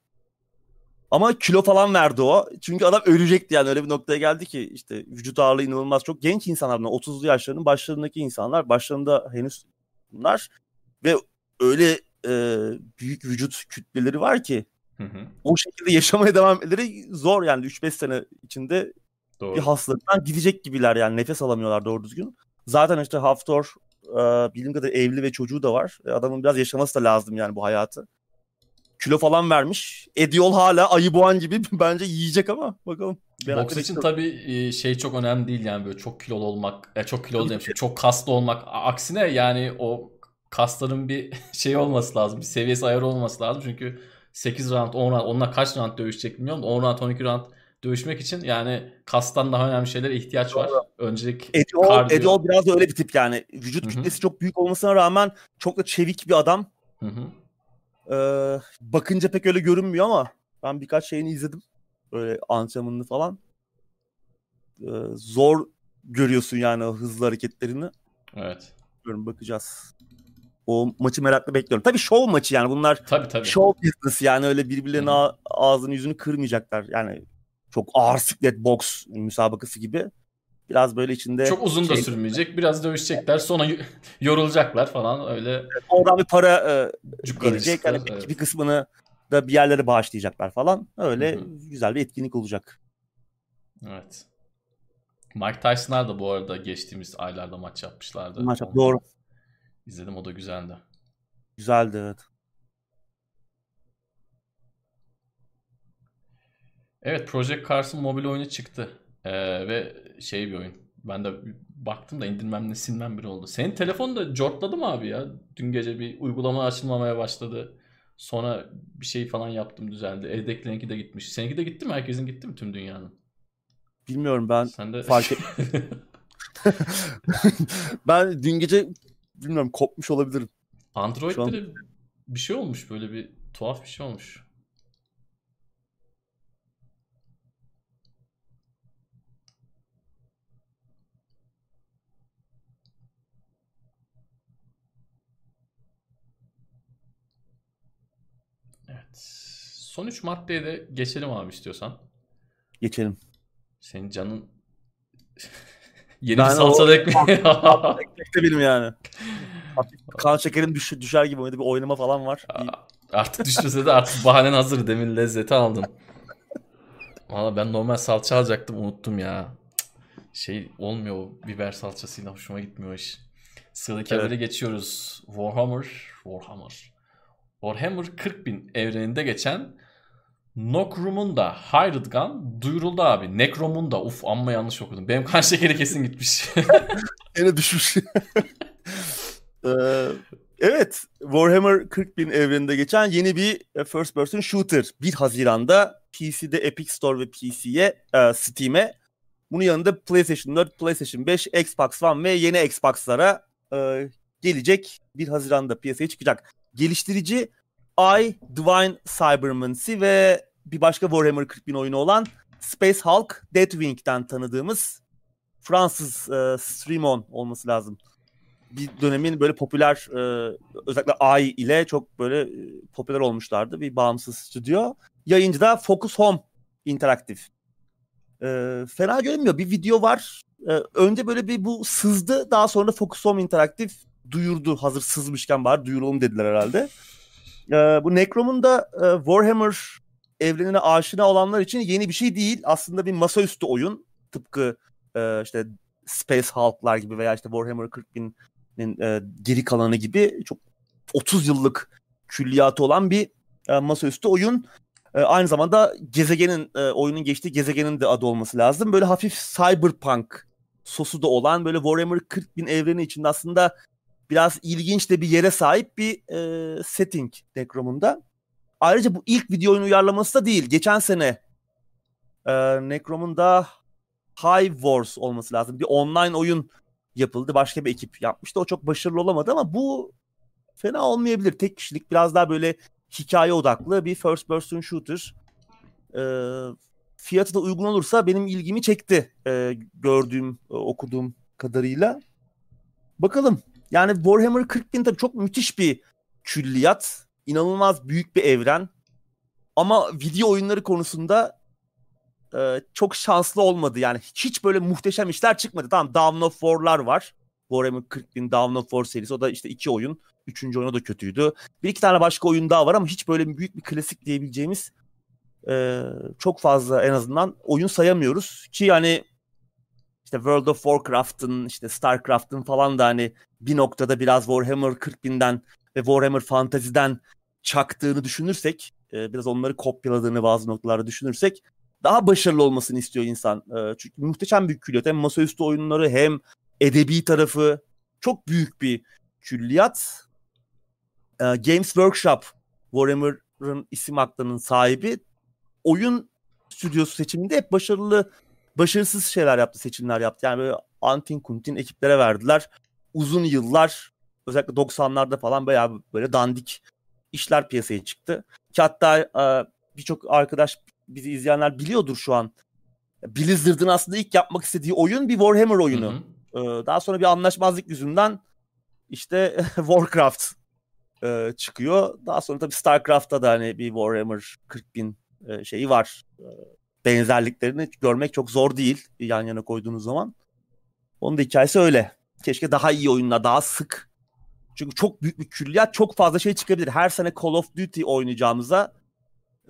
Ama kilo falan verdi o. Çünkü adam ölecekti yani öyle bir noktaya geldi ki işte vücut ağırlığı inanılmaz çok genç insanlar bunlar. 30'lu yaşlarının başlarındaki insanlar. Başlarında henüz bunlar. Ve öyle e, büyük vücut kütleleri var ki hı hı. o şekilde yaşamaya devam etmeleri zor yani 3-5 sene içinde Doğru. bir hastalıktan gidecek gibiler yani nefes alamıyorlar doğru düzgün. Zaten işte Haftor e, bildiğim kadar evli ve çocuğu da var. E, adamın biraz yaşaması da lazım yani bu hayatı. Kilo falan vermiş. Ediol hala ayı boğan gibi bence yiyecek ama bakalım. Boks için tabii şey çok önemli değil yani böyle çok kilolu olmak, ya çok kilolu demişim, çok kaslı olmak. Aksine yani o kasların bir şey olması lazım. Bir seviyesi ayarı olması lazım. Çünkü 8 round, 10 round, onunla kaç round dövüşecek bilmiyorum. 10 round, 12 round dövüşmek için yani kastan daha önemli şeylere ihtiyaç var. Öncelik Hall, Eddie Hall biraz da öyle bir tip yani. Vücut Hı-hı. kütlesi çok büyük olmasına rağmen çok da çevik bir adam. Ee, bakınca pek öyle görünmüyor ama ben birkaç şeyini izledim. Böyle antrenmanını falan. Ee, zor görüyorsun yani o hızlı hareketlerini. Evet. Görün bakacağız. O maçı merakla bekliyorum. Tabii show maçı yani bunlar tabii, tabii. show business yani öyle birbirlerine ağzını yüzünü kırmayacaklar. Yani çok ağır siklet boks müsabakası gibi. Biraz böyle içinde... Çok uzun şey, da sürmeyecek. Biraz dövüşecekler. Sonra yorulacaklar falan öyle. Oradan bir para e, gelecek. Yani evet. bir kısmını da bir yerlere bağışlayacaklar falan. Öyle Hı-hı. güzel bir etkinlik olacak. Evet. Mike Tyson'lar da bu arada geçtiğimiz aylarda maç yapmışlardı. Maç yap, doğru. İzledim o da güzeldi. Güzeldi evet. Evet Project Cars'ın mobil oyunu çıktı. Ee, ve şey bir oyun. Ben de baktım da indirmemle silmem bir oldu. Senin telefon da cortladı mı abi ya? Dün gece bir uygulama açılmamaya başladı. Sonra bir şey falan yaptım düzeldi. Evdekilerinki de gitmiş. Seninki de gitti mi? Herkesin gitti mi tüm dünyanın? Bilmiyorum ben Sen de... fark et. ben dün gece bilmiyorum kopmuş olabilirim. Android'de an... bir şey olmuş böyle bir tuhaf bir şey olmuş. Son 3 maddeye de geçelim abi istiyorsan. Geçelim. Senin canın yeni ben bir salçalı ekmek. ekmek de benim yani. kan şekerim düş, düşer gibi oynadı bir oynama falan var. Artık düşmese de artık bahanen hazır. Demin lezzeti aldın. Valla ben normal salça alacaktım unuttum ya. Şey olmuyor o biber salçasıyla hoşuma gitmiyor iş. Sıradaki evet. habere geçiyoruz. Warhammer. Warhammer. Warhammer 40.000 evreninde geçen Nokrumun da Hired Gun duyuruldu abi. Necrom'un da uf amma yanlış okudum. Benim kan şekeri kesin gitmiş. Yine düşmüş. ee, evet Warhammer 40.000 evreninde geçen yeni bir e, first person shooter. 1 Haziran'da PC'de Epic Store ve PC'ye, e, Steam'e bunun yanında PlayStation 4, PlayStation 5, Xbox One ve yeni Xbox'lara e, gelecek 1 Haziran'da piyasaya çıkacak. Geliştirici I, Divine Cybermancy ve bir başka Warhammer 40.000 oyunu olan Space Hulk Deathwing'den tanıdığımız Fransız e, Streamon olması lazım. Bir dönemin böyle popüler e, özellikle Ay ile çok böyle e, popüler olmuşlardı bir bağımsız stüdyo. Yayıncı da Focus Home Interactive. E, fena görünmüyor. Bir video var. E, önce böyle bir bu sızdı. Daha sonra Focus Home Interactive duyurdu. Hazır sızmışken bari duyuralım dediler herhalde. E, bu Necrom'un da e, Warhammer evrenine aşina olanlar için yeni bir şey değil. Aslında bir masaüstü oyun. Tıpkı e, işte Space Hulk'lar gibi veya işte Warhammer 40.000'in e, geri kalanı gibi çok 30 yıllık külliyatı olan bir e, masaüstü oyun. E, aynı zamanda gezegenin e, oyunun geçtiği gezegenin de adı olması lazım. Böyle hafif cyberpunk sosu da olan böyle Warhammer 40 bin evreni içinde aslında biraz ilginç de bir yere sahip bir e, setting Necrom'unda. Ayrıca bu ilk video oyun uyarlaması da değil. Geçen sene e, Necrom'un High Wars olması lazım. Bir online oyun yapıldı. Başka bir ekip yapmıştı. O çok başarılı olamadı ama bu fena olmayabilir. Tek kişilik biraz daha böyle hikaye odaklı bir first person shooter. E, fiyatı da uygun olursa benim ilgimi çekti e, gördüğüm, e, okuduğum kadarıyla. Bakalım. Yani Warhammer 40 bin tabii çok müthiş bir külliyat. İnanılmaz büyük bir evren. Ama video oyunları konusunda e, çok şanslı olmadı. Yani hiç böyle muhteşem işler çıkmadı. Tamam Dawn of War'lar var. Warhammer 40 bin Dawn of War serisi. O da işte iki oyun. Üçüncü oyunu da kötüydü. Bir iki tane başka oyun daha var ama hiç böyle büyük bir klasik diyebileceğimiz e, çok fazla en azından oyun sayamıyoruz. Ki yani işte World of Warcraft'ın işte Starcraft'ın falan da hani bir noktada biraz Warhammer 40 binden ve Warhammer Fantasy'den çaktığını düşünürsek e, biraz onları kopyaladığını bazı noktalarda düşünürsek daha başarılı olmasını istiyor insan. E, çünkü muhteşem bir külliyat. Hem masaüstü oyunları hem edebi tarafı çok büyük bir külliyat. E, Games Workshop Warhammer'ın isim aklının sahibi oyun stüdyosu seçiminde hep başarılı başarısız şeyler yaptı, seçimler yaptı. Yani böyle antin kuntin ekiplere verdiler. Uzun yıllar özellikle 90'larda falan bayağı böyle dandik işler piyasaya çıktı. Ki hatta e, birçok arkadaş bizi izleyenler biliyordur şu an. Blizzard'ın aslında ilk yapmak istediği oyun bir Warhammer oyunu. Hı hı. E, daha sonra bir anlaşmazlık yüzünden işte Warcraft e, çıkıyor. Daha sonra tabii StarCraft'ta da hani bir Warhammer 40 bin e, şeyi var. E, benzerliklerini görmek çok zor değil yan yana koyduğunuz zaman. Onun da hikayesi öyle. Keşke daha iyi oyunlar, daha sık. Çünkü çok büyük bir külliyat, çok fazla şey çıkabilir. Her sene Call of Duty oynayacağımıza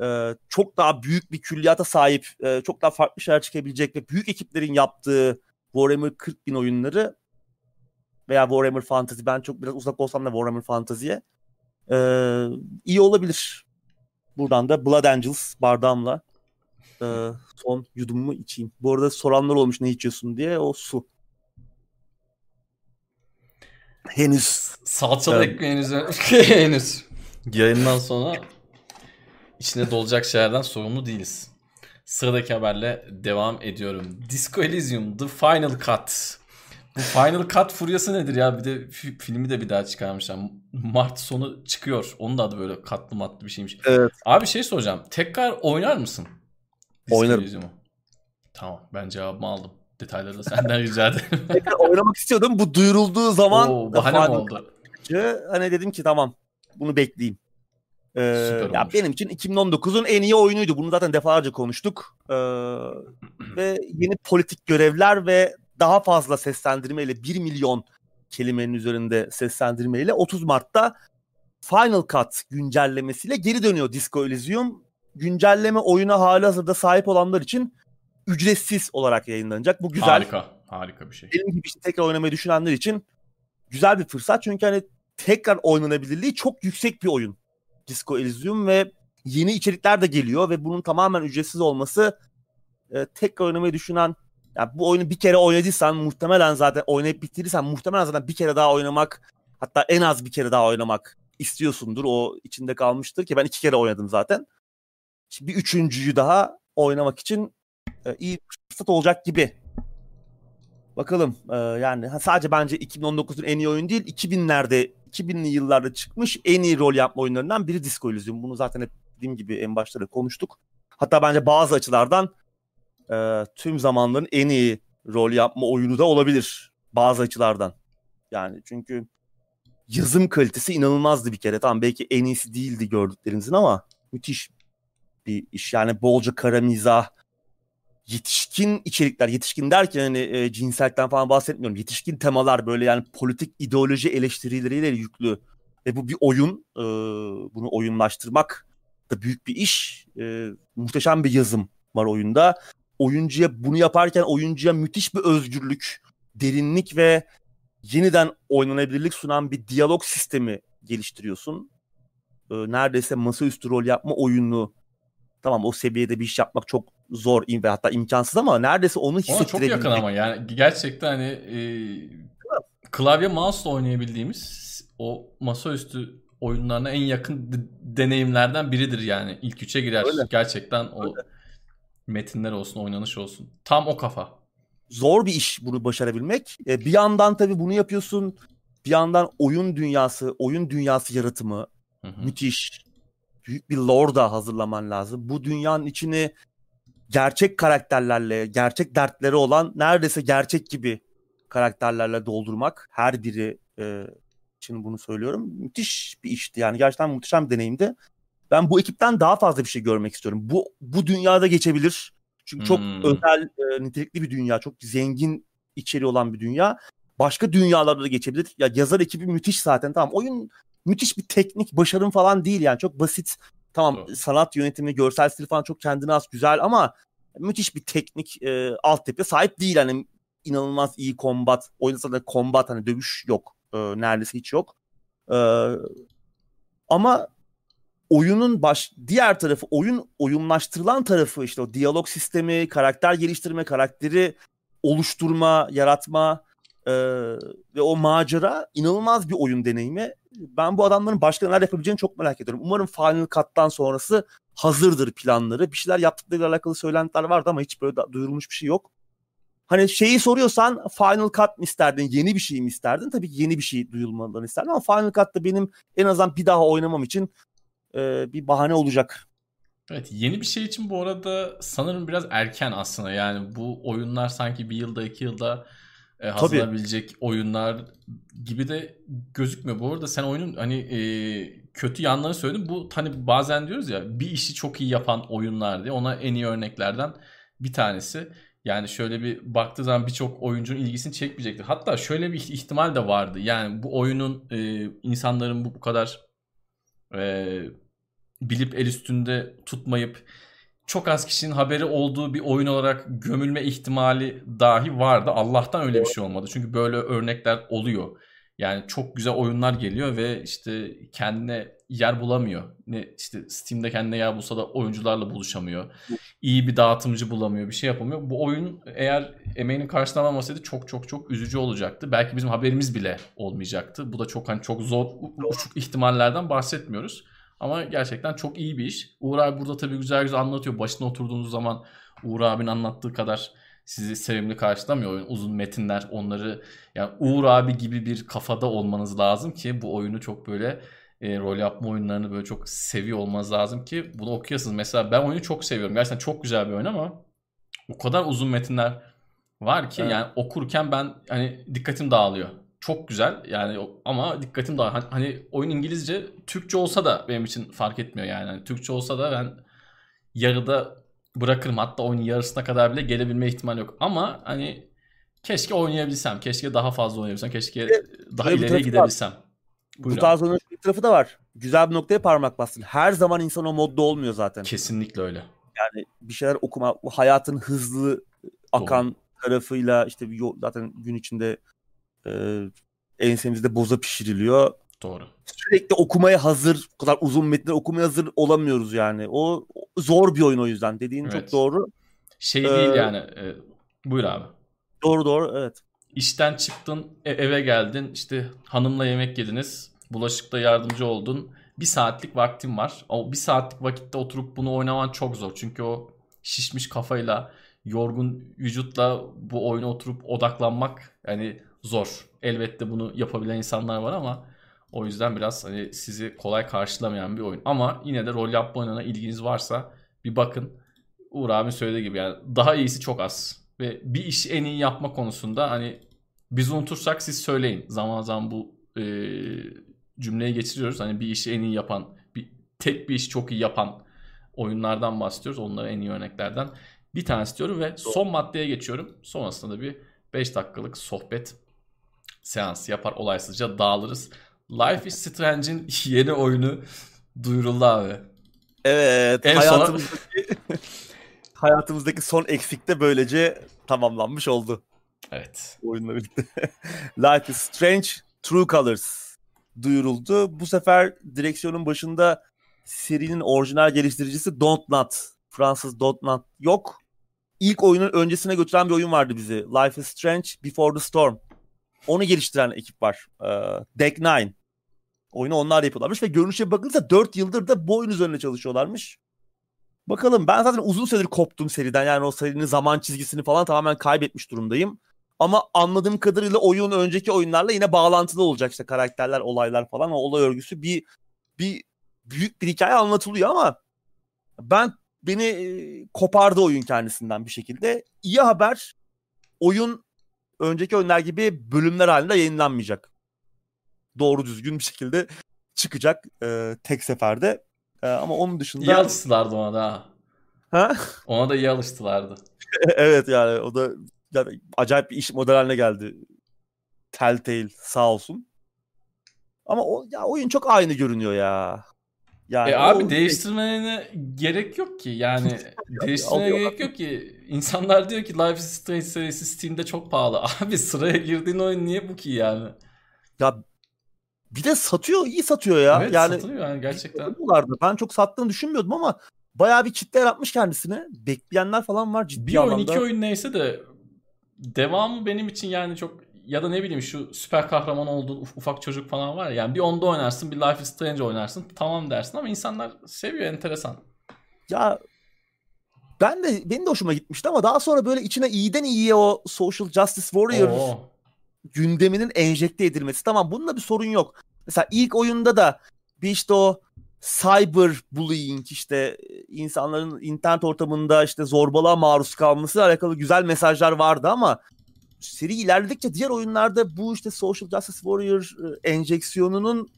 e, çok daha büyük bir külliyata sahip, e, çok daha farklı şeyler çıkabilecek ve büyük ekiplerin yaptığı Warhammer 40 bin oyunları veya Warhammer Fantasy, ben çok biraz uzak olsam da Warhammer Fantasy'ye e, iyi olabilir. Buradan da Blood Angels bardağımla e, son yudumumu içeyim. Bu arada soranlar olmuş ne içiyorsun diye o su. Henüz. Salçalı evet. ekmeğiniz henüz. Yayından sonra içine dolacak şeylerden sorumlu değiliz. Sıradaki haberle devam ediyorum. Disco Elysium The Final Cut. Bu Final Cut furyası nedir ya? Bir de filmi de bir daha çıkarmışlar. Mart sonu çıkıyor. Onun da adı böyle katlı matlı bir şeymiş. Evet. Abi şey soracağım. Tekrar oynar mısın? Oynarım. Yüzümü. Tamam ben cevabımı aldım. Detayları da senden rica ederim. Tekrar oynamak istiyordum. Bu duyurulduğu zaman Oo, bahane mi oldu? Hani dedim ki tamam bunu bekleyeyim. Ee, ya benim için 2019'un en iyi oyunuydu. Bunu zaten defalarca konuştuk. Ee, ve yeni politik görevler ve daha fazla seslendirmeyle 1 milyon kelimenin üzerinde seslendirmeyle 30 Mart'ta Final Cut güncellemesiyle geri dönüyor Disco Elysium güncelleme oyuna hali hazırda sahip olanlar için ücretsiz olarak yayınlanacak. Bu güzel. Harika. Harika bir şey. Benim gibi işte tekrar oynamayı düşünenler için güzel bir fırsat. Çünkü hani tekrar oynanabilirliği çok yüksek bir oyun. Disco Elysium ve yeni içerikler de geliyor ve bunun tamamen ücretsiz olması e, tekrar oynamayı düşünen yani bu oyunu bir kere oynadıysan muhtemelen zaten oynayıp bitirirsen muhtemelen zaten bir kere daha oynamak hatta en az bir kere daha oynamak istiyorsundur. O içinde kalmıştır ki ben iki kere oynadım zaten bir üçüncüyü daha oynamak için e, iyi fırsat olacak gibi. Bakalım e, yani sadece bence 2019'un en iyi oyun değil 2000'lerde 2000'li yıllarda çıkmış en iyi rol yapma oyunlarından biri Disco Elysium. Bunu zaten hep dediğim gibi en başta da konuştuk. Hatta bence bazı açılardan e, tüm zamanların en iyi rol yapma oyunu da olabilir. Bazı açılardan. Yani çünkü yazım kalitesi inanılmazdı bir kere. Tamam belki en iyisi değildi gördüklerinizin ama müthiş bir iş. Yani bolca kara mizah, yetişkin içerikler, yetişkin derken hani e, cinsellikten falan bahsetmiyorum. Yetişkin temalar böyle yani politik ideoloji eleştirileriyle yüklü. Ve bu bir oyun. E, bunu oyunlaştırmak da büyük bir iş. E, muhteşem bir yazım var oyunda. Oyuncuya bunu yaparken oyuncuya müthiş bir özgürlük, derinlik ve yeniden oynanabilirlik sunan bir diyalog sistemi geliştiriyorsun. e, neredeyse masaüstü rol yapma oyunu tamam o seviyede bir iş yapmak çok zor ve hatta imkansız ama neredeyse onu hissettirebilmek. Ona çok yakın ama yani gerçekten hani e, klavye mouse'la oynayabildiğimiz o masaüstü oyunlarına en yakın deneyimlerden biridir yani. ilk üçe girer. Öyle. Gerçekten o Öyle. metinler olsun, oynanış olsun. Tam o kafa. Zor bir iş bunu başarabilmek. E, bir yandan tabii bunu yapıyorsun. Bir yandan oyun dünyası, oyun dünyası yaratımı hı hı. müthiş. Büyük bir lore da hazırlaman lazım. Bu dünyanın içini gerçek karakterlerle, gerçek dertleri olan neredeyse gerçek gibi karakterlerle doldurmak her biri e, için bunu söylüyorum. Müthiş bir işti yani gerçekten muhteşem bir deneyimdi. Ben bu ekipten daha fazla bir şey görmek istiyorum. Bu bu dünyada geçebilir. Çünkü çok hmm. özel, e, nitelikli bir dünya, çok zengin içeriği olan bir dünya. Başka dünyalarda da geçebilir. Ya yazar ekibi müthiş zaten. Tamam oyun müthiş bir teknik başarım falan değil yani. Çok basit. Tamam oh. sanat yönetimi, görsel stil falan çok kendine az güzel ama müthiş bir teknik e, altyapıya sahip değil. Hani inanılmaz iyi kombat. Oyunda da kombat hani dövüş yok. E, neredeyse hiç yok. E, ama oyunun baş diğer tarafı oyun oyunlaştırılan tarafı işte o diyalog sistemi, karakter geliştirme, karakteri oluşturma, yaratma e, ve o macera inanılmaz bir oyun deneyimi. Ben bu adamların başka neler yapabileceğini çok merak ediyorum. Umarım Final Cut'tan sonrası hazırdır planları. Bir şeyler yaptıklarıyla alakalı söylentiler vardı ama hiç böyle duyurulmuş bir şey yok. Hani şeyi soruyorsan Final Cut mı isterdin, yeni bir şey mi isterdin? Tabii yeni bir şey duyulmalarını isterdim ama Final Cut'ta benim en azından bir daha oynamam için e, bir bahane olacak. Evet yeni bir şey için bu arada sanırım biraz erken aslında. Yani bu oyunlar sanki bir yılda iki yılda e, hazırlanabilecek Tabii. oyunlar gibi de gözükmüyor. Bu arada sen oyunun hani e, kötü yanlarını söyledin. Bu hani bazen diyoruz ya bir işi çok iyi yapan oyunlar diye ona en iyi örneklerden bir tanesi. Yani şöyle bir baktığı zaman birçok oyuncunun ilgisini çekmeyecektir. Hatta şöyle bir ihtimal de vardı. Yani bu oyunun e, insanların bu, bu kadar e, bilip el üstünde tutmayıp çok az kişinin haberi olduğu bir oyun olarak gömülme ihtimali dahi vardı. Allah'tan öyle bir şey olmadı. Çünkü böyle örnekler oluyor. Yani çok güzel oyunlar geliyor ve işte kendine yer bulamıyor. Ne işte Steam'de kendine yer bulsa da oyuncularla buluşamıyor. İyi bir dağıtımcı bulamıyor, bir şey yapamıyor. Bu oyun eğer emeğinin karşılanmamasaydı çok çok çok üzücü olacaktı. Belki bizim haberimiz bile olmayacaktı. Bu da çok hani çok zor uçuk ihtimallerden bahsetmiyoruz. Ama gerçekten çok iyi bir iş. Uğur abi burada tabii güzel güzel anlatıyor. Başına oturduğunuz zaman Uğur abinin anlattığı kadar sizi sevimli karşılamıyor oyun. Uzun metinler onları yani Uğur abi gibi bir kafada olmanız lazım ki bu oyunu çok böyle e, rol yapma oyunlarını böyle çok seviyor olmanız lazım ki bunu okuyasınız. Mesela ben oyunu çok seviyorum. Gerçekten çok güzel bir oyun ama o kadar uzun metinler var ki evet. yani okurken ben hani dikkatim dağılıyor. Çok güzel yani ama dikkatim dağılıyor. Hani, hani oyun İngilizce, Türkçe olsa da benim için fark etmiyor yani. yani Türkçe olsa da ben yarıda bırakırım. Hatta oyunun yarısına kadar bile gelebilme ihtimali yok. Ama hani keşke oynayabilsem. Keşke daha fazla oynayabilsem. Keşke daha ileriye gidebilsem. Buyurun. Bu tarz oyunun bir tarafı da var. Güzel bir noktaya parmak bastın. Her zaman insan o modda olmuyor zaten. Kesinlikle öyle. Yani bir şeyler okuma, hayatın hızlı akan Doğru. tarafıyla işte zaten gün içinde e, ensemizde boza pişiriliyor. Doğru. Sürekli okumaya hazır, o kadar uzun metni okumaya hazır olamıyoruz yani. O zor bir oyun o yüzden. Dediğin evet. çok doğru. Şey ee, değil yani. E, buyur abi. Doğru doğru evet. İşten çıktın, e, eve geldin, işte hanımla yemek yediniz, bulaşıkta yardımcı oldun. Bir saatlik vaktin var. O bir saatlik vakitte oturup bunu oynaman çok zor. Çünkü o şişmiş kafayla, yorgun vücutla bu oyuna oturup odaklanmak yani zor. Elbette bunu yapabilen insanlar var ama o yüzden biraz hani sizi kolay karşılamayan bir oyun. Ama yine de rol yapma oyununa ilginiz varsa bir bakın. Uğur abi söylediği gibi yani daha iyisi çok az. Ve bir işi en iyi yapma konusunda hani biz unutursak siz söyleyin. Zaman zaman bu e, cümleyi geçiriyoruz. Hani bir işi en iyi yapan, bir tek bir işi çok iyi yapan oyunlardan bahsediyoruz. Onlara en iyi örneklerden bir tanesi diyorum ve son maddeye geçiyorum. Sonrasında da bir 5 dakikalık sohbet seansı yapar olaysızca dağılırız. Life is Strange'in yeni oyunu duyuruldu abi. Evet. En hayatımızdaki, sona... hayatımızdaki son eksik de böylece tamamlanmış oldu. Evet. Oyunla birlikte. Life is Strange True Colors. duyuruldu. Bu sefer direksiyonun başında serinin orijinal geliştiricisi Dontnod. Fransız Dontnod yok. İlk oyunun öncesine götüren bir oyun vardı bizi. Life is Strange Before the Storm. Onu geliştiren ekip var. Ee, Deck Nine. Oyunu onlar yapıyorlarmış ve görünüşe bakılırsa 4 yıldır da bu oyun üzerine çalışıyorlarmış. Bakalım ben zaten uzun süredir koptum seriden. Yani o serinin zaman çizgisini falan tamamen kaybetmiş durumdayım. Ama anladığım kadarıyla oyun önceki oyunlarla yine bağlantılı olacak işte karakterler, olaylar falan. O olay örgüsü bir bir büyük bir hikaye anlatılıyor ama ben beni e, kopardı oyun kendisinden bir şekilde. İyi haber oyun önceki oyunlar gibi bölümler halinde yayınlanmayacak. Doğru düzgün bir şekilde çıkacak e, tek seferde. E, ama onun dışında... İyi alıştılardı ona da. Ha? Ona da iyi alıştılardı. evet yani o da yani acayip bir iş model haline geldi. Telltale sağ olsun. Ama o ya oyun çok aynı görünüyor ya. Yani e abi o... değiştirmene gerek yok ki. Yani değiştirmene gerek yok ki. İnsanlar diyor ki Life is Strange serisi Steam'de çok pahalı. Abi sıraya girdiğin oyun niye bu ki yani? Ya bir de satıyor, iyi satıyor ya. Evet yani, satılıyor yani gerçekten. Ben çok sattığını düşünmüyordum ama bayağı bir kitle yaratmış kendisine. Bekleyenler falan var ciddi bir anlamda. Bir oyun iki oyun neyse de devamı benim için yani çok ya da ne bileyim şu süper kahraman olduğun ufak çocuk falan var ya. Yani bir onda oynarsın bir Life is Strange oynarsın tamam dersin ama insanlar seviyor enteresan. Ya ben de benim de hoşuma gitmişti ama daha sonra böyle içine iyiden iyiye o Social Justice Warrior Oo. gündeminin enjekte edilmesi. Tamam bununla bir sorun yok. Mesela ilk oyunda da bir işte o cyber bullying işte insanların internet ortamında işte zorbalığa maruz kalması alakalı güzel mesajlar vardı ama seri ilerledikçe diğer oyunlarda bu işte Social Justice Warrior e, enjeksiyonunun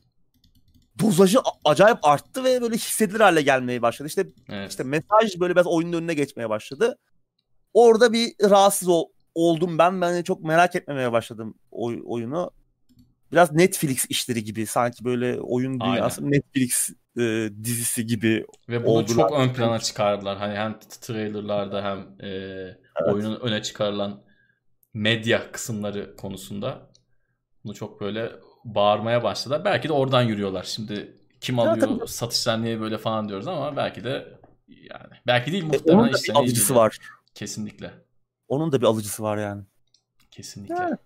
dozajı acayip arttı ve böyle hissedilir hale gelmeye başladı. İşte evet. işte mesaj böyle biraz oyunun önüne geçmeye başladı. Orada bir rahatsız o, oldum ben. Ben çok merak etmemeye başladım oy, oyunu. Biraz Netflix işleri gibi sanki böyle oyun dünyası Aynen. Netflix e, dizisi gibi Ve bunu oldular. çok ön plana çıkardılar. Hani hem trailerlarda hem e, evet. oyunun öne çıkarılan medya kısımları konusunda bunu çok böyle bağırmaya başladılar. Belki de oradan yürüyorlar. Şimdi kim alıyor ya, satışlar niye böyle falan diyoruz ama belki de yani belki değil muhtemelen e, onun da bir alıcısı var. Kesinlikle. Onun da bir alıcısı var yani. Kesinlikle. Evet.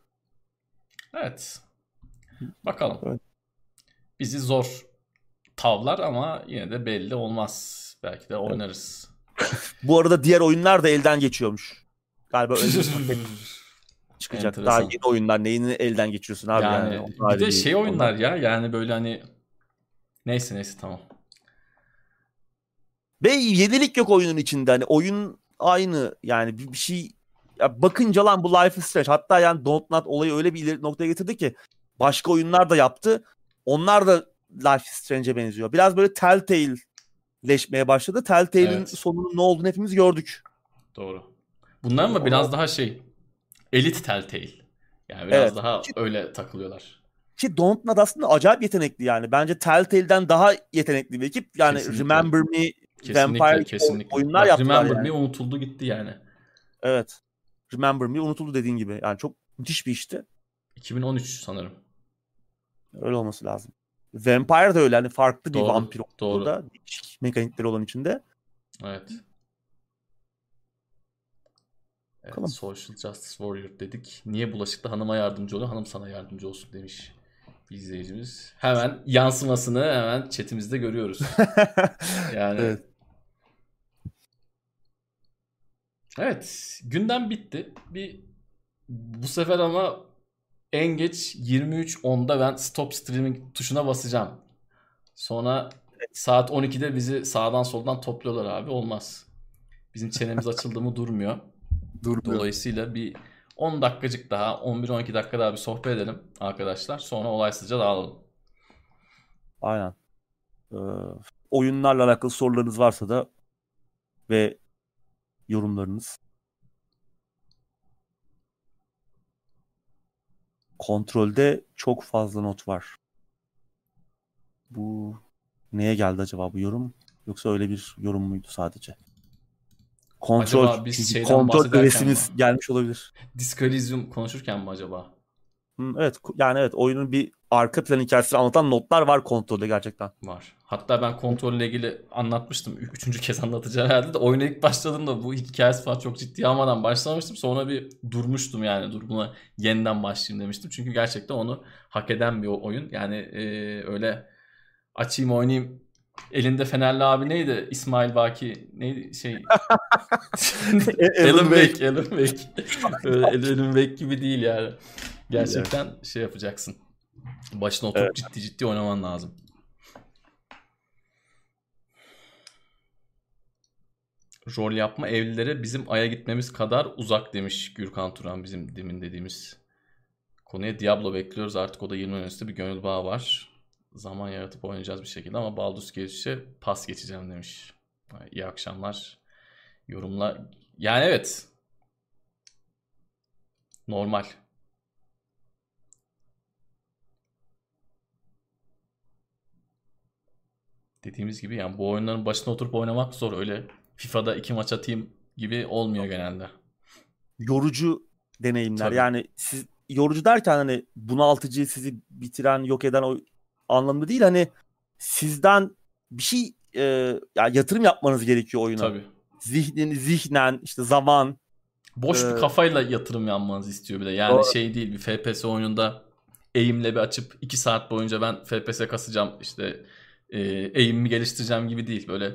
evet. Bakalım. Evet. Bizi zor tavlar ama yine de belli olmaz. Belki de oynarız. Bu arada diğer oyunlar da elden geçiyormuş. Galiba öyle çıkacak. Enteresan. Daha yeni oyunlar neyini elden geçiriyorsun abi yani. yani. Bir de şey oyunlar ya yani böyle hani neyse neyse tamam. Ve yenilik yok oyunun içinde. Hani oyun aynı yani bir, bir şey ya bakınca lan bu Life is Strange. Hatta yani Don't Not olayı öyle bir ileri noktaya getirdi ki başka oyunlar da yaptı. Onlar da Life is Strange'e benziyor. Biraz böyle Telltale'leşmeye başladı. Telltale'in evet. sonunun ne olduğunu hepimiz gördük. Doğru. Bunlar mı biraz daha şey Elite Telltale. Yani biraz evet. daha ki, öyle takılıyorlar. Ki Dontnod aslında acayip yetenekli yani. Bence Telltale'den daha yetenekli bir ekip. Yani kesinlikle. Remember Me, kesinlikle, Vampire kesinlikle. oyunlar Bak, yaptılar Remember yani. Me unutuldu gitti yani. Evet. Remember Me unutuldu dediğin gibi. Yani çok müthiş bir işti. 2013 sanırım. Öyle olması lazım. Vampire de öyle hani farklı doğru, bir vampir doğru. da mekanikleri olan içinde. Evet. Evet, Social Justice Warrior dedik. Niye bulaşıklı hanıma yardımcı oluyor? Hanım sana yardımcı olsun demiş izleyicimiz. Hemen yansımasını hemen chatimizde görüyoruz. yani evet. Evet, gündem bitti. Bir bu sefer ama en geç 23.10'da ben stop streaming tuşuna basacağım. Sonra saat 12'de bizi sağdan soldan topluyorlar abi. Olmaz. Bizim çenemiz açıldı mı durmuyor. Durmuyor. Dolayısıyla bir 10 dakikacık daha 11-12 dakika daha bir sohbet edelim arkadaşlar. Sonra olaysızca dağılalım. Aynen. Ee, oyunlarla alakalı sorularınız varsa da ve yorumlarınız kontrolde çok fazla not var. Bu neye geldi acaba bu yorum? Yoksa öyle bir yorum muydu sadece? Kontrol, acaba biz kontrol öğesimiz gelmiş olabilir. Disco konuşurken mi acaba? Evet yani evet oyunun bir arka plan hikayesini anlatan notlar var kontrolde gerçekten. Var. Hatta ben kontrolle ilgili anlatmıştım. Üçüncü kez anlatacağım herhalde de oyuna ilk başladığımda bu hikayesi falan çok ciddi almadan başlamıştım. Sonra bir durmuştum yani. Dur buna yeniden başlayayım demiştim. Çünkü gerçekten onu hak eden bir oyun. Yani e, öyle açayım oynayayım elinde Fenerli abi neydi? İsmail Baki neydi şey Alan Wake Alan Wake Alan Wake gibi değil yani. Gerçekten şey yapacaksın. Başına oturup evet. ciddi ciddi oynaman lazım. Rol yapma evlilere bizim Ay'a gitmemiz kadar uzak demiş Gürkan Turan bizim demin dediğimiz konuya. Diablo bekliyoruz artık o da 20 üstü bir gönül bağı var. Zaman yaratıp oynayacağız bir şekilde ama Baldur's Gate pas geçeceğim demiş. İyi akşamlar. Yorumla. Yani evet. Normal. dediğimiz gibi yani bu oyunların başına oturup oynamak zor. Öyle FIFA'da iki maç atayım gibi olmuyor genelde. Yorucu deneyimler. Tabii. Yani siz yorucu derken hani bunaltıcı sizi bitiren yok eden o anlamda değil hani sizden bir şey e, yani yatırım yapmanız gerekiyor oyuna. Tabii. Zihnin, zihnen işte zaman. Boş ee, bir kafayla yatırım yapmanızı istiyor bir de. Yani o, şey değil bir FPS oyununda eğimle bir açıp 2 saat boyunca ben FPS kasacağım işte e, eğimimi geliştireceğim gibi değil. Böyle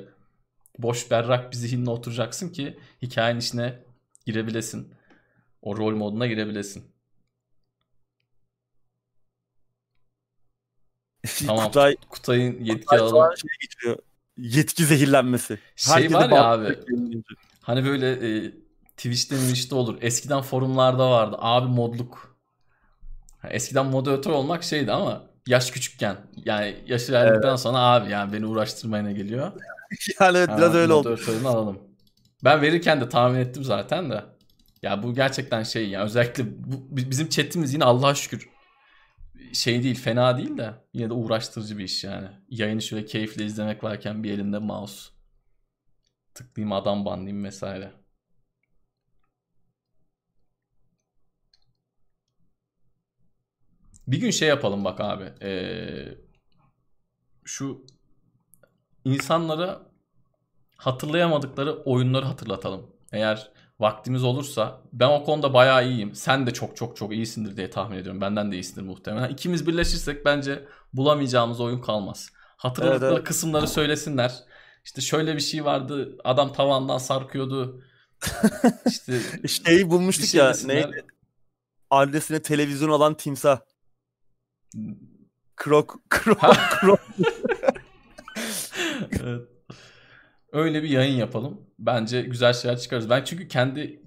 boş berrak bir zihinle oturacaksın ki hikayenin içine girebilesin. O rol moduna girebilesin. Tamam. Kutay, Kutay'ın yetki Kutay alalım. Şey geçiyor. Yetki zehirlenmesi. Şey Herkese var ya abi. Hani böyle e, Twitch'te Twitch'te olur. Eskiden forumlarda vardı. Abi modluk. Eskiden moderatör olmak şeydi ama yaş küçükken yani yaşı verdikten evet. sonra abi yani beni uğraştırmaya geliyor. yani evet, biraz öyle oldu. alalım. Ben verirken de tahmin ettim zaten de. Ya bu gerçekten şey ya özellikle bu, bizim chatimiz yine Allah'a şükür şey değil fena değil de yine de uğraştırıcı bir iş yani. Yayını şöyle keyifle izlemek varken bir elinde mouse. Tıklayayım adam banlayayım vesaire. Bir gün şey yapalım bak abi. Ee, şu insanlara hatırlayamadıkları oyunları hatırlatalım. Eğer vaktimiz olursa ben o konuda bayağı iyiyim. Sen de çok çok çok iyisindir diye tahmin ediyorum. Benden de iyisindir muhtemelen. İkimiz birleşirsek bence bulamayacağımız oyun kalmaz. Hatırladıkları evet, evet. kısımları söylesinler. İşte şöyle bir şey vardı. Adam tavandan sarkıyordu. İşte şeyi bulmuştuk şey ya. Desinler. Neydi? Adresine televizyon olan timsah. Krok, krok, krok. evet. Öyle bir yayın yapalım. Bence güzel şeyler çıkarız. Ben çünkü kendi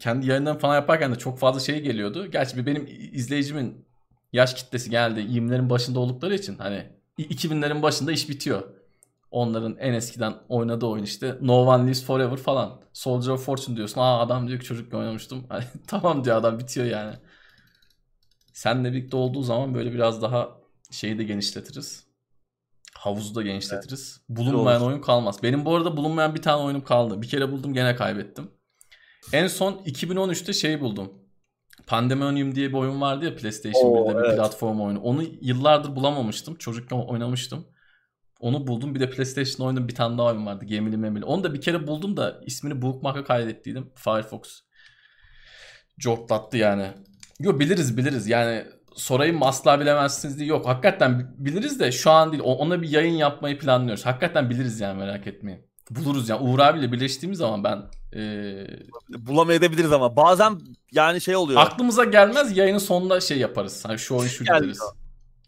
kendi yayınlarımı falan yaparken de çok fazla şey geliyordu. Gerçi benim izleyicimin yaş kitlesi geldi. 20'lerin başında oldukları için hani 2000'lerin başında iş bitiyor. Onların en eskiden oynadığı oyun işte No One Lives Forever falan. Soldier of Fortune diyorsun. Aa adam diyor ki çocuk oynamıştım. Hani, tamam diyor adam bitiyor yani. Senle birlikte olduğu zaman böyle biraz daha şeyi de genişletiriz. Havuzu da genişletiriz. Evet. Bulunmayan oyun kalmaz. Benim bu arada bulunmayan bir tane oyunum kaldı. Bir kere buldum gene kaybettim. En son 2013'te şey buldum. Pandemonium diye bir oyun vardı ya PlayStation Oo, 1'de bir evet. platform oyunu. Onu yıllardır bulamamıştım. Çocukken oynamıştım. Onu buldum. Bir de PlayStation oyunun bir tane daha oyun vardı. Gemili memili. Onu da bir kere buldum da ismini bookmark'a kaydettiydim. Firefox. Cortlattı yani. Yok biliriz biliriz yani sorayım mı asla bilemezsiniz diye yok. Hakikaten biliriz de şu an değil. Ona bir yayın yapmayı planlıyoruz. Hakikaten biliriz yani merak etmeyin. Buluruz yani. Uğur abiyle birleştiğimiz zaman ben ee... bulamayabiliriz ama bazen yani şey oluyor. Aklımıza gelmez yayının sonunda şey yaparız. Hani şu oyun şu deriz.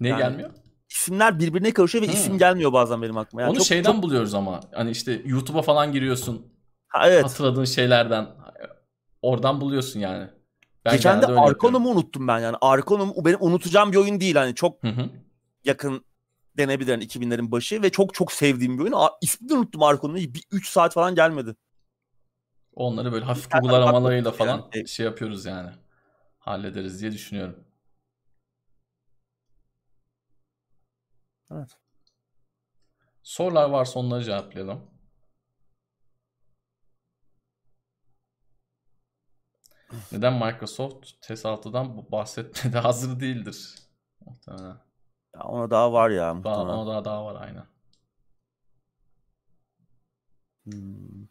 Ne yani, gelmiyor? İsimler birbirine karışıyor ve hmm. isim gelmiyor bazen benim aklıma. Yani Onu çok, şeyden çok... buluyoruz ama. Hani işte YouTube'a falan giriyorsun. Ha, evet. Hatırladığın şeylerden. Oradan buluyorsun yani. Ben Geçen de Arkonum'u unuttum ben yani. Arkonum benim unutacağım bir oyun değil hani çok hı hı. yakın denebilir yani 2000'lerin başı ve çok çok sevdiğim bir oyun. Aa, ismini unuttum Arkonum'u. Bir 3 saat falan gelmedi. Onları böyle hafif Google aramalarıyla falan yani. şey yapıyoruz yani. Hallederiz diye düşünüyorum. Evet. Sorular varsa onları cevaplayalım. Neden Microsoft TES 6'dan bahsetmedi hazır değildir? Muhtemelen. Ya ona daha var ya muhtemelen. Daha, ona daha, daha var aynen. Hmm.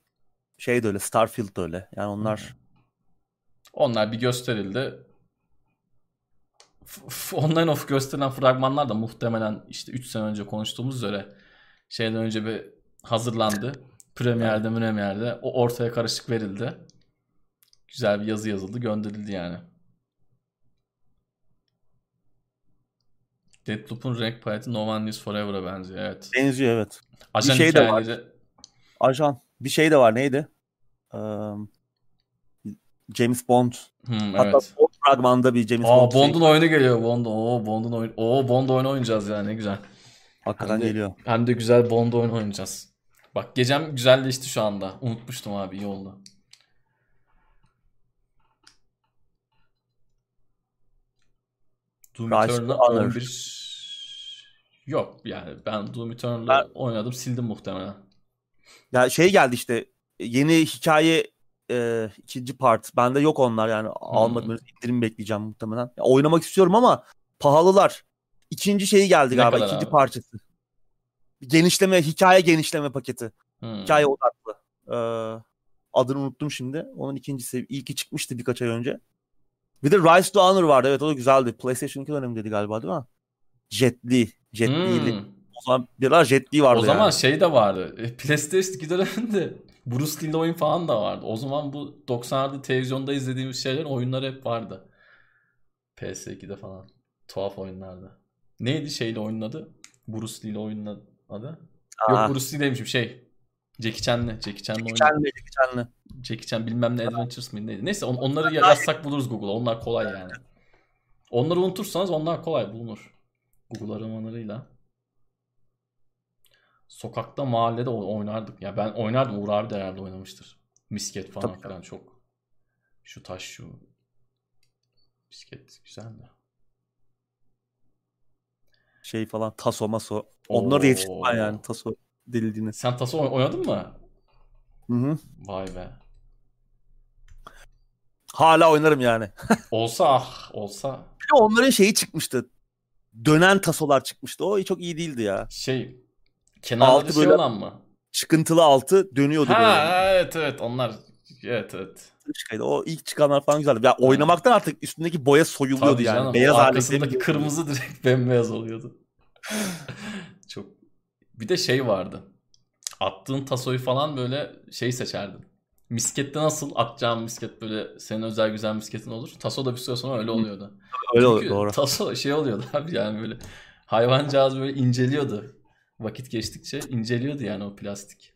Şey de öyle Starfield de öyle. Yani onlar hmm. onlar bir gösterildi. Online of gösterilen fragmanlar da muhtemelen işte 3 sene önce konuştuğumuz üzere şeyden önce bir hazırlandı. Premier'de, Premier'de o ortaya karışık verildi. Güzel bir yazı yazıldı, gönderildi yani. Deathloop'un renk paleti No One Lives Forever'a benziyor. Evet. Benziyor evet. Ajan bir şey hikayeleri... de var. Ajan. Bir şey de var. Neydi? Um, James Bond. Hmm, Hatta evet. Bond fragmanda bir James Aa, Bond. Bond'un şey. oyunu geliyor. Bond. Oo, Bond'un oyunu. Oo, Bond oyunu oynayacağız yani. Ne güzel. Hakikaten hem de, geliyor. Hem de güzel Bond oyunu oynayacağız. Bak gecem güzelleşti şu anda. Unutmuştum abi. iyi oldu. Doom Eternal'ı 11 yok yani ben Doom Eternal'ı ben... oynadım sildim muhtemelen. Ya şey geldi işte yeni hikaye e, ikinci part. Bende yok onlar yani hmm. almadım. indirim bekleyeceğim muhtemelen. Ya, oynamak istiyorum ama pahalılar. İkinci şeyi geldi ne galiba ikinci abi? parçası. Genişleme, hikaye genişleme paketi. Hmm. Hikaye odaklı. Ee, adını unuttum şimdi. Onun ikincisi ilki çıkmıştı birkaç ay önce. Bir de Rise to Honor vardı. Evet o da güzeldi. PlayStation 2 dönemindeydi galiba değil mi? Jetli. Jetli'li. Hmm. O zaman biraz Jetli vardı O zaman yani. şey de vardı. E, PlayStation 2 döneminde Bruce Lee'li oyun falan da vardı. O zaman bu 90'larda televizyonda izlediğimiz şeyler oyunlar hep vardı. PS2'de falan. Tuhaf oyunlarda. Neydi şeyle oyunun adı? Bruce Lee'li oyunun adı? Aa. Yok Bruce Lee demişim şey. Jackie Chan'le. Jackie Chan'le Jackie Chan'le. Jackie Chan'le. Jackie Chan bilmem ne Adventures mıydı neydi. Neyse on, onları yazsak buluruz Google'a. Onlar kolay yani. Onları unutursanız onlar kolay bulunur. Google aramalarıyla. Sokakta mahallede oynardık. Ya ben oynardım. Uğur abi de herhalde oynamıştır. Misket falan Tabii. filan çok. Şu taş şu. Misket güzel de. Şey falan taso maso. Onları yetiştim ben yani taso delildiğini. Sen taso oynadın mı? Hı hı. Vay be. Hala oynarım yani. olsa ah olsa. Bir onların şeyi çıkmıştı. Dönen tasolar çıkmıştı. O çok iyi değildi ya. Şey altı şey olan mı? Çıkıntılı altı dönüyordu ha, böyle. Evet evet onlar evet evet. O ilk çıkanlar falan güzeldi. Ya oynamaktan artık üstündeki boya soyuluyordu Tabii yani. Canım, Beyaz arkasındaki kırmızı direkt bembeyaz oluyordu. çok bir de şey vardı. Attığın tasoyu falan böyle şey seçerdin. Miskette nasıl atacağım misket böyle senin özel güzel misketin olur. Taso da bir süre sonra öyle oluyordu. Öyle Çünkü doğru. Taso şey oluyordu abi yani böyle hayvancağız böyle inceliyordu. Vakit geçtikçe inceliyordu yani o plastik.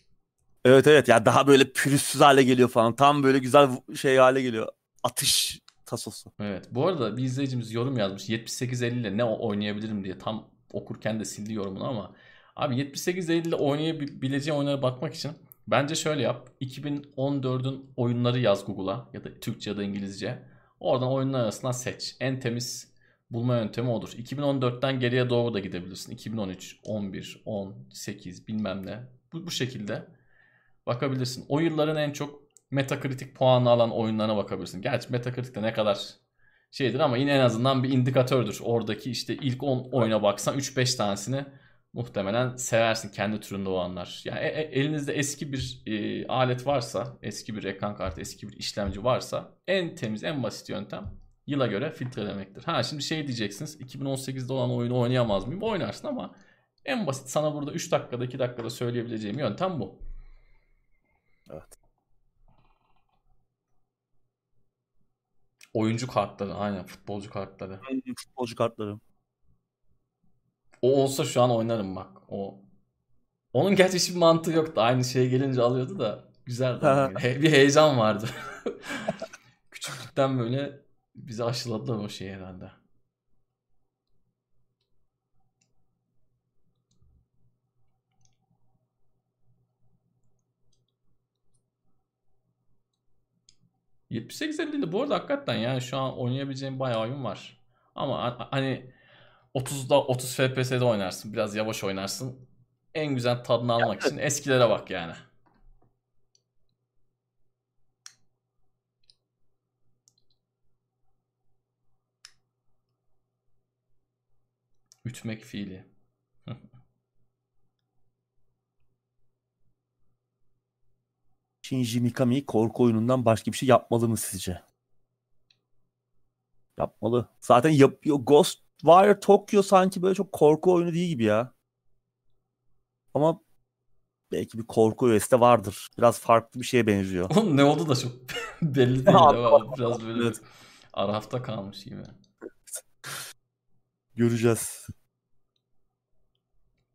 Evet evet ya daha böyle pürüzsüz hale geliyor falan. Tam böyle güzel şey hale geliyor. Atış tasosu. Evet. Bu arada bir izleyicimiz yorum yazmış. 7850 ile ne oynayabilirim diye tam okurken de sildi yorumunu ama abi 7850 ile oynayabileceğin oyunlara bakmak için Bence şöyle yap. 2014'ün oyunları yaz Google'a ya da Türkçe ya da İngilizce. Oradan oyunlar arasından seç. En temiz bulma yöntemi odur. 2014'ten geriye doğru da gidebilirsin. 2013, 11, 10, 8 bilmem ne. Bu, bu şekilde bakabilirsin. O yılların en çok Metacritic puanı alan oyunlarına bakabilirsin. Gerçi Metacritic'te ne kadar şeydir ama yine en azından bir indikatördür. Oradaki işte ilk 10 oyuna baksan 3-5 tanesini muhtemelen seversin kendi türünde olanlar. Yani e, e, elinizde eski bir e, alet varsa, eski bir ekran kartı, eski bir işlemci varsa en temiz, en basit yöntem yıla göre filtrelemektir. Ha şimdi şey diyeceksiniz 2018'de olan oyunu oynayamaz mıyım? Oynarsın ama en basit sana burada 3 dakikada 2 dakikada söyleyebileceğim yöntem bu. Evet. Oyuncu kartları aynen futbolcu kartları. Futbolcu kartları. O olsa şu an oynarım bak. O onun gerçi hiçbir mantığı yoktu. Aynı şeye gelince alıyordu da güzeldi. yani. bir heyecan vardı. Küçüklükten böyle bizi aşıladılar o şeyi herhalde. ...78 de bu arada hakikaten yani şu an oynayabileceğim bayağı oyun var. Ama hani 30'da 30 FPS'de oynarsın. Biraz yavaş oynarsın. En güzel tadını almak için eskilere bak yani. Ütmek fiili. Shinji Mikami korku oyunundan başka bir şey yapmalı mı sizce? Yapmalı. Zaten yapıyor. Ghostwire Tokyo sanki böyle çok korku oyunu değil gibi ya. Ama belki bir korku de vardır. Biraz farklı bir şeye benziyor. Onun ne oldu da çok belli değil ama biraz böyle evet. arafta kalmış gibi. Göreceğiz.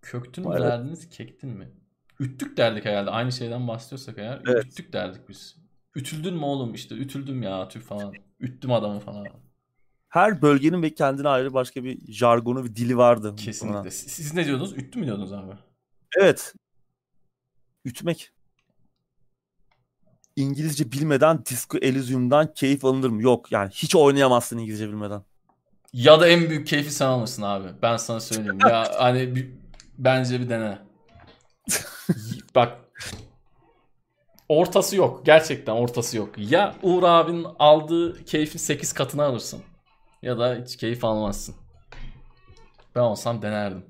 Köktün mü derdiniz, kektin mi? Üttük derdik herhalde. Aynı şeyden bahsediyorsak eğer. Evet. Üttük derdik biz. Ütüldün mü oğlum işte ütüldüm ya tüh falan. Üttüm adamı falan. Her bölgenin ve kendine ayrı başka bir jargonu ve dili vardı. Kesinlikle. Buna. Siz ne diyordunuz? Üttü mü diyordunuz abi? Evet. Ütmek. İngilizce bilmeden Disco Elysium'dan keyif alınır mı? Yok yani hiç oynayamazsın İngilizce bilmeden. Ya da en büyük keyfi sen alırsın abi. Ben sana söyleyeyim. ya hani bir, bence bir dene. Bak ortası yok. Gerçekten ortası yok. Ya Uğur abinin aldığı keyfin 8 katını alırsın. Ya da hiç keyif almazsın. Ben olsam denerdim.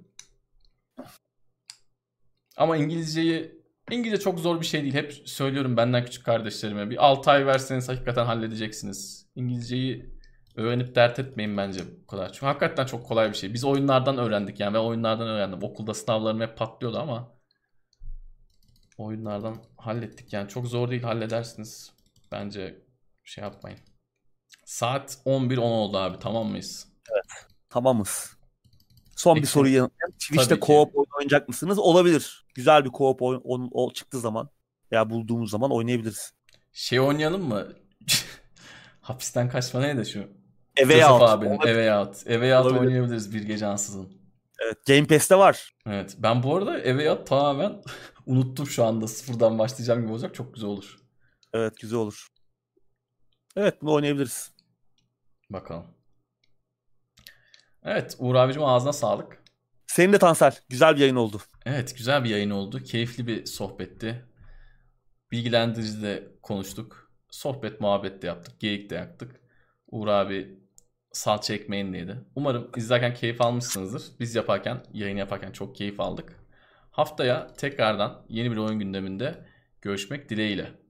Ama İngilizceyi İngilizce çok zor bir şey değil. Hep söylüyorum benden küçük kardeşlerime. Bir 6 ay verseniz hakikaten halledeceksiniz. İngilizceyi öğrenip dert etmeyin bence bu kadar. Çünkü hakikaten çok kolay bir şey. Biz oyunlardan öğrendik yani. ve oyunlardan öğrendim. Okulda sınavlarım hep patlıyordu ama oyunlardan hallettik. Yani çok zor değil halledersiniz. Bence şey yapmayın. Saat 11.10 oldu abi tamam mıyız? Evet tamamız. Son Peki. bir soru yanıtlayalım. Twitch'te co-op oyun oynayacak mısınız? Olabilir. Güzel bir co-op oyun o, o çıktığı zaman veya bulduğumuz zaman oynayabiliriz. Şey oynayalım mı? Hapisten kaçma neydi şu? Eve Out. abinin Eve Out. Eve Out oynayabiliriz bir gece ansızın. Evet Game Pass'te var. Evet ben bu arada Eve Out tamamen unuttum şu anda sıfırdan başlayacağım gibi olacak çok güzel olur. Evet güzel olur. Evet bunu oynayabiliriz. Bakalım. Evet Uğur abicim ağzına sağlık. Senin de Tansel. Güzel bir yayın oldu. Evet güzel bir yayın oldu. Keyifli bir sohbetti. Bilgilendirici de konuştuk. Sohbet muhabbet de yaptık. Geyik de yaptık. Uğur abi salça ekmeğindeydi. Umarım izlerken keyif almışsınızdır. Biz yaparken, yayın yaparken çok keyif aldık. Haftaya tekrardan yeni bir oyun gündeminde görüşmek dileğiyle.